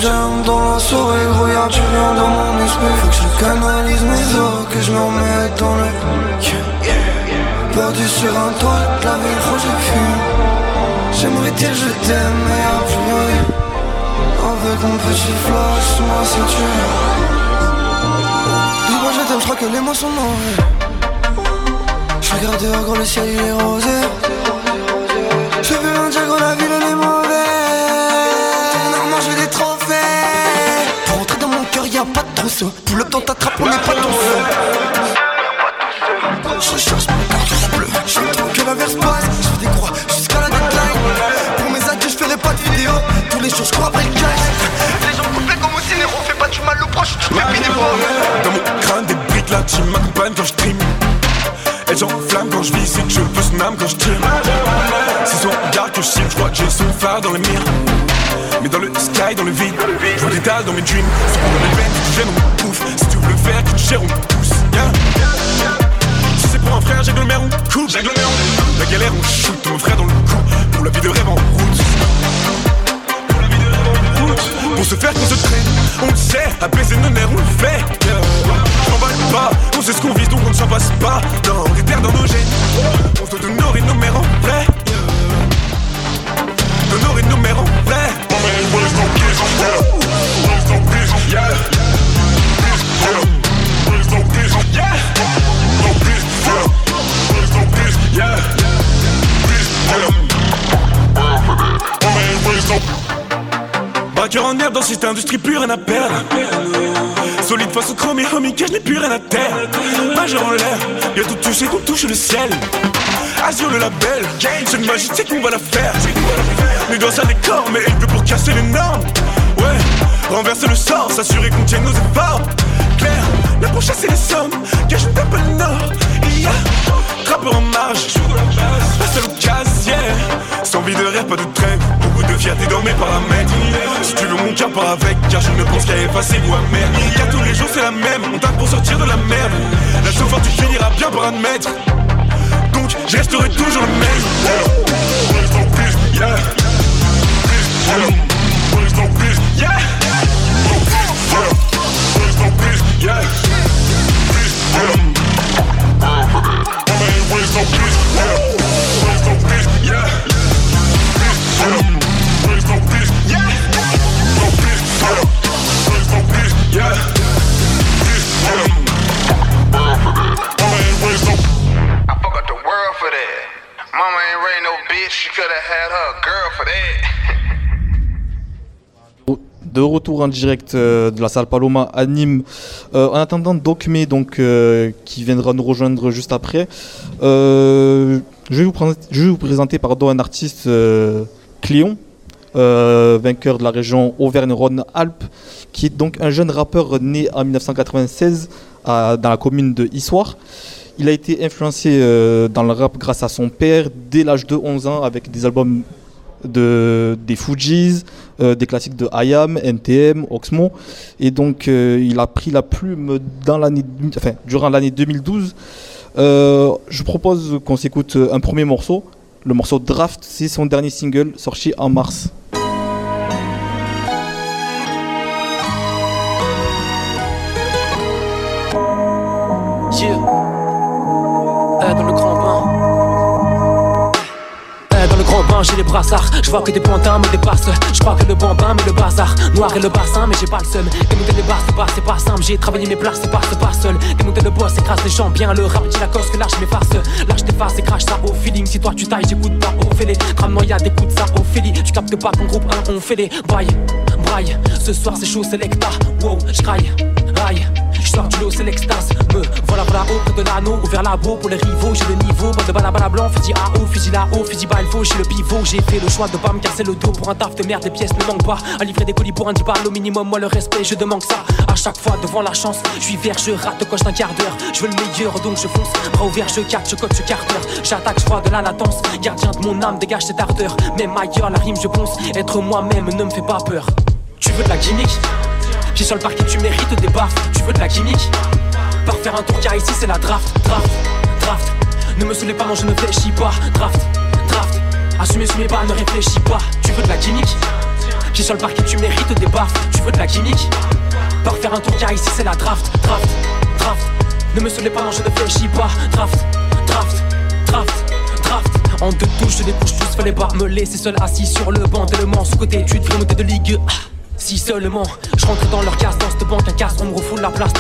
j'aime dans la soirée, y'a tu viens dans mon esprit. Faut que je canalise mes os, que je me remette dans le Perdu sur un toit, la ville, j'ai fume. J'aimerais dire je t'aime, mais plus rien Avec mon petit flash sous ma ceinture Dis-moi je t'aime, je crois que les mots sont Je regarde dehors, gros le ciel il est rosé. Veux rien dire, gros la ville elle est mauvaise trousseau Pull up dans ta trappe on n'est pas tous. Je recherche mon cœur bleu Je veux que la verse passe. Je fais des croix jusqu'à la deadline. Pour mes adieux je ferai pas de vidéo. Tous les jours je crois après le cash Les gens coupés comme au ciné Fais pas du mal au proche Tu fais des Dans mon crâne, des briques, la team m'accompagne quand je trime. J'enflamme quand je vis, que je veux snam quand je tire. C'est son regard que je cible, je crois que j'ai son phare dans le mire. Mais dans le sky, dans le vide, je vois des dalles dans mes dreams. C'est pour dans mes veines, que tu gères, on pouffe. Si tu veux le faire, que tu gères, on pousse. Si c'est pour un frère, j'agglomère, on coupe. J'agglomère, on La galère, on shoot, mon frère dans le coup. Pour la vie de rêve en route. Pour se faire qu'on se traîne, on le sait, apaiser nos nerfs, on le fait. On sait ce qu'on vise donc on ne s'en passe pas. Dans les terres, dans nos gènes, on se doit d'honorer nos mères en vrai. D'honorer nos mères en vrai. Yeah. Yeah. Braqueur en merde dans cette industrie, plus rien à perdre. Solide face au chrome et homie, je n'ai plus rien à terre. Majeur en l'air, y'a tout touché, tout touche le ciel. Azure le label, c'est une magie, c'est qu'on va la faire. Nous dans un décor, mais elle veut pour casser les normes. Ouais, renverser le sort, s'assurer qu'on tienne nos efforts. Claire, la prochaine c'est les sommes, car je ne tape le nord. Yeah. Trappeur en marge, la seule occasion, Sans vie de rêve, pas de trêve, beaucoup de fierté dans mes paramètres. Si tu veux mon cœur, part avec, car je ne pense qu'à effacer ou merde. Car tous les jours c'est la même, on tape pour sortir de la merde. La fois tu finiras bien par admettre. Donc, je resterai toujours le même. Yeah. Yeah. Yeah. De retour en direct euh, de la salle Paloma à Nîmes. Euh, en attendant Docmé, donc, euh, qui viendra nous rejoindre juste après, je vais vous présenter, un artiste Cléon, vainqueur de la région Auvergne-Rhône-Alpes, qui est donc un jeune rappeur né en 1996 à- dans la commune de Issoire. Il a été influencé dans le rap grâce à son père dès l'âge de 11 ans avec des albums de, des Fujis, euh, des classiques de IAM, NTM, Oxmo. Et donc euh, il a pris la plume dans durant l'année 2012. Euh, je propose qu'on s'écoute un premier morceau. Le morceau Draft, c'est son dernier single sorti en mars. J'ai les brassards. Je vois que des pantins me dépassent. Je crois que le bambin mais le bazar. Noir et le bassin, mais j'ai pas le seum. Démonter les bars, c'est pas, c'est pas simple. J'ai travaillé mes places, c'est pas, c'est pas seul. Démonter le boss, écrase les gens bien. Le rap dit la cause que lâche mes farces. Lâche tes faces et crache ça au feeling. Si toi tu tailles, j'écoute pas au fêlé. Trame y'a des coups de ça au fili. Tu captes pas qu'en groupe 1, on fait les bails. Braille, ce soir c'est chaud, c'est lecta. Wow, j'craille, aïe. Du lot, c'est l'extase. Me voilà, voilà, au près de l'anneau, ouvert la beau pour les rivaux. J'ai le niveau, bande de balabala blanc, fusil à eau, fusil là haut, fusil bas, il faut, j'ai le pivot. J'ai fait le choix de pas me casser le dos pour un taf de merde, des pièces ne manquent pas. À livrer des colis pour un 10 balles au minimum, moi le respect, je demande ça. À chaque fois devant la chance, je suis vert, je rate, coche d'un quart d'heure. Je veux le meilleur, donc je fonce. Bras ouverts, je catch, je coach, je carter. J'attaque, je vois de la latence. Gardien de mon âme, dégage cette ardeur. Même ailleurs, la rime, je ponce. Être moi-même ne me fait pas peur. Tu veux de la gimmick? J'ai sur le parquet, tu mérites des baffes. Tu veux de la gimmick Par faire un tour car ici c'est la draft, draft, draft. Ne me saoulez pas, non je ne fléchis pas. Draft, draft. Assumez, assumez pas, ne réfléchis pas. Tu veux de la gimmick J'ai sur le parquet, tu mérites des baffes. Tu veux de la gimmick Par faire un tour car ici c'est la draft, draft, draft. Ne me saoulez pas, non je ne fléchis pas. Draft, draft, draft, draft. En deux touches, je les couche tous, fallait pas me laisser seul assis sur le banc. Tellement sous-côté, tu devrais monter de ligue. Si seulement je rentre dans leur case, dans cette banque, un casse, on me refoule la place.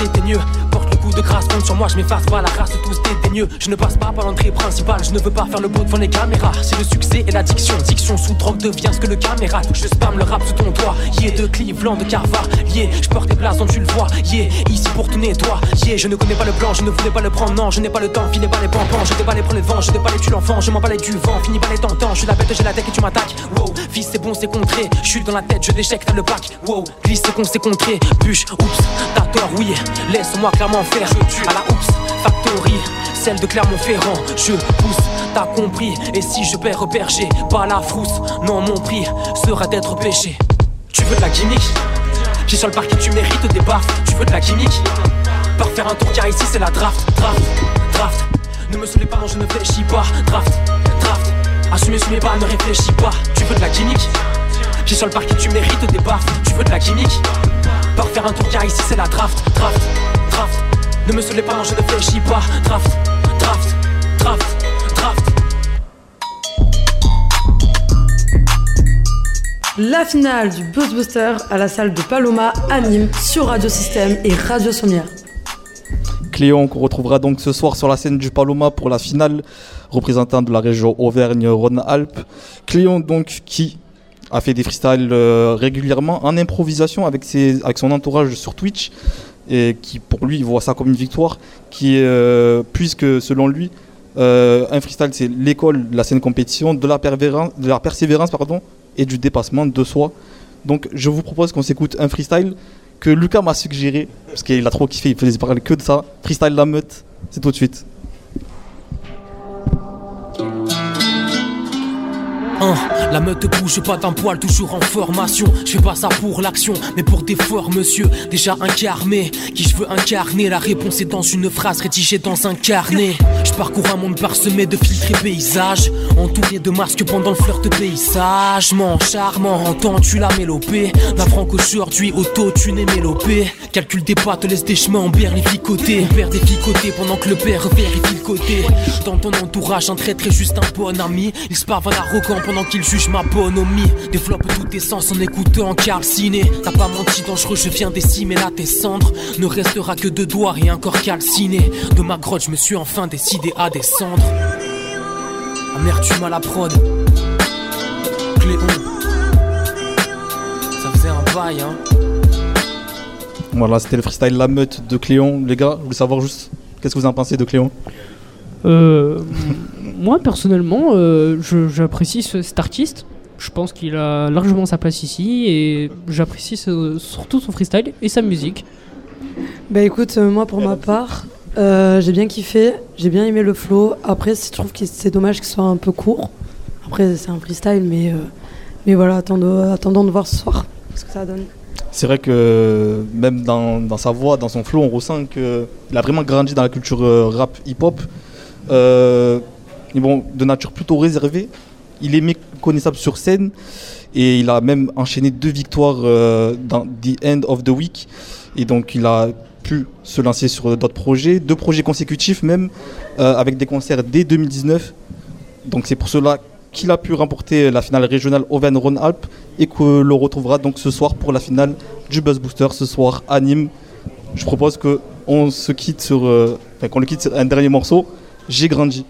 Porte le coup de grâce, compte sur moi, je m'efface pas la race, tous dédaigneux. Je ne passe pas par l'entrée principale, je ne veux pas faire le beau devant les caméras. C'est le succès et l'addiction, diction sous drogue devient ce que le caméra. Je spam le rap sous ton toit, yeah, de Cleveland, de Carvar, yeah, je porte des blasons, tu le vois, yeah, ici pour tout nettoie, yeah, je ne connais pas le plan, je ne voulais pas le prendre, non, je n'ai pas le temps, filez pas les pampans, je pas les prendre les devants, je pas les l'enfant, je m'en bats les du vent, finis pas les tentants, je suis la bête, j'ai la tech et tu m'attaques, wow, fils c'est bon, c'est contré, je suis dans la tête, je t'as le pack, wow, glisse c'est con, c'est contré, bûche, oups, t'as tort, laisse-moi clairement tue à la oups, factory, celle de Clermont-Ferrand, je pousse, t'as compris, et si je perds repère, j'ai pas la frousse, non, mon prix sera d'être péché. Tu veux de la gimmick? J'ai sur le parquet, tu mérites des baffes, tu veux de la gimmick? Par faire un tour car ici c'est la draft, draft, draft. Ne me saoulez pas, non, je ne fléchis pas, draft, draft. Assumez, assumez pas, ne réfléchis pas, tu veux de la gimmick? J'ai sur le parquet, tu mérites des baffes, tu veux de la gimmick? Par faire un tour car ici c'est la draft, draft, draft. Ne me saoulez pas, non, je ne fléchis pas, draft, draft, draft, draft. La finale du Buzzbuster à la salle de Paloma à Nîmes sur Radio Système et Radio Sommière. Cléon qu'on retrouvera donc ce soir sur la scène du Paloma pour la finale représentant de la région Auvergne-Rhône-Alpes. Cléon donc qui a fait des freestyles euh, régulièrement en improvisation avec, ses, avec son entourage sur Twitch, et qui pour lui voit ça comme une victoire, qui euh, puisque selon lui, euh, un freestyle c'est l'école la scène compétition, de la, pervéran- de la persévérance pardon, et du dépassement de soi. Donc je vous propose qu'on s'écoute un freestyle que Lucas m'a suggéré, parce qu'il a trop kiffé, il faisait parler que de ça. Freestyle la meute, c'est tout de suite. Hein, la meute bouge pas d'un poil, toujours en formation. Je fais pas ça pour l'action, mais pour des forts, monsieur. Déjà incarné, qui je veux incarner? La réponse est dans une phrase rédigée dans un carnet. Je parcours un monde parsemé de filtres et paysages. Entouré de masques pendant le flirt de paysagement. Charmant, entends-tu la mélopée? N'apprends qu'aujourd'hui, auto-tune et mélopée. Calcul des pattes, laisse des chemins en les picotés. On des picotés pendant que le père vérifie le côté. Dans ton entourage, un traître est juste un bon ami. Il se parle arrogant pendant qu'il juge ma bonhomie. Développe tous tes sens en écoutant Carl Ciné. T'as pas menti, dangereux, je viens décimer là tes cendres. Ne restera que deux doigts et un corps calciné. De ma grotte, je me suis enfin décidé à descendre. Amertume à la prod. Cléon. Ça faisait un bail, hein. Voilà, c'était le freestyle La Meute de Cléon. Les gars, je voulais savoir juste, qu'est-ce que vous en pensez de Cléon? Euh, moi personnellement, euh, j'apprécie ce- cet artiste. Je pense qu'il a largement sa place ici et j'apprécie ce- surtout son freestyle et sa musique. Bah écoute, euh, moi pour ma part, euh, j'ai bien kiffé, j'ai bien aimé le flow. Après, je trouve que c'est dommage qu'il soit un peu court. Après, c'est un freestyle, mais, euh, mais voilà, attendons, attendons de voir ce soir ce que ça donne. C'est vrai que même dans, dans sa voix, dans son flow, on ressent qu'il a vraiment grandi dans la culture rap hip-hop. Euh, mais bon, de nature plutôt réservée. Il est méconnaissable sur scène et il a même enchaîné deux victoires euh, dans The End of the Week. Et donc il a pu se lancer sur d'autres projets, deux projets consécutifs même, euh, avec des concerts dès 2019. Donc c'est pour cela qu'il a pu remporter la finale régionale Auvergne-Rhône-Alpes et que le retrouvera donc ce soir pour la finale du Buzz Booster ce soir à Nîmes. Je propose que on se quitte sur, euh, qu'on le quitte sur un dernier morceau. J'ai grandi.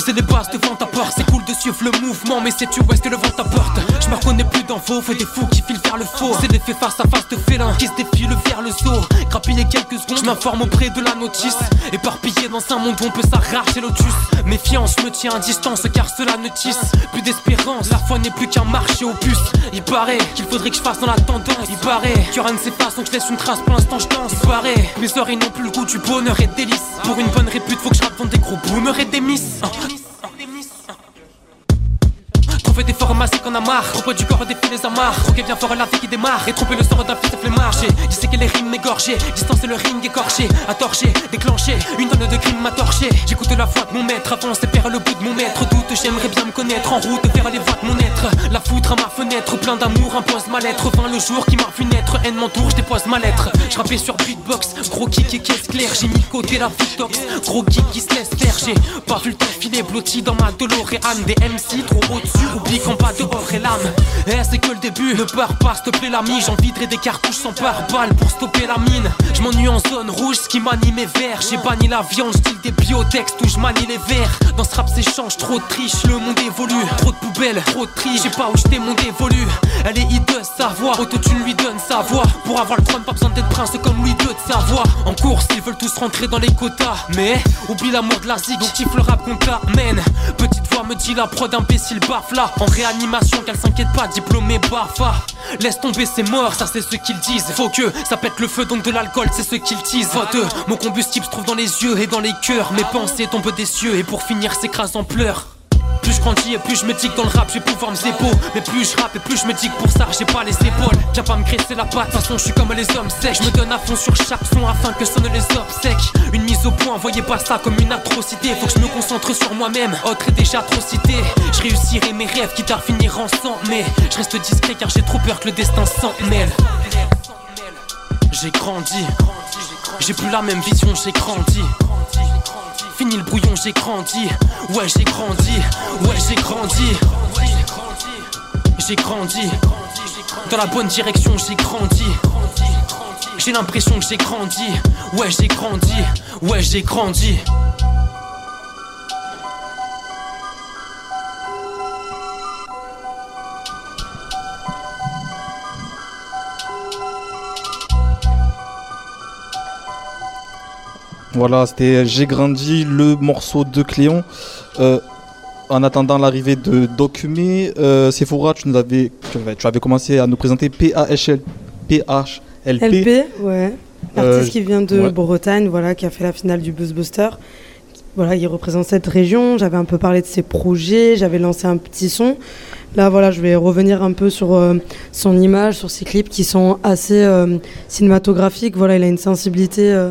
Déposer les bases devant ta porte. C'est cool de suivre le mouvement, mais sais-tu où est-ce que le vent t'apporte des fous qui filent vers le faux. C'est l'effet face à face de félin qui se défile vers le saut. Grappiller quelques secondes, je m'informe auprès de la notice. Éparpillé dans un monde où on peut s'arracher l'otus. Méfiance, je me tiens à distance car cela ne tisse plus d'espérance. La foi n'est plus qu'un marché au puce. Il paraît qu'il faudrait que je fasse dans la tendance. Il paraît qu'il y aura une faces donc je laisse une trace. Pour l'instant, je danse. Il paraît que mes oreilles n'ont plus le goût du bonheur et des délices. Pour une bonne répute, faut que je rappe des gros boomers et des. Trouver des formations qu'on a marre Trop du corps défiler les amarres. Droguer bien fort la vie qui démarre. Et tromper le sort d'un fils de flemmard. J'ai disséqué les rimes égorgées Distancer le ring écorché. À torcher, déclencher. Une tonne de crimes m'a torché. J'écoute la voix de mon maître. Avance vers le bout de mon maître. Doute j'aimerais bien me connaître. En route vers les voies de mon être. La foutre à ma fenêtre. Plein d'amour impose ma lettre. Vint le jour qui m'a vu naître. Haine m'entoure, je dépose ma lettre. Je sur beatbox. Gros kick et caisse claire J'ai mis côté la tox Gros kick qui se laisse faire. J'ai pas vu le temps filer. Blotti dans ma DeLorean Des MC trop au-dessus Oublie qu'en bas dehors est l'âme. Eh c'est que le début. Ne pars pas s'il te plaît l'ami. J'enviderai des cartouches sans pare-balles Pour stopper la mine. Je m'ennuie en zone rouge Ce qui m'anime est vert J'ai banni la viande Style des biotextes Où je manie les verres. Dans ce rap s'échange Trop de triche Le monde évolue. Trop de poubelles Trop de tri J'ai pas où jeter mon dévolu. Elle est hideuse sa voix Autotune lui donne sa voix. Pour avoir le trône pas besoin d'être prince Comme Louis II de sa voix En course ils veulent tous rentrer dans les quotas. Mais oublie l'amour de la zig Donc kiffe le rap qu'on t'amène Petite voix me dit la prod imbécile baffe là En réanimation qu'elle s'inquiète pas Diplômé bafa Laisse tomber c'est mort ça c'est ce qu'ils disent. Faut que ça pète le feu donc de l'alcool c'est ce qu'ils disent. Vote mon combustible se trouve dans les yeux et dans les cœurs. Mes pensées tombent des cieux et pour finir s'écrasent en pleurs je grandis et plus je me dis que dans le rap je vais pouvoir me zébo. Mais plus je rappe et plus je me dis que pour ça j'ai pas les épaules. Viens pas me graisser la patte, de façon je suis comme les hommes secs. Je me donne à fond sur chaque son afin que sonnent les obsèques Une mise au point, voyez pas ça comme une atrocité. Faut que je me concentre sur moi-même, autre est déjà trop cité Je réussirai mes rêves quitte à finir ensemble Mais je reste discret car j'ai trop peur que le destin s'en mêle J'ai grandi, j'ai plus la même vision, j'ai grandi Fini le brouillon, j'ai grandi. Ouais, j'ai grandi. Ouais, j'ai grandi. J'ai grandi. Dans la bonne direction, j'ai grandi. J'ai l'impression que j'ai grandi. Ouais, j'ai grandi. Ouais, j'ai grandi. Voilà, c'était J'ai grandi, le morceau de Cléon. Euh, en attendant l'arrivée de Documé, euh, Sephora, tu nous avais, tu avais, tu avais commencé à nous présenter PHL, PHLP. LP, ouais. Euh, L'artiste qui vient de ouais. Bretagne, voilà, qui a fait la finale du Buzzbuster. Voilà, il représente cette région. J'avais un peu parlé de ses projets, j'avais lancé un petit son. Là, voilà, je vais revenir un peu sur euh, son image, sur ses clips qui sont assez euh, cinématographiques. Voilà, il a une sensibilité euh,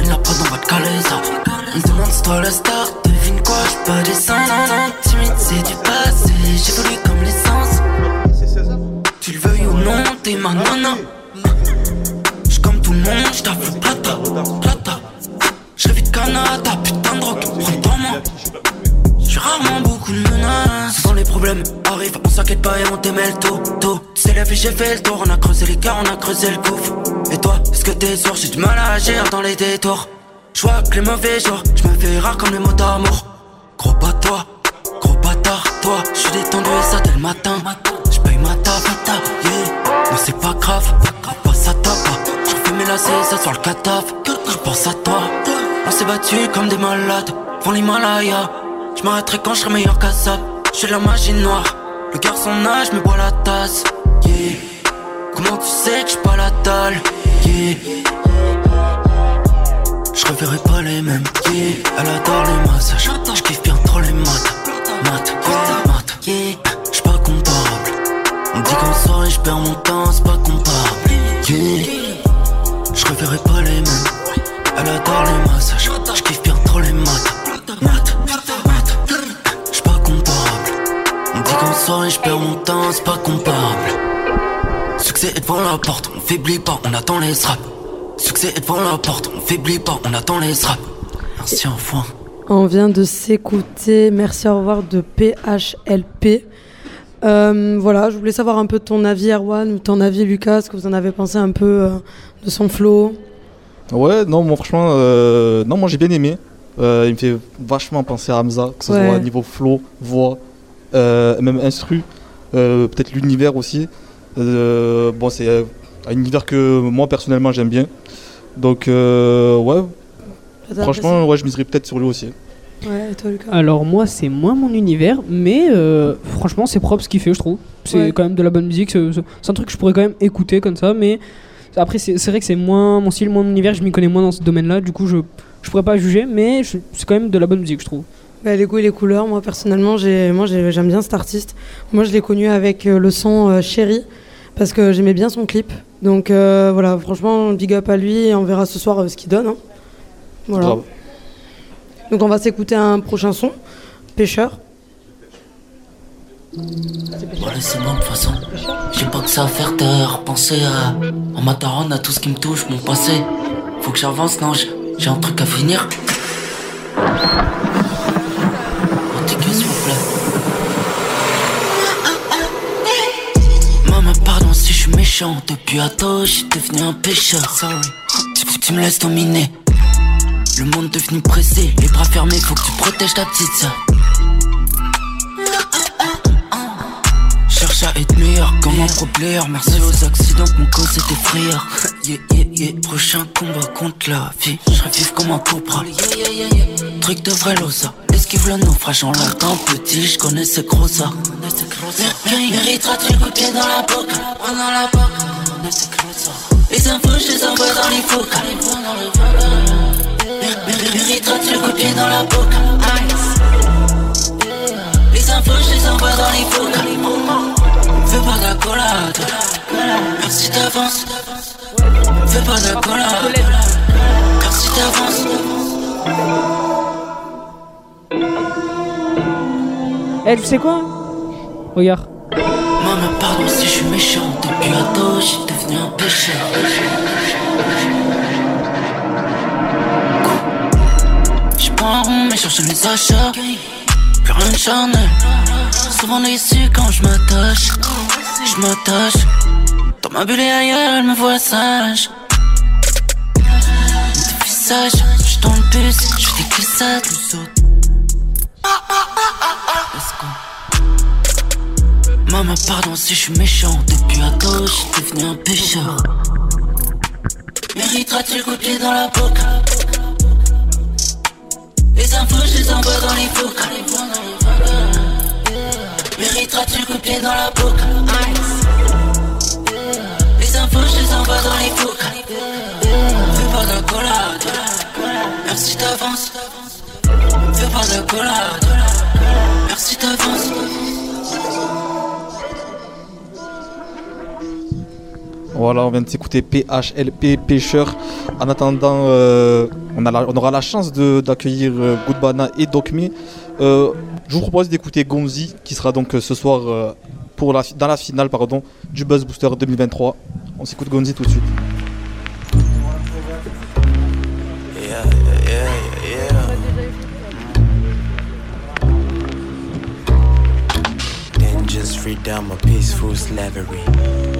prod, on va te caler ça. On me demande c'est toi la star, devine quoi, je suis pas descendre. Timide, c'est du passé, j'ai voulu comme l'essence. Tu le veuilles ou non, t'es ma nana. J'suis comme tout le monde, j't'avoue plata, plata. J'rêve de Canada, putain de drogue, prends pas moi. J'suis rarement beaucoup de menaces. Les problèmes arrivent, on s'inquiète pas et on t'aimait le tôt, tôt. Tu sais, la vie, j'ai fait le tour, on a creusé les cœurs, on a creusé le gouffre. Et toi, est-ce que t'es sûr, j'ai du mal à agir dans les détours. J'vois que les mauvais jours, j'me fais rare comme les mots d'amour. Gros pas toi, gros bâtard, toi. J'suis détendu et ça dès le matin. J'paye ma taf, yeah. Mais c'est pas grave, on passe à top. J'refais mes lacets, ça sort le cataf. J'pense à toi, on s'est battu comme des malades. Devant l'Himalaya, j'm'arrêterai quand j'serai meilleur qu'à ça. J'suis la magie noire, le garçon nage, me boit la tasse. Comment tu sais que j'suis pas la dalle? Yeah. Pas les mêmes. Yeah. Elle adore les massages. Je bien trop les maths. Maths, yeah. maths. Yeah. Je suis pas comparable. On dit qu'en soirée je perds mon temps, c'est pas comparable. Je reverrai pas les mêmes. Elle adore les massages. Je kiffe bien trop les. Maths, maths. Soirée je perds mon temps, c'est pas comparable. Succès est devant la porte, on faiblit pas, on attend les straps. Succès est devant la porte, on faiblit pas, on attend les straps. Merci, au revoir. On vient de s'écouter Merci au revoir de PHLP. Euh, voilà, je voulais savoir un peu ton avis, Erwan, ou ton avis, Lucas, ce que vous en avez pensé un peu euh, de son flow. Ouais, non, moi franchement, euh, non, moi j'ai bien aimé. Euh, il me fait vachement penser à Hamza, que ce Ouais. soit niveau flow, voix, même instru, euh, peut-être l'univers aussi. Euh, bon, c'est euh, un univers que moi personnellement j'aime bien. Donc, euh, ouais, franchement, ouais, je miserais peut-être sur lui aussi. Ouais, et toi, Lucas Alors moi c'est moins mon univers, mais euh, franchement c'est propre ce qu'il fait je trouve. C'est Ouais. quand même de la bonne musique, c'est un truc que je pourrais quand même écouter comme ça, mais après c'est vrai que c'est moins mon style, moins mon univers, je m'y connais moins dans ce domaine-là, du coup je, je pourrais pas juger, mais c'est quand même de la bonne musique je trouve. Bah, les goûts et les couleurs, moi personnellement, j'ai, moi j'ai- j'aime bien cet artiste. Moi je l'ai connu avec euh, le son euh, Chéri, parce que j'aimais bien son clip. Donc euh, voilà, franchement, big up à lui et on verra ce soir euh, ce qu'il donne. hein. Voilà. Donc on va s'écouter un prochain son, Pêcheur. Bon, laissez-moi de toute façon. J'ai pas que ça à faire de repenser à. En ma daronne, à tout ce qui me touche, mon passé. Faut que j'avance, non, j'ai j'ai un truc à finir. Méchant. Depuis ado, je suis devenu un pêcheur. Sorry. Tu- tu me laisses dominer. Le monde devenu pressé, les bras fermés, faut que tu protèges ta petite sœur. Cherche prochain est meilleur comme un. Merci aux accidents mon cause était frayeur. <laughs> Yeah, yeah, yeah. Prochain combat contre la vie. Je vivre comme un cobra. Truc de vrai losa. Esquive le naufrage en l'attend petit? Je connais ce gros ça. Méritera-tu le coup de pied dans la boca Dans la boca. Les infos, je les envoie dans les focas. Méritera-tu le coup de pied dans la boca Les infos, je les envoie dans les focas. Pas d'accolade. Merci d'avance. Fais pas d'accolade. Merci d'avance. Eh, tu sais quoi? Regarde. Maman, pardon si je suis méchant. Depuis ado, j'ai devenu un pécheur. J'suis pas un rond, mais cherche les achats. Plus rien de charnel. Souvent déçu quand je m'attache. Je m'attache. Dans ma bulle et ailleurs, elle me voit sage. De visage, j'suis dans le bus, j'fais des glissades. Let's go. Maman, pardon si je suis méchant. Depuis ado, j'suis devenu un pécheur. Mériteras-tu le coup de dans la boca Les infos, je les envoie dans les focas. Mériteras-tu coup de pied dans la boca Les infos, je les envoie dans les focas. Fais pas d'accolade. Merci d'avance. Fais pas d'accolade. Merci d'avance. Voilà, on vient de s'écouter PHLP Pêcheur. En attendant, euh, on, aura la chance d'accueillir euh, Goodbana et Docme. Euh, je vous propose d'écouter Gonzi, qui sera donc ce soir pour la, dans la finale pardon, du Buzz Booster 2023. On s'écoute Gonzi tout de suite. Peaceful slavery.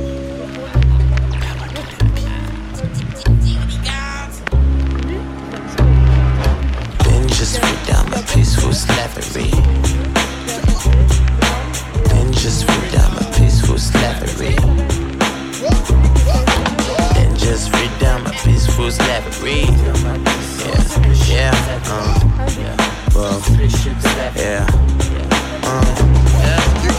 Then just freedom, a peaceful slavery. Then just freedom, a peaceful slavery. Then just freedom, a peaceful slavery. Yeah, yeah, uh, well, yeah, uh.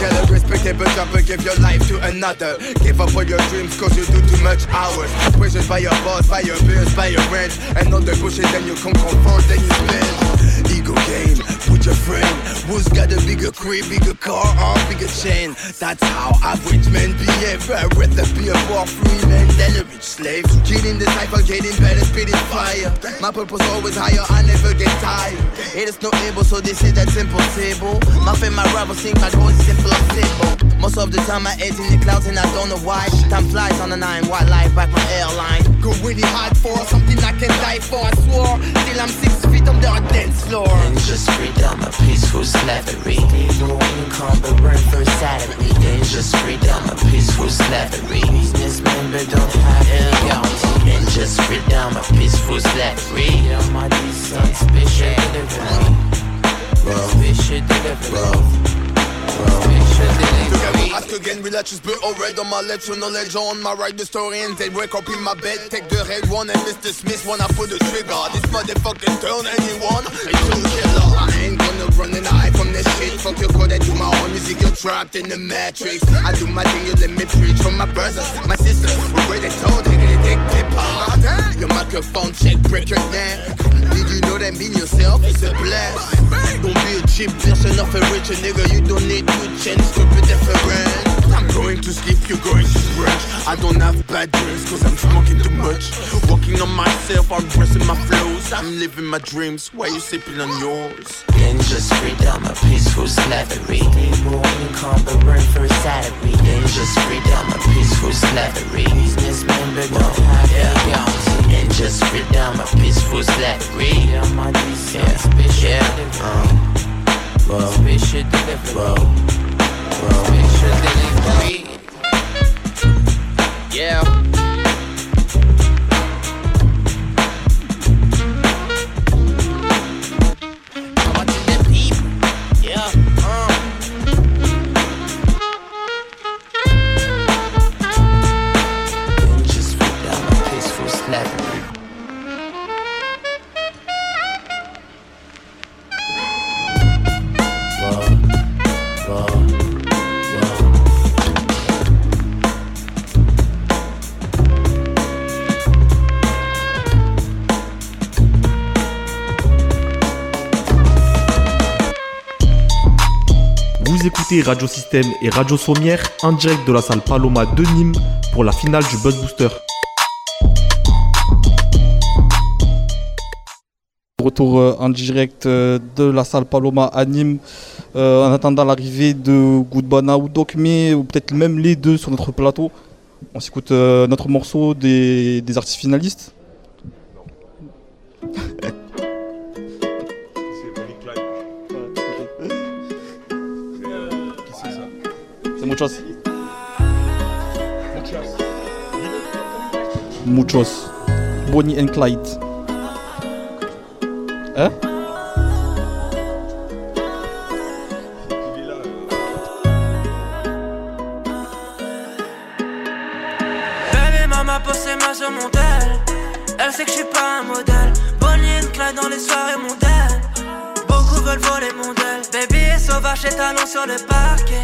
Gotta respect it, but don't give your life to another. Give up on your dreams cause you do too much hours. Pressured by your boss, by your bills, by your rent. And all the bullshit, then you come confront, then you spend. Ego game with your friend. Who's got a bigger crib, bigger car, or bigger chain? That's how average men behave. I'd rather be a poor free man than a rich slave. Killing the cycle, getting better, spitting fire. My purpose always higher, I never get tired. It is no able, so they say that's impossible. My fame, my rival, think my goal is impossible. Most of the time, I edge in the clouds and I don't know why. Time flies on the nine, wildlife back my airline. Go really hard for something I can die for, I swore. Till I'm six feet under a dance floor. Then just freedom, a peaceful slavery. No income, but rent for salary. Then just freedom, a peaceful slavery. Businessmen, but don't have any guarantee. Then just freedom, a peaceful slavery. Yeah, my decent special delivery. Special delivery. Special delivery. Ask again, relax, just put already on my left, so knowledge on my right, the story and they wake up in my bed, take the red one and Mr. Smith when I pull the trigger. This motherfucking turn anyone a killer. I ain't gonna run an eye from this shit. Fuck your code, I do my own music, you're trapped in the matrix. I do my thing, you let me preach for my brothers, my sisters. We're ready told, they gonna take clip Your microphone check, break your neck. Did you know that being yourself is a blast? Don't be a cheap person of a rich nigga, you don't need to change to be different. I'm going to sleep, you're going to stretch. I don't have bad dreams cause I'm smoking too much. Working on myself, I'm pressing my flows. I'm living my dreams, why you sipping on yours? Then just freedom, a peaceful slavery. No income, but rent for a salary. Then just freedom, a peaceful slavery. Businessmen, but don't have any guarantee. Then freedom, a peaceful slavery. Yeah, my decent special yeah. Uh, well, special delivery. Well, well, special delivery. Yeah. Yeah, écoutez Radio Système et Radio Sommière en direct de la salle Paloma de Nîmes pour la finale du Buzz Booster. Retour euh, en direct euh, de la salle Paloma à Nîmes euh, en attendant l'arrivée de Goodbana ou Dokme ou peut-être même les deux sur notre plateau. On s'écoute euh, notre morceau des, des artistes finalistes. <laughs> Muchos. Muchos. Bonnie and Clyde. Hein Baby mama posé ma sur mon tel. Elle sait que je suis pas un modèle. Bonnie and Clyde dans les soirées mondaines. Beaucoup veulent voler mon Baby est sauvage et talons sur le parquet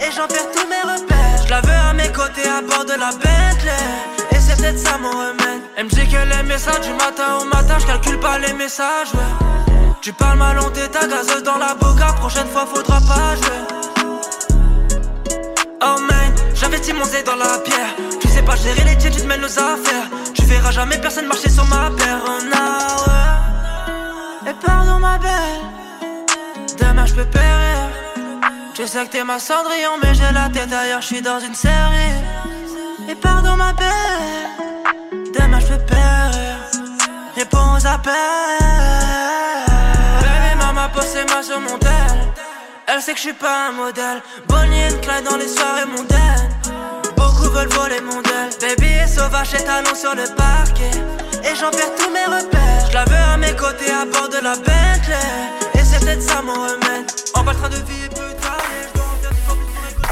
Et j'en perds tous mes repères Je la veux à mes côtés à bord de la Bentley Et c'est peut-être ça mon remède Elle me dit que les messages du matin au matin Je calcule pas les messages Tu parles mal on t'est ta gazeuse dans la boca Prochaine fois faudra pas jouer Oh man, j'investis mon zé dans la pierre. Tu sais pas gérer les tiens, tu te mêles nos affaires. Tu verras jamais personne marcher sur ma paire. Oh. Et pardon ma belle, demain je peux périr. Tu sais que t'es ma cendrillon, mais j'ai la tête ailleurs, je suis dans une série. Et pardon ma belle, demain je peux périr. Réponds aux appels. Baby, maman posé ma sur mon tel. Elle sait que je suis pas un modèle. Bonnie and Clyde dans les soirées mondaines. Beaucoup veulent voler mon del. Baby est sauvage et talons sur le parquet. Et j'en perds tous mes repères. Je la veux à mes côtés à bord de la Bentley. Et c'est peut-être ça mon remède. On va le train de peut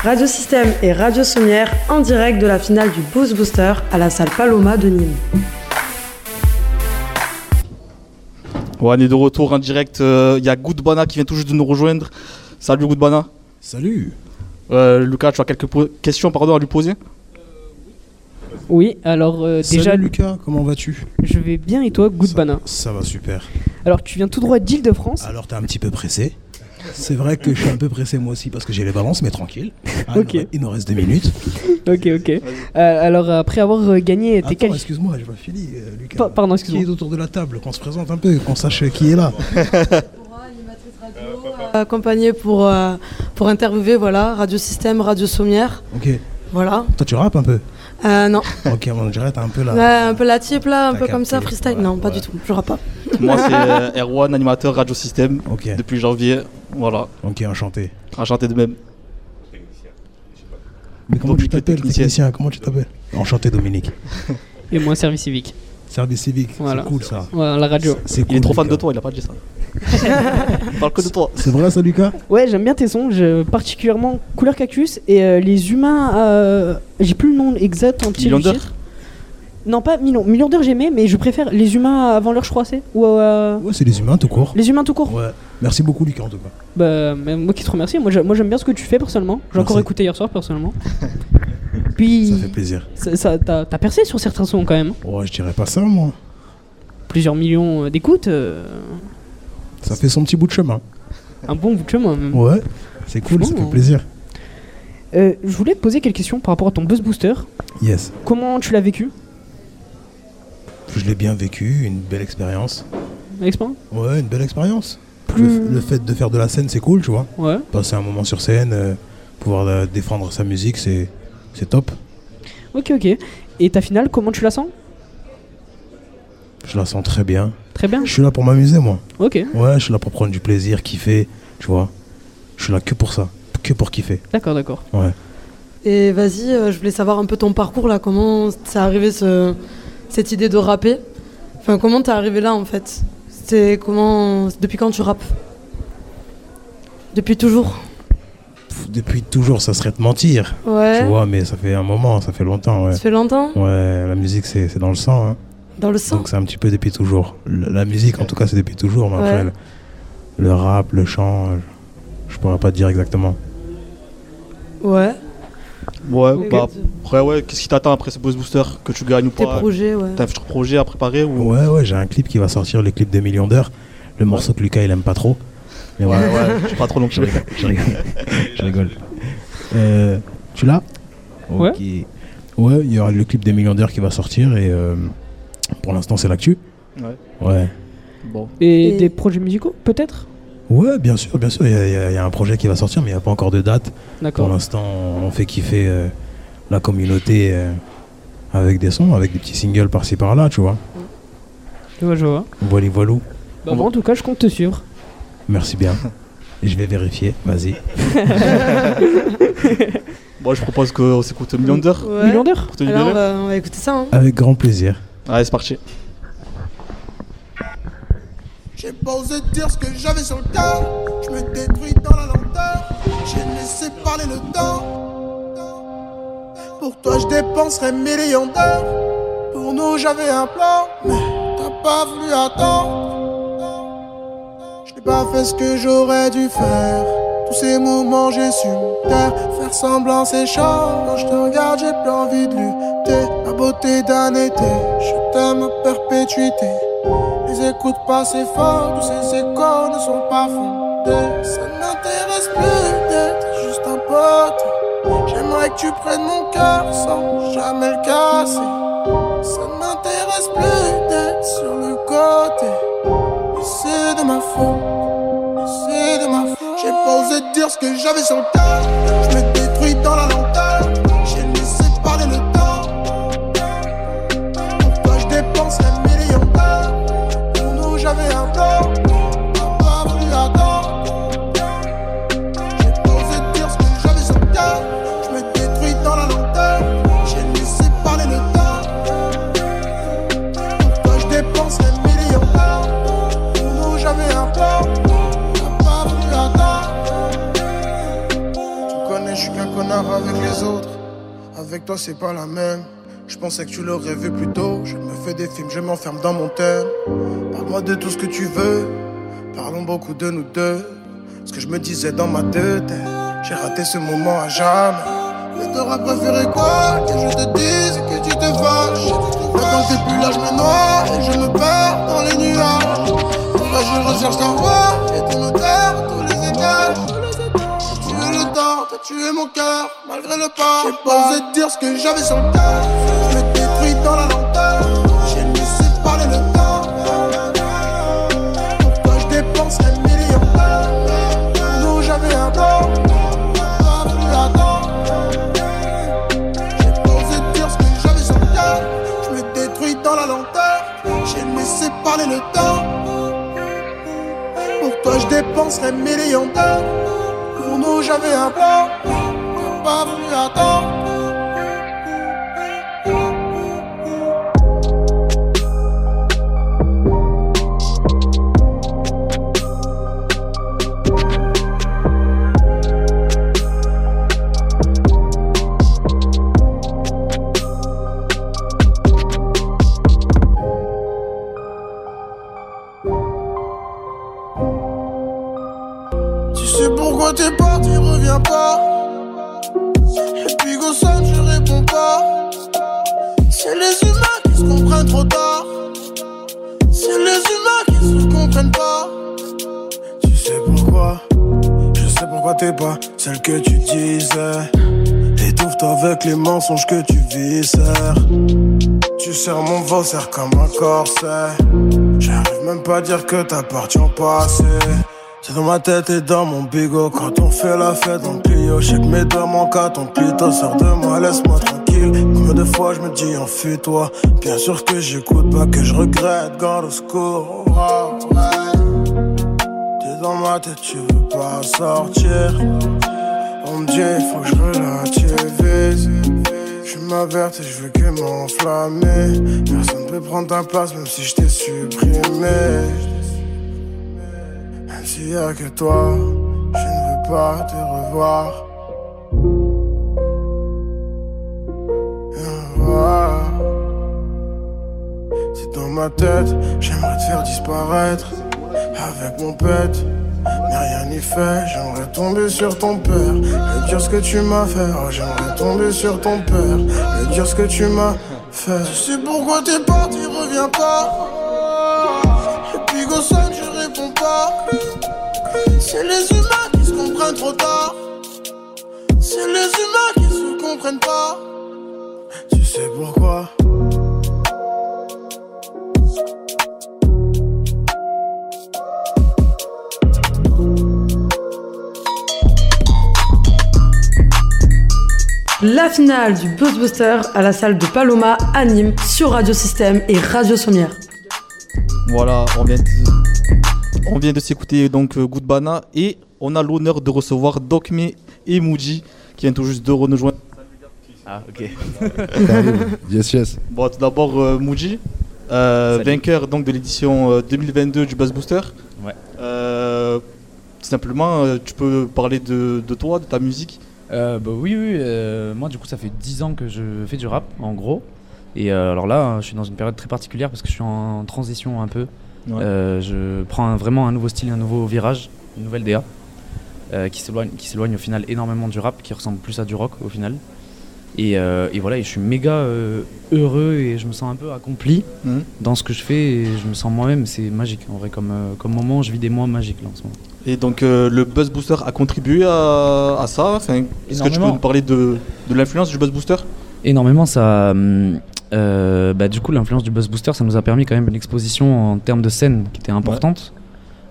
Radio Système et Radio Sommière en direct de la finale du Boost Booster à la salle Paloma de Nîmes. Ouais, on est de retour en direct. Il y a Goodbana qui vient tout juste de nous rejoindre. Salut Goodbana. Salut. Euh, Lucas, tu as quelques questions pardon, à lui poser? Oui, alors euh, Salut déjà. Lucas, comment vas-tu? Je vais bien et toi, Goodbana Ça va super. Alors tu viens tout droit d'Île-de-France? Alors t'es un petit peu pressé C'est vrai que je suis un peu pressé moi aussi parce que j'ai les balances, mais tranquille. Ah, Ok. il, nous, reste deux minutes. ok, ok. Euh, alors après avoir euh, gagné tes Attends, quali- excuse-moi, je vois Philly, euh, Lucas. Pa- pardon, excuse-moi. Qui est autour de la table Qu'on se présente un peu, qu'on sache qui est là. Accompagné pour, euh, pour interviewer voilà, Radio Système, Radio Sommière. Ok. Voilà. Toi tu rappes un peu Euh, non. <laughs> Ok, on dirait t'as un peu là. Ouais, un peu la type là, un peu comme ça, freestyle. non, pas du tout. Je pas. Moi, c'est <laughs> euh, Erwan, animateur Radio Système depuis janvier. Voilà. Ok, enchanté. Enchanté de même. Mais comment tu t'appelles, technicien. technicien? Comment tu t'appelles? Enchanté Dominique. Et moi, service civique. Service civique, Voilà. c'est cool ça. Voilà, la radio. C'est Il cool, est trop fan de toi, il a pas dit ça. <laughs> il parle que de toi. C'est vrai ça Lucas? Ouais, j'aime bien tes sons, je- particulièrement Couleur Cactus et euh, les humains. euh, J'ai plus le nom exact en petit Non, pas million. Million d'heures, j'aimais, mais je préfère les humains avant l'heure, je crois, c'est Ou euh, Ouais, c'est les humains tout court. les humains tout court Ouais. Merci beaucoup Lucas en tout cas. Bah, mais moi qui te remercie. Moi, j'a- moi, j'aime bien ce que tu fais personnellement. J'ai encore écouté hier soir personnellement. <laughs> Puis. Ça fait plaisir. ça- T'as percé sur certains sons quand même. Ouais, je dirais pas ça moi. Plusieurs millions euh, d'écoutes. euh, Ça fait son petit bout de chemin. un bon bout de chemin même. Ouais, c'est cool, ça fait plaisir. Euh, je voulais te poser quelques questions par rapport à ton Buzz Booster. Yes. Comment tu l'as vécu? Je l'ai bien vécu, une belle expérience. L'expérience Ouais, une belle expérience. Plus- Le, le fait de faire de la scène, c'est cool, tu vois. Ouais. Passer un moment sur scène, euh, pouvoir euh, défendre sa musique, c'est c'est top. Ok, ok. Et ta finale, comment tu la sens? Je la sens très bien. Très bien. Je suis là pour m'amuser, moi. Ok. Ouais, je suis là pour prendre du plaisir, kiffer, tu vois. Je suis là que pour ça, que pour kiffer. D'accord, d'accord. Ouais. Et vas-y, euh, je voulais savoir un peu ton parcours là, comment t'es arrivé ce, cette idée de rapper Enfin, comment t'es arrivé là en fait? C'est comment. Depuis quand tu rappes? Depuis toujours? Pff, Depuis toujours, ça serait te mentir. Ouais. Tu vois, mais ça fait un moment, ça fait longtemps, ouais. Ça fait longtemps? Ouais, la musique, c'est c'est dans le sang. hein. Dans le sang? Donc c'est un petit peu depuis toujours. Le- la musique, en tout cas, c'est depuis toujours. Mais après, Ouais. le, le rap, le chant, euh, je, je pourrais pas te dire exactement. Ouais. Ouais, bah après, ouais, qu'est-ce qui t'attend après ce Buzz Booster Que tu gagnes ou Tes pas projets, ouais. T'as un futur projet à préparer ou... Ouais, ouais, j'ai un clip qui va sortir, le clip des millions d'heures. Le morceau que Lucas, il aime pas trop. Mais Ouais, <laughs> ouais, je suis pas trop long. je rigole. Je rigole. <laughs> je rigole. Euh, tu l'as? Ouais. Ouais, il y aura le clip des millions d'heures qui va sortir et euh, pour l'instant c'est l'actu. Ouais. Ouais. Bon. Et, Et- des projets musicaux, peut-être? Ouais, bien sûr, bien sûr. Il y, a- y y un projet qui va sortir, mais il n'y a pas encore de date. Pour l'instant, on fait kiffer euh, la communauté euh, avec des sons, avec des petits singles par-ci par-là, tu vois. Je vois, je vois. Voilà, voilà. Bah, moi, en tout cas, je compte te suivre. Merci bien. Et je vais vérifier, vas-y. <laughs> Bon, je propose qu'on s'écoute Million d'heures. Ouais. Million d'heures Alors, on va, on va écouter ça. Hein. Avec grand plaisir. Allez, c'est parti. J'ai pas osé dire ce que j'avais sur le cœur. Je me détruis dans la lenteur. J'ai laissé parler le temps. Pour toi, je dépenserais millions d'heures. Pour nous, j'avais un plan, mais t'as pas voulu attendre. Je n'ai pas fait ce que j'aurais dû faire. Tous ces moments, j'ai su me taire. Faire semblant, c'est chaud. Quand je te regarde, j'ai plus envie de lutter. La beauté d'un été, je t'aime à perpétuité. Les écoutes pas, fort. Tous ces échos ne sont pas fondés. Ça ne m'intéresse plus d'être juste un pote. J'aimerais que tu prennes mon cœur sans jamais le casser. Ça ne m'intéresse plus d'être sur le côté. Mais c'est de ma faute. C'est de ma faute. J'ai pas osé dire ce que j'avais sur le. Je me détruis dans la Avec toi, c'est pas la même. Je pensais que tu l'aurais vu plus tôt. Je me fais des films, je m'enferme dans mon thème. Parle-moi de tout ce que tu veux. Parlons beaucoup de nous deux. Ce que je me disais dans ma tête. J'ai raté ce moment à jamais. Mais t'aurais préféré quoi Que je te dise que tu te fâches? Mais quand t'es plus là, je me noie et je me perds dans les nuages. Pourquoi je recherche ta voix t'as tué mon cœur, malgré le pas. J'ai pas osé dire ce que j'avais sur le cœur. Je me détruis dans la lenteur. J'ai laissé parler le temps. Pour toi, je dépense un million d'heures. Nous, j'avais un attendre. J'ai pas osé dire ce que j'avais le cœur. Je me détruis dans la lenteur. J'ai laissé parler le temps. Pour toi, je dépenserais millions d'heures. Pour nous, j'avais un plan. Pas voulu attendre. Tu t'es parti, reviens pas. Et puis go sonne, je réponds pas. C'est les humains qui se comprennent trop tard. C'est les humains qui se comprennent pas. Tu sais pourquoi? Je sais pourquoi t'es pas celle que tu disais. Étouffe-toi avec les mensonges que tu viscères. Tu serres mon serre comme un corset. J'arrive même pas à dire que t'appartiens pas assez. C'est dans ma tête et dans mon bigot. Quand on fait la fête le Clio Je sais que mes manquent à ton plutôt Sors de moi, laisse-moi tranquille. Combien de fois je me dis enfuis-toi Bien sûr que j'écoute pas que je regrette. Garde au secours. Oh, ouais. T'es dans ma tête, tu veux pas sortir. On me dit faut que je relativise. Je m'avertis, je veux que m'enflammer. Personne peut prendre ta place même si je t'ai supprimé s'il y a que toi, je ne veux pas te revoir. C'est dans ma tête, j'aimerais te faire disparaître avec mon pet. Mais rien n'y fait, j'aimerais tomber sur ton père et dire ce que tu m'as fait. Oh, j'aimerais tomber sur ton père et dire ce que tu m'as fait. Je sais pourquoi t'es parti, reviens pas. Et puis go sonne, je réponds pas. C'est les humains qui se comprennent trop tard. C'est les humains qui se comprennent pas. Tu sais pourquoi? La finale du Buzzbuster à la salle de Paloma à Nîmes sur Radio Système et Radio Sommière. Voilà, on vient de, on vient de s'écouter donc euh, Good Bana et on a l'honneur de recevoir Dokme et Muji qui viennent tout juste de nous rejoindre. Ah ok. <laughs> Yes, yes. Bon, tout d'abord euh, Muji, euh, vainqueur donc de l'édition euh, 2022 du Buzz Booster. Ouais. Euh, simplement, euh, tu peux parler de, de toi, de ta musique? Euh, bah oui, oui. euh, moi, du coup, ça fait 10 ans que je fais du rap, en gros. Et euh, alors là, je suis dans une période très particulière parce que je suis en transition un peu. Ouais. Euh, je prends un- vraiment un nouveau style, un nouveau virage, une nouvelle DA euh, qui s'éloigne au final énormément du rap, qui ressemble plus à du rock au final. Et, euh, et voilà, et je suis méga euh, heureux et je me sens un peu accompli Mhm. dans ce que je fais et je me sens moi-même. C'est magique en vrai, comme, comme moment, je vis des mois magiques là en ce moment. Et donc le Buzz Booster a contribué à, à ça? Enfin, Est-ce que tu peux nous parler de, de l'influence du Buzz Booster? Énormément, ça. hum, euh, bah, du coup, l'influence du Buzz Booster, ça nous a permis quand même une exposition en termes de scène qui était importante.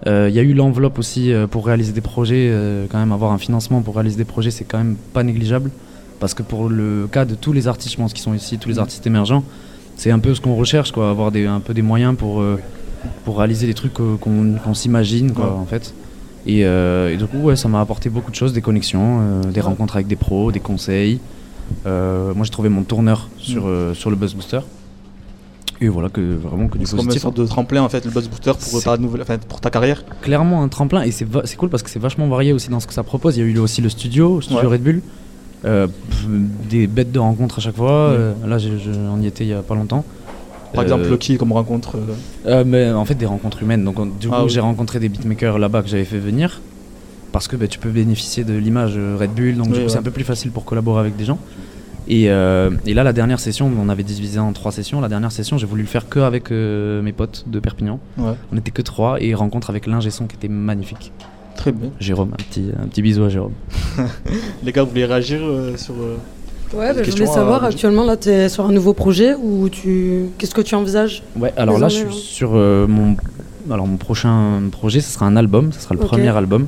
Euh, Il y a eu l'enveloppe aussi euh, pour réaliser des projets, euh, quand même avoir un financement pour réaliser des projets, c'est quand même pas négligeable. Parce que pour le cas de tous les artistes, je pense, qui sont ici, tous les Mhm. artistes émergents, c'est un peu ce qu'on recherche, quoi, avoir des, un peu des moyens pour, euh, pour réaliser des trucs euh, qu'on s'imagine, quoi, Ouais. en fait. Et, euh, et du coup, ouais, ça m'a apporté beaucoup de choses, des connexions, euh, des rencontres avec des pros, des conseils. Euh, moi, j'ai trouvé mon tourneur sur, Mm. euh, sur le Buzz Booster. Et voilà, que vraiment que du C'est comme une sorte de tremplin en fait, le Buzz Booster pour ta, nouvelle, enfin, pour ta carrière. Clairement un tremplin et c'est c'est cool parce que c'est vachement varié aussi dans ce que ça propose. Il y a eu aussi le studio, le studio Ouais. Red Bull. Euh, pff, des bêtes de rencontres à chaque fois. Ouais. Euh, là, j'ai- je- on y était il y a pas longtemps. Par Euh, exemple, qui comme rencontre mais en fait des rencontres humaines. Donc on- du Ah coup oui. j'ai rencontré des beatmakers là-bas que j'avais fait venir parce que bah, tu peux bénéficier de l'image euh, Red Bull. Donc Oui, c'est ouais. un peu plus facile pour collaborer avec des gens. Et, euh, et là la dernière session, on avait divisé en trois sessions. La dernière session j'ai voulu le faire que avec euh, mes potes de Perpignan. Ouais. On était que trois et rencontre avec l'ingé son qui était magnifique. Très bien. Jérôme, un petit, un petit bisou à Jérôme. <laughs> Les gars, vous voulez réagir euh, sur. euh, Ouais, bah, je voulais savoir, actuellement, là, tu es sur un nouveau projet ou tu. Qu'est-ce que tu envisages Ouais, alors là, je suis sur euh, mon, alors mon prochain projet, ce sera un album, ce sera le premier album.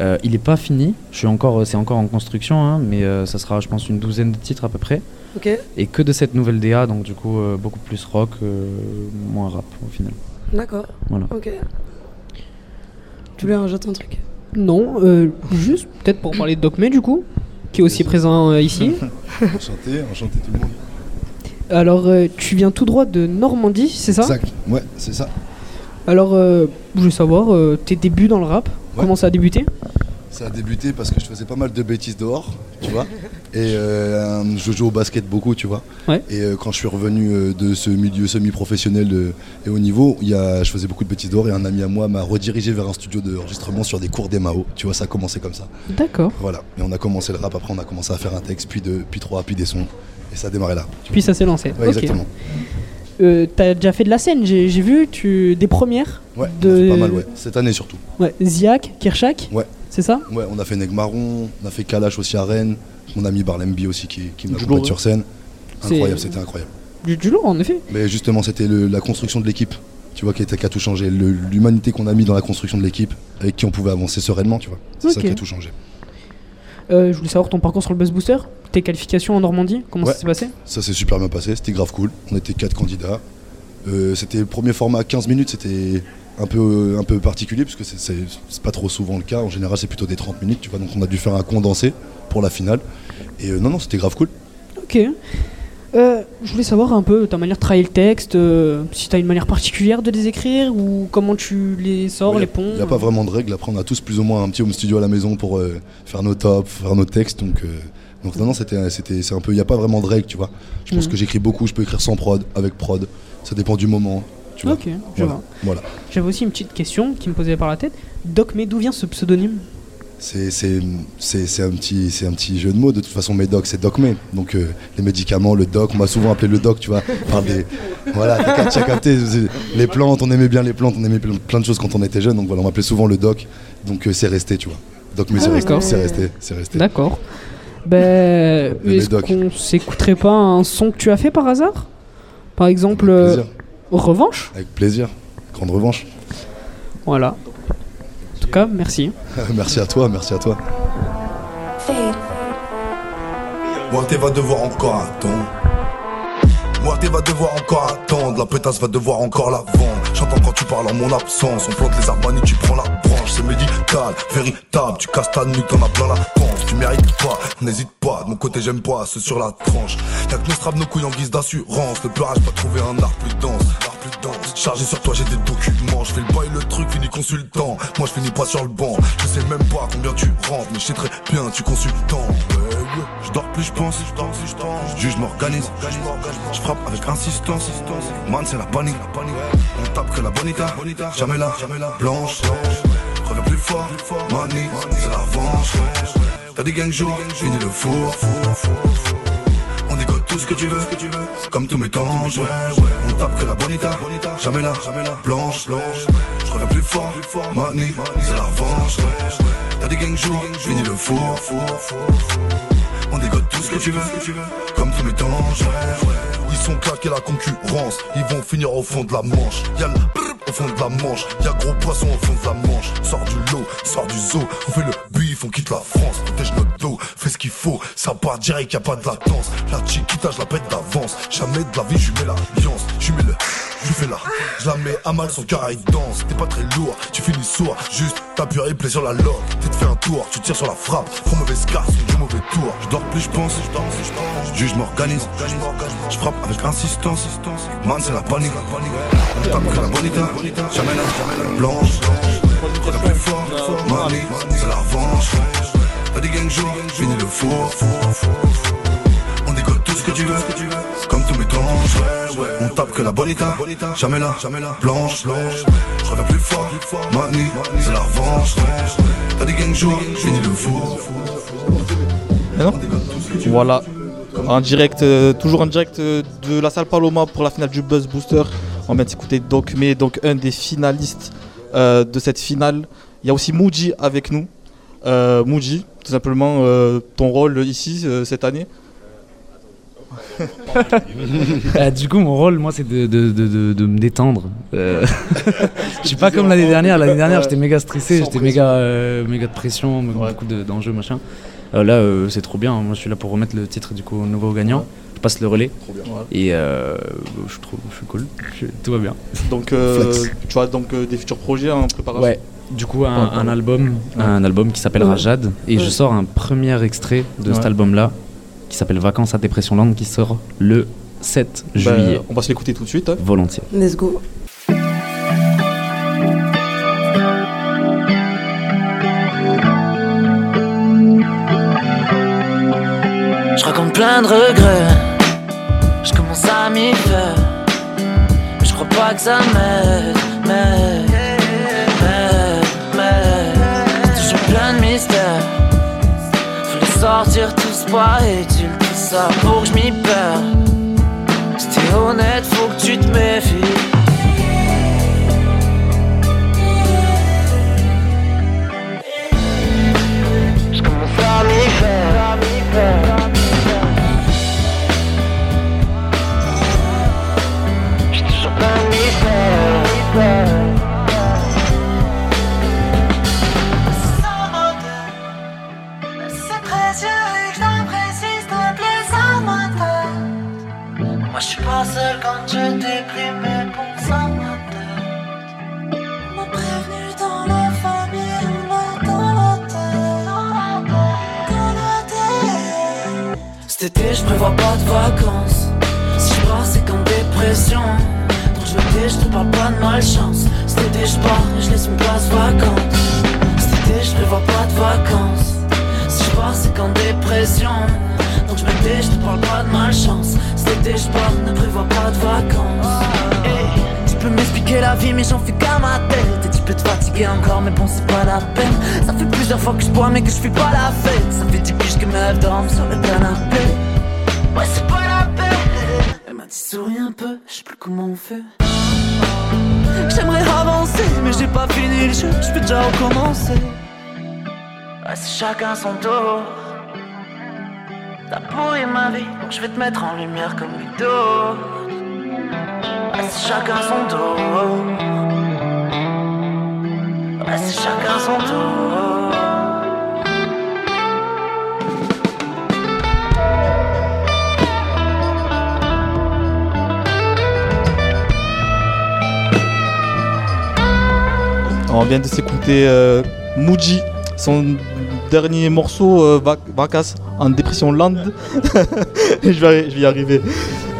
Euh, il n'est pas fini, je suis encore, c'est encore en construction, hein, mais euh, ça sera, je pense, une douzaine de titres à peu près. Et que de cette nouvelle DA, donc du coup euh, beaucoup plus rock, euh, moins rap au final. D'accord. Voilà. Ok. Tu voulais rajouter un truc Non, euh, juste peut-être pour parler de Doc May du coup, qui est aussi présent euh, ici. <laughs> enchanté, enchanté tout le monde. Alors, euh, tu viens tout droit de Normandie, c'est ça? Exact, ouais, c'est ça. Alors, euh, je veux savoir, euh, tes débuts dans le rap, comment ça a débuté? Ça a débuté parce que je faisais pas mal de bêtises dehors, tu vois. Et euh, je jouais au basket beaucoup, tu vois. Ouais. Et euh, quand je suis revenu euh, de ce milieu semi-professionnel et au niveau, y a, je faisais beaucoup de bêtises dehors et un ami à moi m'a redirigé vers un studio d'enregistrement sur des cours d'EMAO. Tu vois, ça a commencé comme ça. D'accord. Voilà. Et on a commencé le rap, après on a commencé à faire un texte, puis deux, puis trois, puis des sons. Et ça a démarré là. Puis ça s'est lancé. Ouais, exactement. Euh, T'as déjà fait de la scène, j'ai j'ai vu tu des premières. Ouais, de... pas mal, ouais. Cette année surtout. Ouais, Ziak, Kirchak. Ouais. C'est ça? Ouais, on a fait Negmaron, on a fait Kalash aussi à Rennes, mon ami Barlemby aussi qui, qui Du m'accompagne sur scène. C'est- Incroyable, c'était incroyable. Du, du lourd, en effet. Mais justement, c'était le- la construction de l'équipe, tu vois, qui, était- qui a tout changé. Le- L'humanité qu'on a mis dans la construction de l'équipe, avec qui on pouvait avancer sereinement, tu vois. C'est ça qui a tout changé. Euh, je voulais savoir ton parcours sur le Buzz Booster, tes qualifications en Normandie, comment Ouais. ça s'est passé? Ça s'est super bien passé, c'était grave cool. On était quatre candidats. Euh, c'était le premier format 15 minutes, c'était un peu, un peu particulier parce que c'est pas trop souvent le cas. En général, c'est plutôt des 30 minutes, tu vois. Donc on a dû faire un condensé pour la finale. Et euh, non, non, c'était grave cool. Ok. Euh, je voulais savoir un peu ta manière de travailler le texte, euh, si tu as une manière particulière de les écrire ou comment tu les sors, les ponts. Il n'y a pas vraiment de règles. Après, on a tous plus ou moins un petit home studio à la maison pour euh, faire nos tops, faire nos textes. Donc, euh, donc non, non, c'était, c'était, c'est un peu. Il n'y a pas vraiment de règles, tu vois. Je pense Mhm. que j'écris beaucoup. Je peux écrire sans prod, avec prod. Ça dépend du moment. Tu vois. Ok, je voilà. vois. Voilà. J'avais aussi une petite question qui me posait par la tête. Doc, mais d'où vient ce pseudonyme? C'est un, petit- un petit jeu de mots. De toute façon, Médoc, c'est Doc May. Donc, euh, les médicaments, le doc, on m'a souvent appelé le doc, tu vois. par des, voilà, capté. Les plantes, on aimait bien les plantes, on aimait plein de choses quand on était jeune. Donc, voilà, on m'appelait souvent le doc. Donc, euh, c'est resté, tu vois. Doc May, Ah, c'est resté. d'accord. C'est resté. C'est resté. D'accord. Ben, Le est-ce qu'on s'écouterait pas un son que tu as fait par hasard? Par exemple, euh, plaisir. Revanche? Avec plaisir. Grande revanche. Voilà. En tout cas, merci. <laughs> merci à toi, merci à toi. Moité va devoir encore attendre. Moité va devoir encore attendre. La pétasse va devoir encore la vendre. J'entends quand tu parles en mon absence. On plante les arbres tu prends la branche. C'est médical, véritable. Tu casses ta nuque, t'en as plein la panse. Tu mérites pas, n'hésite pas. De mon côté, j'aime pas ceux sur la tranche. Y'a que nos straps, nos couilles en guise d'assurance. Le pleurage pas trouver un art plus dense. Chargé sur toi, j'ai des documents. Je fais le bail, le truc, fini consultant. Moi, je finis pas sur le banc. Je sais même pas combien tu rentres. Mais je sais très bien, tu consultant. Ouais, ouais. Je dors plus, je pense. Je juge, je m'organise. Je frappe avec insistance. Man, c'est la panique. On tape que la bonita. Jamais là, blanche. Reviens plus fort. Mani, c'est la revanche. T'as des gangs jours, finis le four. Tout ce que tu veux, comme tous mes temps. Ouais, ouais. On tape que la bonita. Jamais là, blanche. Je reviens plus fort. Mani, c'est la revanche. T'as des gangs jours, finis le four. On dégote tout ce que tu veux, comme tous mes temps. Ils sont claqués la concurrence, ils vont finir au fond de la manche. Y'a le au fond de la manche, y'a gros poisson au fond de la manche. Sors du lot, sors du zoo, on fait le bif, on quitte la France. Fais ce qu'il faut, ça part direct, y'a pas de latence. La chiquita, je la pète d'avance, jamais de la vie, je mets l'alliance. Je mets le, je fais là, je la mets à mal, son cœur il danse. T'es pas très lourd, tu finis sourd, juste t'appuies replay sur la loque. Tu te fais un tour, tu tires sur la frappe, trop mauvaise carte, jeu mauvais tour. Je dors plus, je pense, je juge, je m'organise, je frappe avec insistance. Man, c'est la panique, on tape que la bonita, jamais là, blanche. Reviens plus fort, mani, c'est la revanche. T'as des gangs jours, finis le four. On décolle tout ce que tu veux, comme tous mes temps. On tape que la bonita, jamais là, blanche. Je reviens plus fort, mani, c'est la revanche. T'as des gangs jours, finis le four. Voilà. En direct, euh, toujours en direct euh, de la salle Paloma pour la finale du Buzz Booster. On vient d'écouter Doc May, donc un des finalistes euh, de cette finale. Il y a aussi Moody avec nous. Euh, Moody, tout simplement, euh, ton rôle ici euh, cette année <laughs> Euh, du coup, mon rôle, moi, c'est de, de, de, de- de me détendre. Euh, <laughs> je suis pas comme l'année dernière. L'année dernière, j'étais méga stressé, j'étais méga, euh, méga de pression, beaucoup de- d'enjeux, machin. Euh, là, euh, c'est trop bien. Moi, je suis là pour remettre le titre du coup au nouveau gagnant. Je passe le relais. Et euh, je, trouve, je suis cool. Je- tout va bien. Donc, euh, tu as donc euh, des futurs projets en préparation Ouais. Du coup, un, album, Ouais. un album qui s'appellera Ouais. Jade, et Ouais. je sors un premier extrait de cet album-là, qui s'appelle Vacances à Dépression Land, qui sort le 7 Bah, juillet. on va se l'écouter tout de suite. hein. Volontiers. Let's go. Je raconte plein de regrets. Je commence à m'y faire. Mais je crois pas que ça m'aide. Sortir tous pas utiles. Tout ça pour que je m'y perds. Si honnête, faut que tu te méfies. Je commence à m'y faire, Moi seul quand je déprime, mais bon, ça m'intéresse. On m'a prévenu dans la famille, on l'a dans la tête. Dans la tête. Cet été, je prévois pas de vacances. Si je pars, c'est qu'en dépression. Donc je me dis, je te parle pas de malchance. Cet été, je pars et je laisse une place vacante. Cet été, je prévois pas de vacances. Si je pars, c'est qu'en dépression. Donc je me je te parle pas de malchance. Pars, ne prévois pas de vacances. Hey, tu peux m'expliquer la vie, mais j'en fais qu'à ma tête. Et tu peux te fatiguer encore, mais bon, c'est pas la peine. Ça fait plusieurs fois que je bois, mais que je fais pas la fête. Ça fait dix piges que mes dorment sur le canapé. Ouais, c'est pas la peine. Elle m'a dit souris un peu, je sais plus comment on fait. J'aimerais avancer, mais j'ai pas fini le jeu, je peux déjà recommencer. Ouais, c'est chacun son tour. T'as pourri ma vie, je vais te mettre en lumière comme. Ouais, c'est chacun son tour. C'est chacun son tour. On vient de s'écouter euh, son dernier morceau euh, Vac- Vacas en dépression land. <laughs> je, vais, je vais y arriver.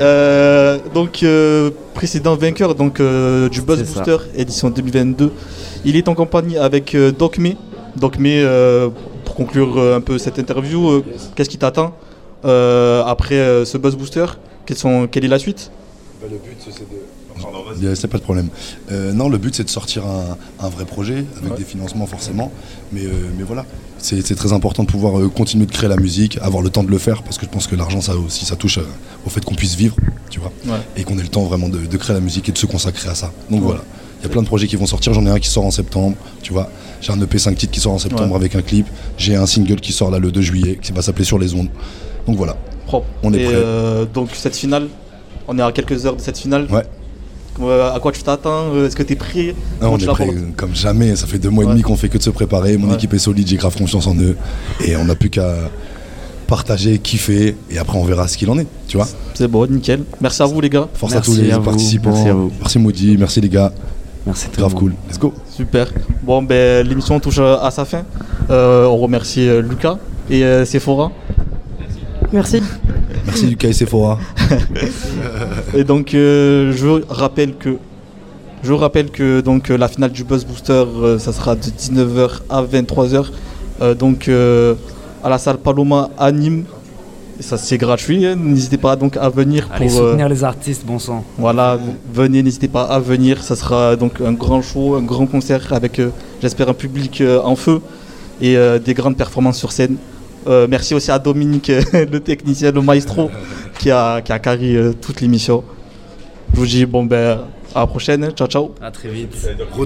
Euh, donc euh, précédent vainqueur donc euh, du Buzz ça. Booster édition 2022. Il est en compagnie avec euh, Doc May. Doc May, euh, pour conclure euh, un peu cette interview, euh, qu'est-ce qui t'attend euh, après euh, ce Buzz Booster? Quelles sont, Quelle est la suite? Le but, c'est de. C'est pas de problème. Euh, non, le but c'est de sortir un, un vrai projet avec Ouais. des financements forcément. Mais, euh, mais voilà, c'est très important de pouvoir euh, continuer de créer la musique, avoir le temps de le faire parce que je pense que l'argent ça aussi ça touche euh, au fait qu'on puisse vivre, tu vois, Ouais. et qu'on ait le temps vraiment de, de créer la musique et de se consacrer à ça. Donc Ouais. voilà. Il y a plein de projets qui vont sortir. J'en ai un qui sort en septembre, tu vois. J'ai un EP 5 titres qui sort en septembre Ouais. avec un clip. J'ai un single qui sort là le 2 juillet qui va s'appeler Sur les ondes. Donc voilà. Propre. On est Et, prêt. euh, donc cette finale, on est à quelques heures de cette finale? Ouais. Euh, à quoi tu t'attends Euh, Est-ce que tu es prêt on est prêt comme jamais, ça fait deux mois et demi qu'on fait que de se préparer, mon Ouais. équipe est solide, j'ai grave confiance en eux et on n'a plus qu'à partager, kiffer et après on verra ce qu'il en est, tu vois. C'est bon, nickel. Merci à vous les gars. Force à tous les participants. Merci à vous. Merci Maudit, merci les gars. Merci Grave cool. Let's go. Super. Bon, ben l'émission touche euh, à sa fin. Euh, on remercie Lucas et euh, Sephora. Merci. Merci <laughs> Lucas et Sephora. <laughs> Et donc, euh, je rappelle que je rappelle que donc euh, la finale du Buzz Booster, euh, ça sera de 19h à 23h. Euh, donc euh, à la salle Paloma à Nîmes. Et ça c'est gratuit. hein. N'hésitez pas donc à venir Allez pour euh, soutenir les artistes, bon sang. Voilà, venez, n'hésitez pas à venir. Ça sera donc un grand show, un grand concert avec, euh, j'espère, un public euh, en feu et euh, des grandes performances sur scène. Euh, merci aussi à Dominique, <laughs> le technicien, le maestro, qui a, qui a carré euh, toute l'émission. Je vous dis, bon, ben, à la prochaine. Ciao, ciao. À très vite.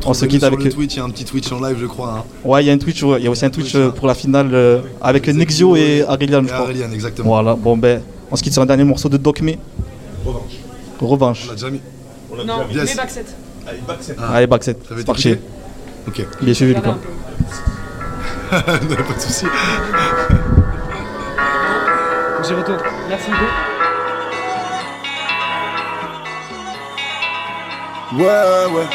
On se quitte sur avec. le Twitch, il y a un petit Twitch en live, je crois. hein. Ouais, il y a un Twitch, ouais, il y a aussi un Twitch euh, pour la finale euh, avec Nexio et Aurelian, je crois. Exactement. Voilà, bon, ben, on se quitte sur un dernier morceau de Doc May. Revanche. Revanche. On l'a déjà mis. On l'a Non, déjà mis. set. Allez, back set. Allez, back set. Ça veut C'est parti. Ok. Il est suivi, peu. Non, <laughs> pas de soucis. Retourne. Merci Hugo. Ouais, ouais.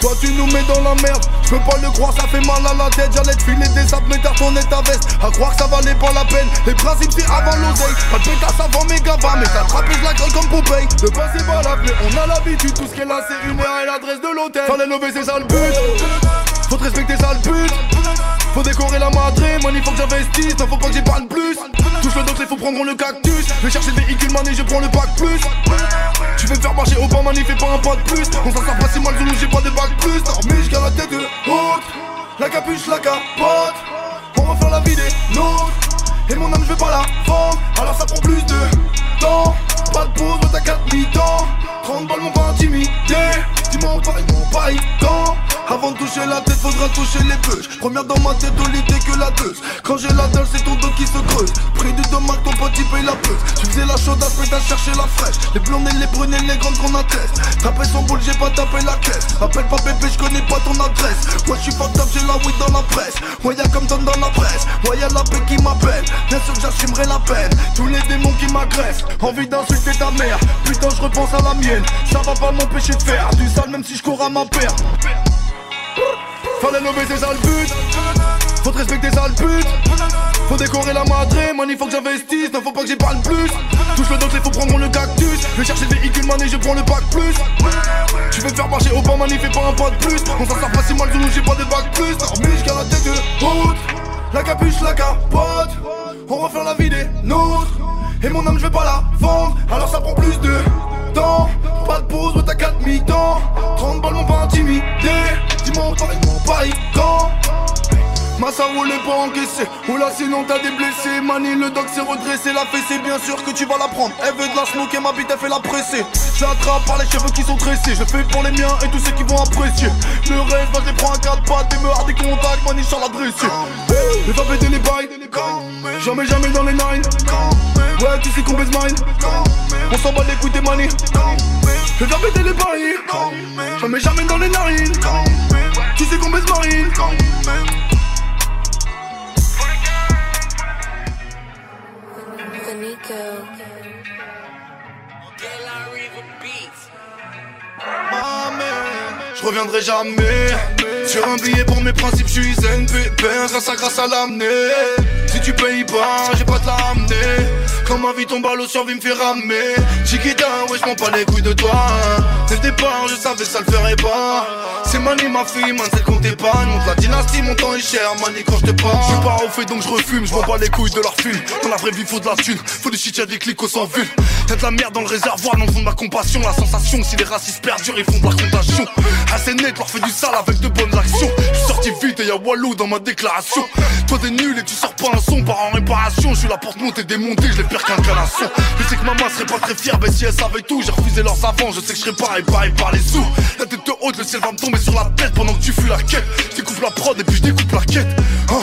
Toi tu nous mets dans la merde, je peux pas le croire, ça fait mal à la tête, j'allais te filer des sables, mais t'as retourné ta veste, à croire que ça valait pas la peine, les principes c'est avant l'oseille, pas de pétasse avant mes gavas, mais je la gueule comme Popeye, le passé va l'appeler, on a l'habitude, tout ce qu'elle a c'est une et l'adresse de l'hôtel, fallait lever c'est ça le but, faut te respecter ça le but, faut décorer la madrée, man il faut que j'investisse, faut pas que j'y parle plus, touche le dossier, faut prendre le cactus, je vais chercher le véhicule man et je prends le bac plus, tu veux me faire marcher au bas, man, il fait pas un pas de plus. On s'en sort pas si mal, Zoulou, j'ai pas de bac plus. Dormi jusqu'à la tête haute. La capuche, la capote. Va faire la vie des nôtres. Et mon âme, je vais pas la vendre. Alors ça prend plus de temps. Pas de pause, t'as 4 mi-temps. 30 balles, m'ont pas intimidé. Parie, mon parie temps. Avant de toucher la tête, faudra toucher les bûches. Première dans ma tête, t'es que la deux. Quand j'ai la dalle, c'est ton dos qui se creuse. Près du dommage, ton petit paye la peuse. Tu faisais la chaude, après t'as cherché la fraîche. Les blondes et les brunes et les grandes qu'on atteste. Tapé son boule, j'ai pas tapé la caisse. Appelle pas bébé, je connais pas ton adresse. Moi, je suis pas top, j'ai la weed dans la presse. Ouais, y'a comme Don dans la presse. Ouais, y'a la paix qui m'appelle. Bien sûr que j'assumerai la peine. Tous les démons qui m'agressent. Envie d'insulter ta mère. Putain, je repense à la mienne. Ça va pas m'empêcher de faire du même si je cours à ma perte. Fallait c'est ça le but Faut te respecter ça le Faut décorer la madrée, man il faut que j'investisse. Non faut pas que j'y parle plus. Touche le dossier, faut prendre le cactus. Je vais chercher le véhicule man et je prends le bac plus. Tu veux faire marcher au pas man il fait pas un pas de plus. On s'en sort pas si mal Zoulou j'ai pas de bac plus. Dormi jusqu'à la tête de haute La capuche, la capote. On faire la vie des nôtres. Et mon âme je vais pas la vendre. Alors ça prend plus de pas de pause, mais t'as 4 mi-temps. 30 balles m'ont pas intimidé. Dis-moi, parle pas quand Ma cerveau l'est pas encaissé Oula oh sinon t'as des blessés. Mani le doc s'est redressé. La fessée bien sûr que tu vas la prendre. Elle veut de la smoke et ma bite elle fait la presser. J'attrape par les cheveux qui sont tressés. Je fais pour les miens et tous ceux qui vont apprécier. Le reste bah je les prends à quatre pattes Et me hard des contacts. Mani sur la dressée Les va péter les bails. Jamais jamais dans les nines. Ouais, tu sais qu'on baise mine. On s'en bat les couilles des mani. Je vais péter les bails. Jamais, jamais dans les narines. Tu sais qu'on baise marine. Je reviendrai jamais. Sur un billet pour mes principes, je suis pépère Grâce à grâce à l'amener. Si tu payes pas, j'ai pas te l'amener Quand ma vie tombe à l'eau, survie me fait ramer. Chiquita, ouais, je m'en pas les couilles de toi. Dès le départ, je savais ça le ferait pas. C'est Mani ma fille, man, c'est qu'on t'épargne. Monte la dynastie, mon temps est cher, Mani quand je te parle. Je suis pas au fait donc je refume, je bats les couilles de leur film. Dans la vraie vie, faut de la thune, faut du shit, y'a des clics au sans vue. Y'a de la merde dans le réservoir, le fond de ma compassion. La sensation, si les racistes perdurent, ils font de la contagion Assez net, leur fait du sale avec de bonnes actions. Je suis sorti vite et y'a Walou dans ma déclaration. Toi t'es nul et tu sors pas un son par en réparation. Je suis la porte montée démontée, je les perds qu'un canasson Je sais que maman serait pas très fière, mais si elle savait tout J'ai refusé leurs avants, je sais que je serais pas réparé par les sous. La tête haute, le ciel va me tomber sur la tête Pendant que tu fuis la quête. Je découpe la prod et puis je découpe la quête. Hein?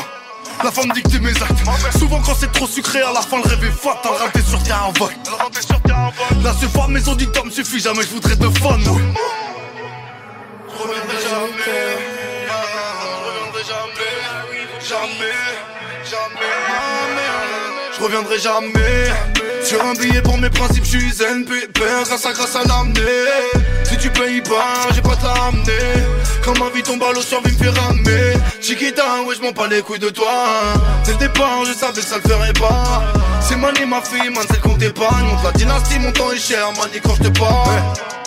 La femme dicte mes actes. Souvent quand c'est trop sucré à la fin le rêve est fatal Raté sur terrain vague Là ce phare mes auditeurs me suffit Jamais je voudrais de fun oui. Je reviendrai jamais. Je reviendrai jamais. Jamais Jamais. Je reviendrai jamais. Sur un billet pour mes principes je suis Grâce à grâce à l'amener. Si tu payes pas j'ai pas t'amener Quand ma vie tombe à l'eau survie me fait ramer Chiquita ouais je m'en pas les couilles de toi. Dès le départ je savais ça le ferait pas. C'est Mani ma fille man c'est qu'on t'épargne. Monte la dynastie mon temps est cher Mani quand je te parle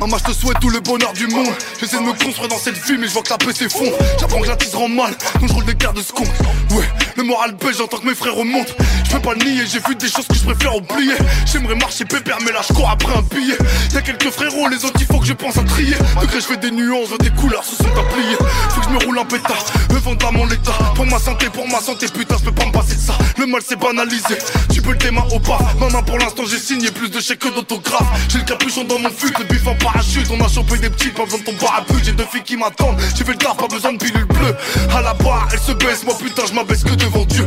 Maman, je te souhaite tout le bonheur du monde. J'essaie de me construire dans cette vie, mais je vois que la paix s'effondre. J'apprends que la tise rend mal, donc je roule des quarts de seconde. Ouais, le moral baisse, j'entends que mes frères remontent. Je peux pas le nier, j'ai vu des choses que je préfère oublier. J'aimerais marcher pépère, mais là je cours après un billet. Y'a quelques frérots, les autres il faut que je pense à trier. Degré, je fais des nuances, des couleurs se sont appliées. Faut que je me roule un pétard, vendre à mon état. Pour ma santé, pour ma santé, putain, je peux pas me passer de ça. Le mal c'est banalisé, tu peux le mains au pas. Maman, pour l'instant j'ai signé plus de chèques que d'autographes. J'ai le capuchon dans mon fut, le parachute, on a chopé des petits, pas besoin de ton parapluie, j'ai deux filles qui m'attendent, j'ai fait le taf, pas besoin de pilule bleue. À la barre, elle se baisse, moi putain, je m'abaisse que devant Dieu.